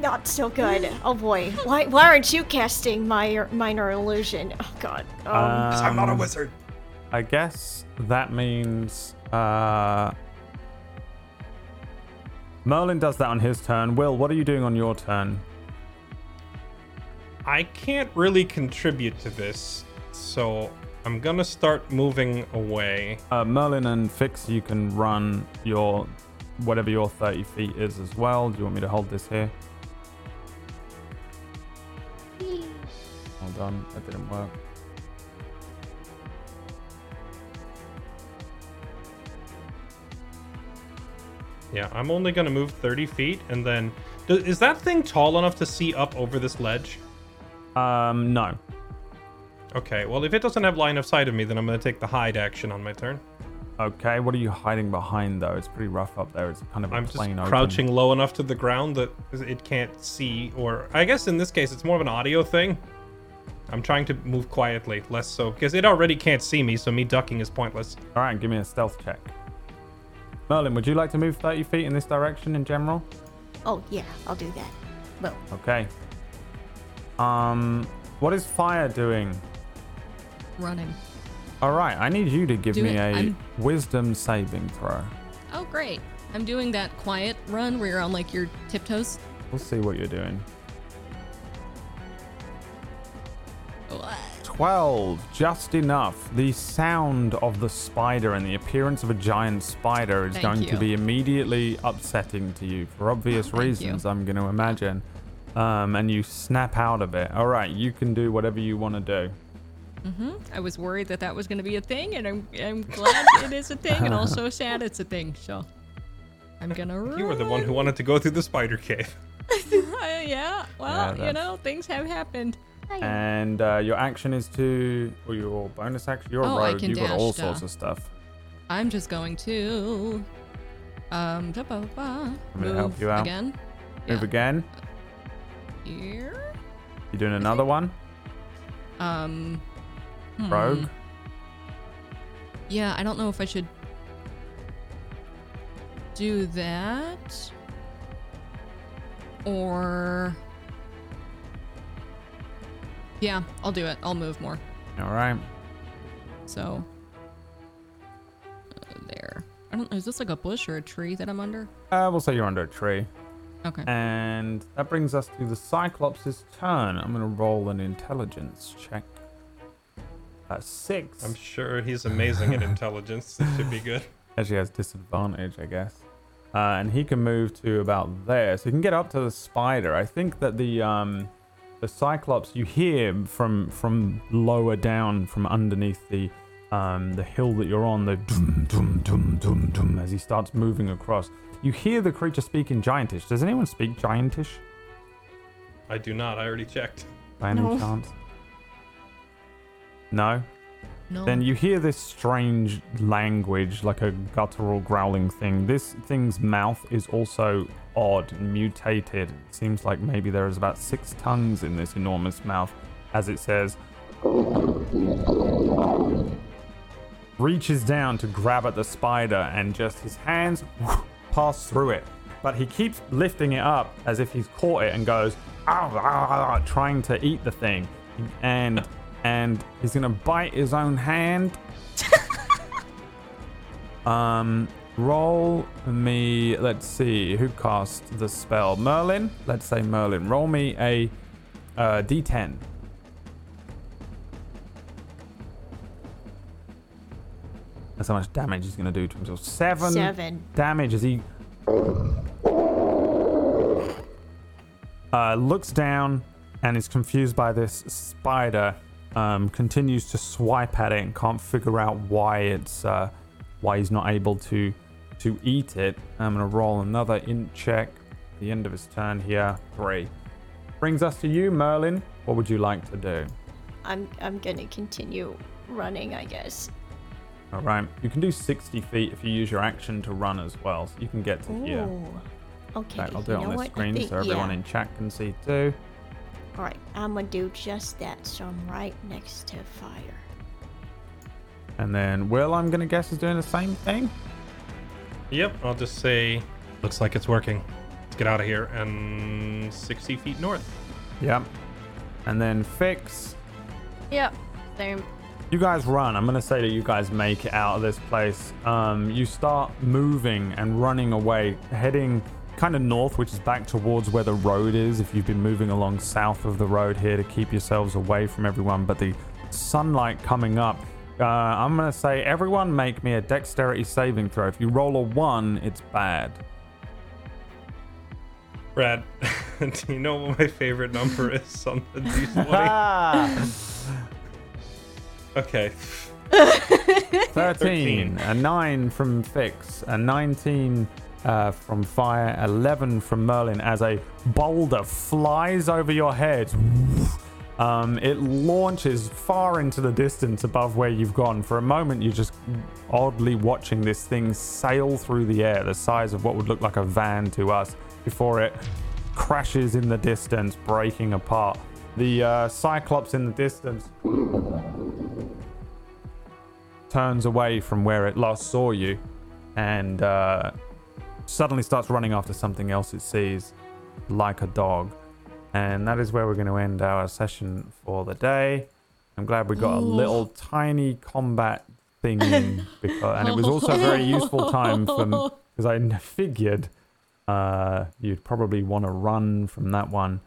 Not so good. Oh boy. Why why aren't you casting minor minor illusion? Oh god. Um, I'm not a Um, wizard. I guess that means uh, Merlin does that on his turn. Will, what are you doing on your turn? I can't really contribute to this, so I'm gonna start moving away. Uh, Merlin and Fix, you can run your whatever your 30 feet is as well. Do you want me to hold this here? Hold on, that didn't work. Yeah, I'm only gonna move 30 feet, and then is that thing tall enough to see up over this ledge? Um, no. Okay, well if it doesn't have line of sight of me, then I'm gonna take the hide action on my turn. Okay, what are you hiding behind though? It's pretty rough up there. It's kind of a I'm just plain open. crouching low enough to the ground that it can't see, or I guess in this case it's more of an audio thing. I'm trying to move quietly, less so because it already can't see me, so me ducking is pointless. All right, give me a stealth check. Merlin, would you like to move 30 feet in this direction in general? oh yeah, I'll do that. Well, Okay. Um, what is fire doing? Running. All right, I need you to give Do me it. a I'm- wisdom saving throw. Oh, great. I'm doing that quiet run where you're on like your tiptoes. We'll see what you're doing. What? 12, just enough. The sound of the spider and the appearance of a giant spider is Thank going to you. be immediately upsetting to you for obvious Thank you. reasons, I'm going to imagine. Um, and you snap out of it. All right, you can do whatever you want to do. Hmm I was worried that that was going to be a thing, and I'm, I'm glad [LAUGHS] it is a thing, and also [LAUGHS] sad it's a thing. So I'm gonna run. You were the one who wanted to go through the spider cave. [LAUGHS] Uh, yeah. Well, you know, things have happened. And uh, your action is to, or your bonus action, you're a Oh, I rogue, can you've got all dash, sorts of stuff. I'm just going to um ba, ba, ba, me to help move you out? again. Move Yeah. again. Here. You doing another one? Um. Hmm. Rogue? Yeah, I don't know if I should do that or. Yeah, I'll do it. I'll move more. All right. So. uh, there. I don't. Is this like a bush or a tree that I'm under? Uh, we'll say you're under a tree. Okay. And that brings us to the Cyclops' turn. I'm going to roll an intelligence check. Uh, six. I'm sure he's amazing at intelligence. It should be good. [LAUGHS] Actually has disadvantage, I guess. Uh, and he can move to about there, so he can get up to the spider. I think that the um, the Cyclops you hear from from lower down, from underneath the um, the hill that you're on, the dum dum dum dum dum as he starts moving across. You hear the creature speak in Giantish. Does anyone speak Giantish I do not. I already checked. by any No. chance? No. No. Then you hear this strange language, like a guttural growling thing. This thing's mouth is also odd and mutated. It seems like maybe there is about six tongues in this enormous mouth, as it says. Reaches down to grab at the spider, and just his hands [LAUGHS] pass through it. But he keeps lifting it up as if he's caught it and goes, "Ow, ow, ow, ow," trying to eat the thing. And and he's gonna bite his own hand. [LAUGHS] um, roll me. Let's see who cast the spell. Merlin. Let's say Merlin. Roll me a uh, d10. That's how much damage he's gonna do to himself. Seven, Seven. damage as he uh, looks down and is confused by this spider. Um, continues to swipe at it and can't figure out why it's uh, why he's not able to to eat it. I'm gonna roll another int check. at The end of his turn here. Three. Brings us to you, Merlin. What would you like to do? I'm I'm gonna continue running, I guess. All right. You can do 60 feet if you use your action to run as well. So you can get to here. Okay. Okay, I'll do you it on this what? Screen think- so everyone yeah. in chat can see too. All right, I'm gonna do just that. So I'm right next to fire. And then Will, I'm gonna guess, is doing the same thing. Yep, I'll just say, looks like it's working. Let's get out of here. And 60 feet north. Yep. And then Fix. Yep. Same. You guys run. I'm gonna say that you guys make it out of this place. Um, you start moving and running away, heading kind of north, which is back towards where the road is. If you've been moving along south of the road here to keep yourselves away from everyone, but the sunlight coming up. Uh, I'm gonna say everyone make me a dexterity saving throw. If you roll a one, it's bad. Brad, [LAUGHS] do you know what my favorite number is on the [LAUGHS] D20? Ah! [LAUGHS] okay. 13, a 9 from Fix, a 19 uh, from Fire, 11 from Merlin as a boulder flies over your head. Um, it launches far into the distance above where you've gone. For a moment, you're just oddly watching this thing sail through the air, the size of what would look like a van to us, before it crashes in the distance, breaking apart. The uh, Cyclops in the distance turns away from where it last saw you and uh, suddenly starts running after something else it sees, like a dog. And that is where we're going to end our session for the day. I'm glad we got a little tiny combat thing in, [LAUGHS] because, and it was also a very useful time for because [LAUGHS] I figured uh, you'd probably want to run from that one.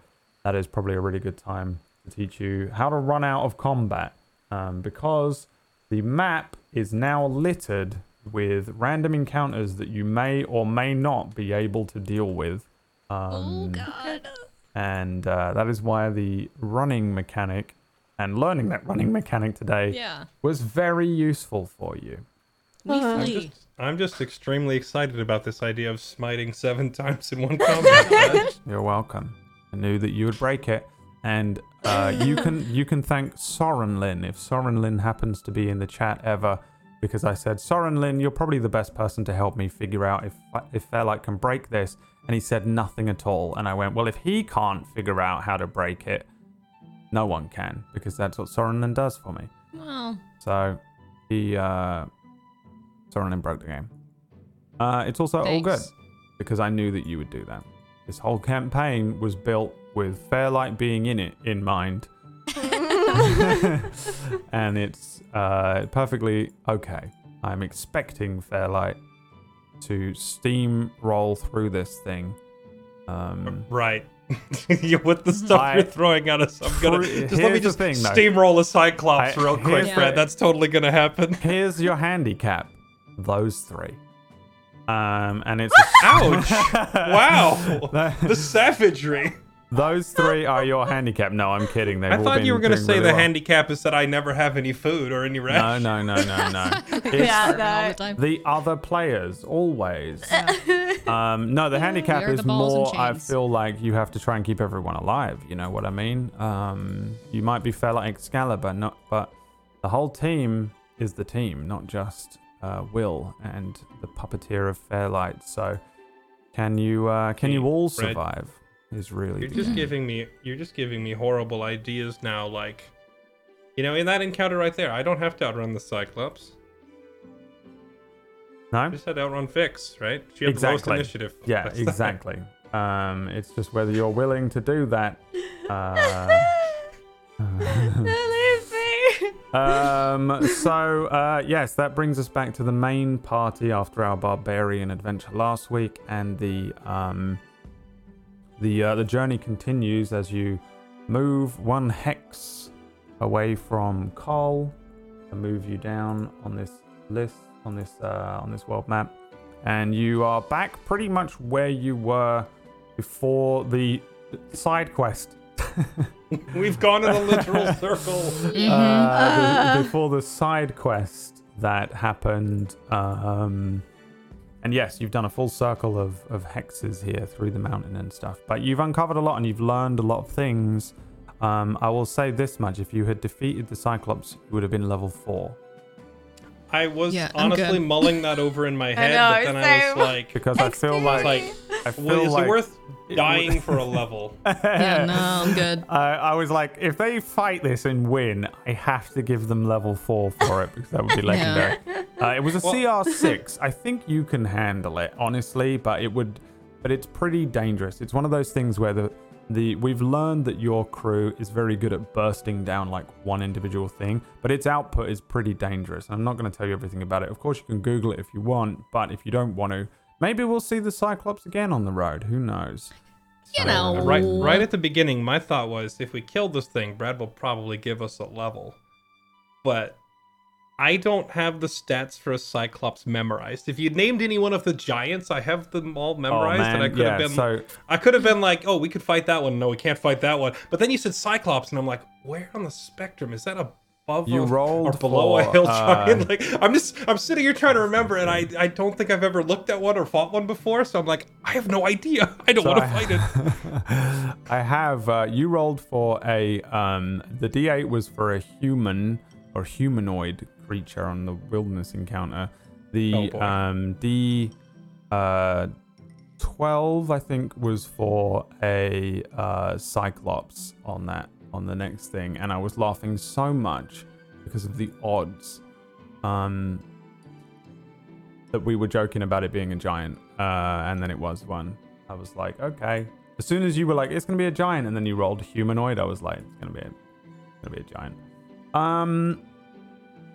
That is probably a really good time to teach you how to run out of combat um, because the map is now littered with random encounters that you may or may not be able to deal with. Um, oh god. and uh, that is why the running mechanic and learning that running mechanic today Yeah. was very useful for you. We I'm just, I'm just extremely excited about this idea of smiting seven [LAUGHS] times in one combat. [LAUGHS] You're welcome. I knew that you would break it, and uh, you can you can thank Soren Lin if Soren Lin happens to be in the chat ever, because I said Soren Lin, you're probably the best person to help me figure out if if Fairlight can break this, and he said nothing at all, and I went, well, if he can't figure out how to break it, no one can, because that's what Soren Lin does for me. Well, So he uh Soren Lin broke the game. Uh it's also all good because I knew that you would do that. This whole campaign was built with Fairlight being in it in mind. [LAUGHS] and it's uh perfectly okay. I'm expecting Fairlight to steamroll through this thing. Um right. [LAUGHS] With the stuff I- you're throwing at us, I'm gonna just let me just thing, though. steamroll a Cyclops I- real quick, here's Brad. That's totally gonna happen. [LAUGHS] here's your handicap. Those three. Um and it's Ouch! wow, the savagery. Those three are your handicap. No, I'm kidding. They've I all thought been you were gonna say really the well. handicap is that I never have any food or any No, rest. no, no, no, no. [LAUGHS] It's Yeah, all the time. the other players always. [LAUGHS] um, no, the handicap Wear is the more. I feel like you have to try and keep everyone alive. You know what I mean? Um, you might be Fairlight Excalibur, not, but the whole team is the team, not just uh, Will and the puppeteer of Fairlight. So, can you uh, can you all survive? Is really You're the- just giving me you're just giving me horrible ideas now, like you know, in that encounter right there, I don't have to outrun the Cyclops. No, I just had to outrun Fix, right? She had Exactly. the most initiative. Yeah, That's- exactly. [LAUGHS] um, it's just whether you're willing to do that. Uh, [LAUGHS] um, so uh, yes, that brings us back to the main party after our barbarian adventure last week, and the um, the uh, the journey continues as you move one hex away from Cole and move you down on this list on this uh, on this world map, and you are back pretty much where you were before the side quest. [LAUGHS] We've gone in a literal [LAUGHS] circle. uh, the- before the side quest that happened. Um, and yes, you've done a full circle of, of hexes here through the mountain and stuff. But you've uncovered a lot and you've learned a lot of things. Um, I will say this much: if you had defeated the Cyclops, you would have been level four. I was Yeah, honestly mulling that over in my [LAUGHS] head, know, but then I was like, Because I feel like, like, I feel well, is like it worth it [LAUGHS] dying would- for a level? [LAUGHS] Yeah, no, I'm good. Uh, I was like, if they fight this and win, I have to give them level four for it because that would be legendary. uh, it was a Well- CR6. I think you can handle it, honestly, but it would, but it's pretty dangerous. It's one of those things where the the we've learned that your crew is very good at bursting down like one individual thing, but its output is pretty dangerous. I'm not going to tell you everything about it. Of course, you can Google it if you want, but if you don't want to, maybe we'll see the Cyclops again on the road. Who knows? You So, know. uh, Right, right at the beginning, my thought was if we kill this thing, Brad will probably give us a level. But I don't have the stats for a Cyclops memorized. If you'd named any one of the giants, I have them all memorized, and I could Oh, yeah, have been, so I could have been like, oh, we could fight that one. No, we can't fight that one. But then you said Cyclops, and I'm like, where on the spectrum is that above You a, rolled or below a for, hill uh, giant? [LAUGHS] Like, I'm just, I'm sitting here trying to remember, and I, I don't think I've ever looked at one or fought one before. So I'm like, I have no idea. [LAUGHS] I don't So want to fight it. [LAUGHS] I have. Uh, you rolled for a. Um, the D8 was for a human or humanoid creature on the wilderness encounter. The Oh, um, D. Uh, 12 I think was for a uh, cyclops on that on the next thing and I was laughing so much because of the odds um that we were joking about it being a giant uh and then it was one I was like okay as soon as you were like it's gonna be a giant and then you rolled humanoid I was like it's gonna be a, gonna be a giant um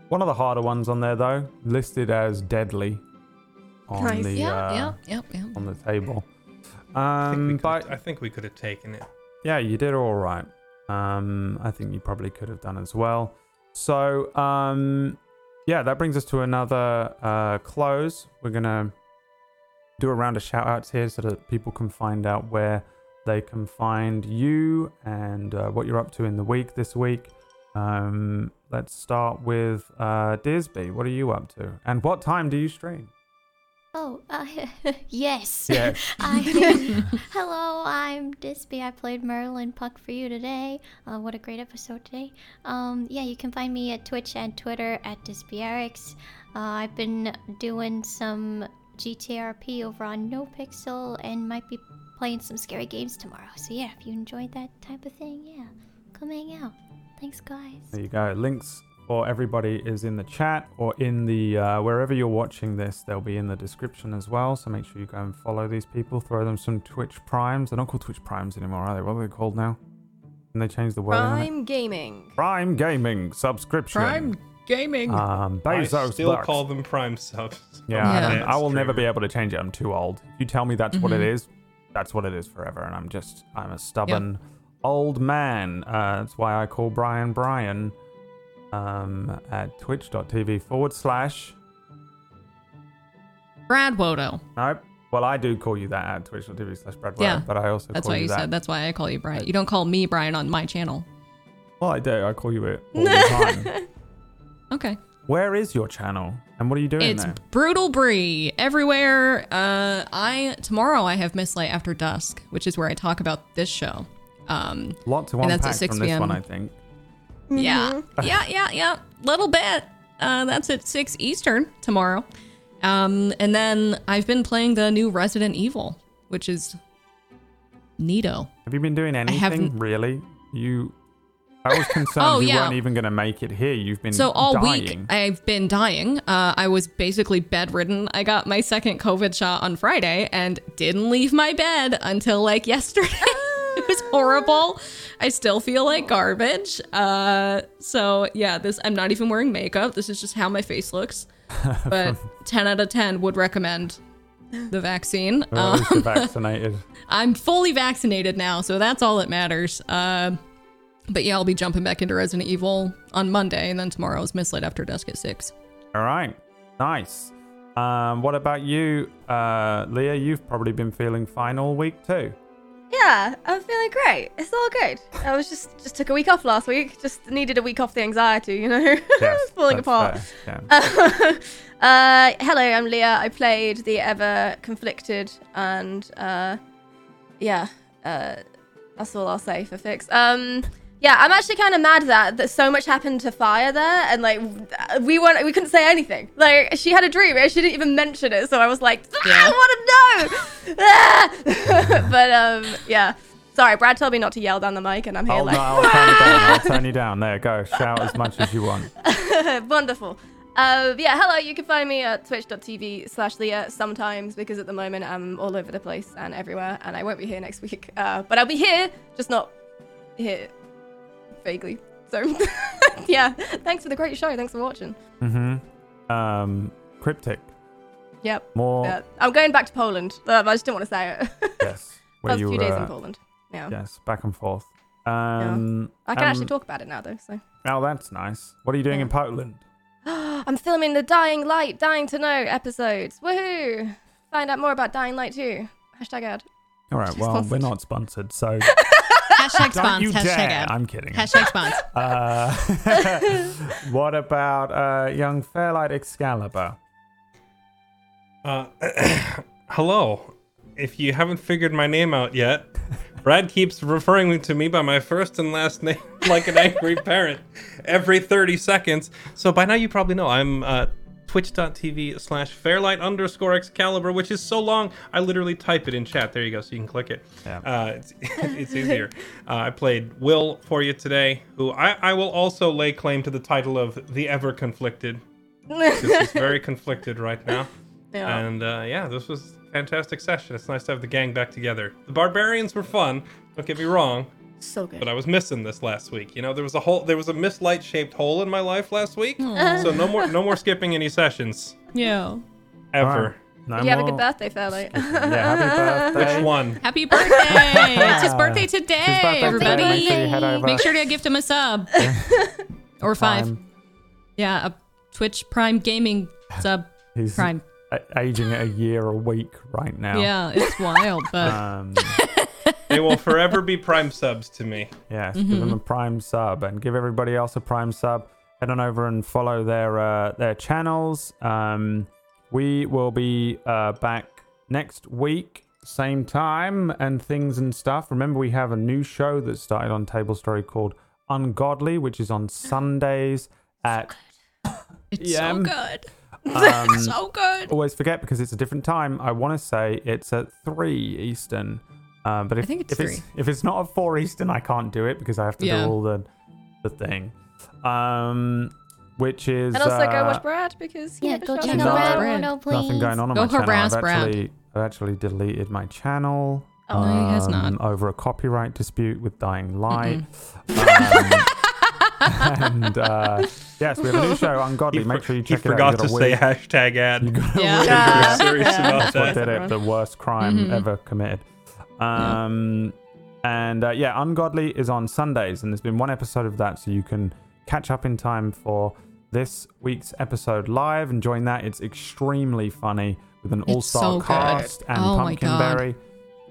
one of the harder ones on there though listed as deadly on Nice. the Yeah, uh, yeah, yep, yep. on the table I think, we um could, but I think we could have taken it. yeah, you did all right. Um, I think you probably could have done as well. So, um, yeah, that brings us to another uh, close. We're gonna do a round of shout outs here so that people can find out where they can find you and uh, what you're up to in the week this week. Um, let's start with uh, Disby. What are you up to? And what time do you stream? Oh, uh, [LAUGHS] yes. Yes. [LAUGHS] I, [LAUGHS] hello, I'm Disby. I played Merlin Puck for you today. Uh, what a great episode today. Um, yeah, you can find me at Twitch and Twitter at DispyRx. Uh, I've been doing some GTRP over on NoPixel and might be playing some scary games tomorrow. So yeah, if you enjoyed that type of thing, yeah, come hang out. Thanks, guys. There you go. Links for everybody is in the chat or in the uh, wherever you're watching this. They'll be in the description as well. So make sure you go and follow these people. Throw them some Twitch primes. They're not called Twitch primes anymore, are they? What are they called now? And they changed the word. Prime Gaming. Prime gaming subscription. Prime Gaming. Um, I Bezos. still bucks. call them Prime subs. Yeah, I, Yeah. don't- I will never be able to change it. I'm too old. If you tell me that's what it Mhm. is, that's what it is forever. And I'm just, I'm a stubborn old man. Uh, that's why I call Brian Brian um, at twitch.tv forward slash. Brad Wodo. Nope. Well, I do call you that at twitch.tv slash Brad Yeah, but I also That's call why you you that. said. That's why I call you Brian. You don't call me Brian on my channel. Well, I do. I call you it all the time. [LAUGHS] Okay. Where is your channel? And what are you doing It's there? Brutal Bree everywhere. Uh, I tomorrow I have Mistlight After Dusk, which is where I talk about this show. Um, Lot to and that's at unpack 6 from this p.m. one, I think. yeah, yeah, yeah, yeah, little bit. Uh, that's at six Eastern tomorrow. Um, and then I've been playing the new Resident Evil, which is neato. Have you been doing anything really? You. I was [LAUGHS] concerned Oh, you yeah. weren't even going to make it here. You've been So all dying. week I've been dying. Uh, I was basically bedridden. I got my second COVID shot on Friday and didn't leave my bed until like [LAUGHS] yesterday. [LAUGHS] it was horrible. I still feel like garbage. Uh, so yeah, this I'm not even wearing makeup. This is just how my face looks. [LAUGHS] But 10 out of 10 would recommend the vaccine. Well, you're Um, [LAUGHS] vaccinated. I'm fully vaccinated now, so that's all that matters. Uh, but yeah, I'll be jumping back into Resident Evil on Monday, and then tomorrow tomorrow's Mistlight After Dusk at 6. All right. Nice. Um, what about you, uh, Leah? You've probably been feeling fine all week too. Yeah, I'm feeling great. It's all good. I was just just took a week off last week. Just needed a week off the anxiety, you know. [LAUGHS] Yes, falling apart. yeah. [LAUGHS] uh, hello, I'm Leah. I played the ever conflicted and uh, yeah, uh, that's all I'll say for fix. Um, yeah, I'm actually kind of mad that that so much happened to Fire there, and like we weren't, we couldn't say anything. Like she had a dream, and she didn't even mention it. So I was like, "Ah, I want to know. [LAUGHS] But um, yeah. Sorry, Brad told me not to yell down the mic, and I'm here Oh, like, no, I'll turn you down. I'll turn you down. There, go. Shout as much as you want. [LAUGHS] Wonderful. Uh, yeah, hello. You can find me at twitch.tv slash Leah sometimes because at the moment I'm all over the place and everywhere, and I won't be here next week. Uh, but I'll be here, just not here vaguely. So, [LAUGHS] yeah, thanks for the great show. Thanks for watching. Mm-hmm. Um, cryptic. Yep. More. Yeah, I'm going back to Poland. Uh, I just didn't want to say it. [LAUGHS] Yes. that was a few days in uh, Poland. Yeah. Yes, back and forth. Um, I can actually um, talk about it now, though. So. Oh, that's nice. What are you doing in Poland? [GASPS] I'm filming the Dying Light, Dying to Know episodes. Woohoo! Find out more about Dying Light too. Hashtag ad. All right. Well, we're not sponsored, so [LAUGHS] Hashtag don't you. Hashtag dare. I'm kidding. Hashtag spons. [LAUGHS] Uh, [LAUGHS] what about uh, young Fairlight Excalibur? Uh, [COUGHS] hello. If you haven't figured my name out yet, Brad keeps referring to me by my first and last [LAUGHS] name like an angry parent every 30 seconds. So by now you probably know I'm uh, twitch.tv slash fairlight underscore excalibur, which is so long I literally type it in chat. There you go, so you can click it. Yeah. Uh, it's, [LAUGHS] it's easier. Uh, I played Will for you today, who I, I will also lay claim to the title of the ever conflicted. This is [LAUGHS] very conflicted right now. Yeah. And uh, yeah, this was a fantastic session. It's nice to have the gang back together. The barbarians were fun. Don't get me wrong. So good. But I was missing this last week. You know, there was a hole. There was a Mistlight shaped hole in my life last week. Aw. So no more, no more [LAUGHS] skipping any sessions Yeah. ever. No Did you have a good birthday, Fairlight? Yeah, happy [LAUGHS] birthday. Which one? Happy birthday! [LAUGHS] it's his birthday today, His birthday everybody. today. Make sure you head over. Make sure to gift him a sub. or five. Prime. Yeah, a Twitch Prime Gaming sub. He's Prime. aging at a year a week right now. Yeah, it's wild, but Um, They will forever be prime subs to me. yes, give them Mm-hmm. a prime sub and give everybody else a prime sub. Head on over and follow their uh, their channels. Um, we will be uh, back next week, same time and things and stuff. Remember, we have a new show that started on Table Story called Ungodly, which is on [GASPS] Sundays at it's so good. [LAUGHS] um, so good. always forget because it's a different time. I want to say it's at three Eastern. Um, but if, think it's if it's if it's not at four Eastern, I can't do it because I have to Yeah. do all the the thing. Um, which is and also go uh, watch Brad because he Yeah, go showed check No. out Brad Brad. Warno, please. nothing going on on Go my channel. harass I've actually I've actually deleted my channel. Oh, no, he has not. um, Over a copyright dispute with Dying Light. Um, [LAUGHS] and uh, yes, we have a new show, Ungodly. He, Make sure you he check it out. forgot You to gotta say hashtag ad. You gotta Yeah. Yeah. I'm serious Yeah. about That's what that. did it. The worst crime Mhm. ever committed. Um, and uh, yeah, Ungodly is on Sundays, and there's been one episode of that, so you can catch up in time for this week's episode live and join that. It's extremely funny with an It's all-star so good. cast and Oh my God. Pumpkinberry.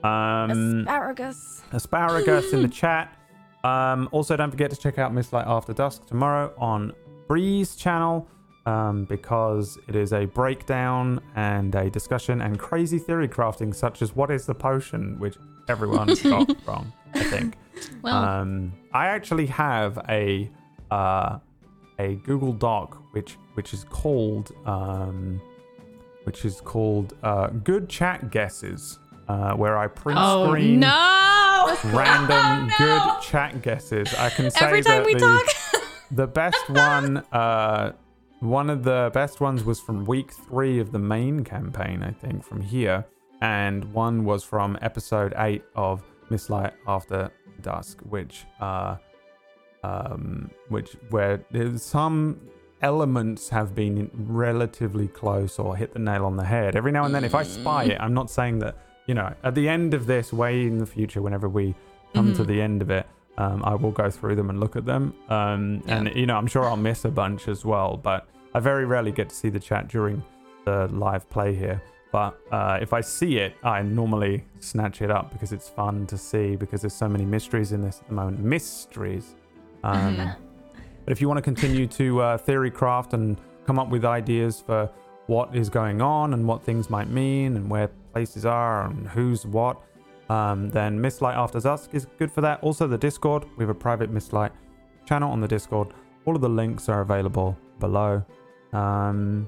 Um, Asparagus. asparagus in the [LAUGHS] chat. Um, also, don't forget to check out Mistlight After Dusk tomorrow on Breeze channel um, because it is a breakdown and a discussion and crazy theory crafting, such as what is the potion, which everyone [LAUGHS] got wrong, I think. Well, Um, I actually have a uh, a Google Doc which which is called um, which is called uh, Good Chat Guesses, uh, where I print oh screen no! random [LAUGHS] good chat guesses. I can say Every time that we the, talk. [LAUGHS] the best one, uh, one of the best ones was from week three of the main campaign, I think, from here, and one was from episode eight of Mistlight After Dusk, which, uh, um, which where some elements have been relatively close or hit the nail on the head. Every now and then, if I spy it, I'm not saying that you know, at the end of this, way in the future, whenever we come to Mhm. the end of it, um, I will go through them and look at them. Um, Yeah. And, you know, I'm sure I'll miss a bunch as well, but I very rarely get to see the chat during the live play here. But uh, if I see it, I normally snatch it up because it's fun to see because there's so many mysteries in this at the moment. Mysteries. [LAUGHS] Um, but if you want to continue to uh, theory craft and come up with ideas for what is going on and what things might mean and where places are and who's what, um, then Mistlight After Dusk is good for that. Also, the Discord. We have a private Mistlight channel on the Discord. All of the links are available below. Um,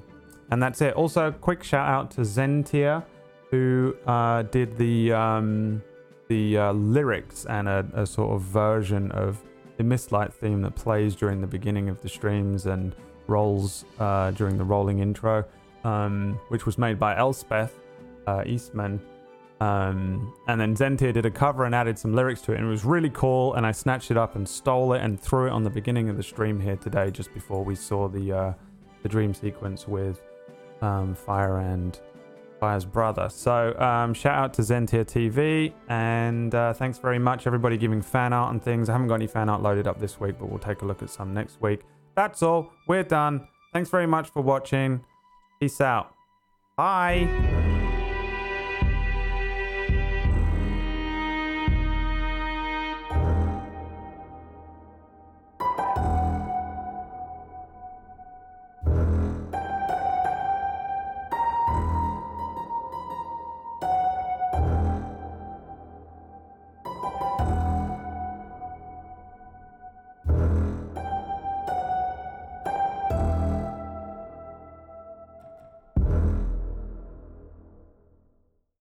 and that's it. Also, quick shout out to Zentia, who uh, did the um, the uh, lyrics and a, a sort of version of the Mistlight theme that plays during the beginning of the streams and rolls uh, during the rolling intro, um, which was made by Elspeth uh, Eastman. Um, and then Zentia did a cover and added some lyrics to it, and it was really cool. And I snatched it up and stole it and threw it on the beginning of the stream here today, just before we saw the uh, the dream sequence with um, Fire and Fire's brother. So um, shout out to Zentia TV, and uh, thanks very much everybody giving fan art and things. I haven't got any fan art loaded up this week, but we'll take a look at some next week. That's all. We're done. Thanks very much for watching. Peace out. Bye.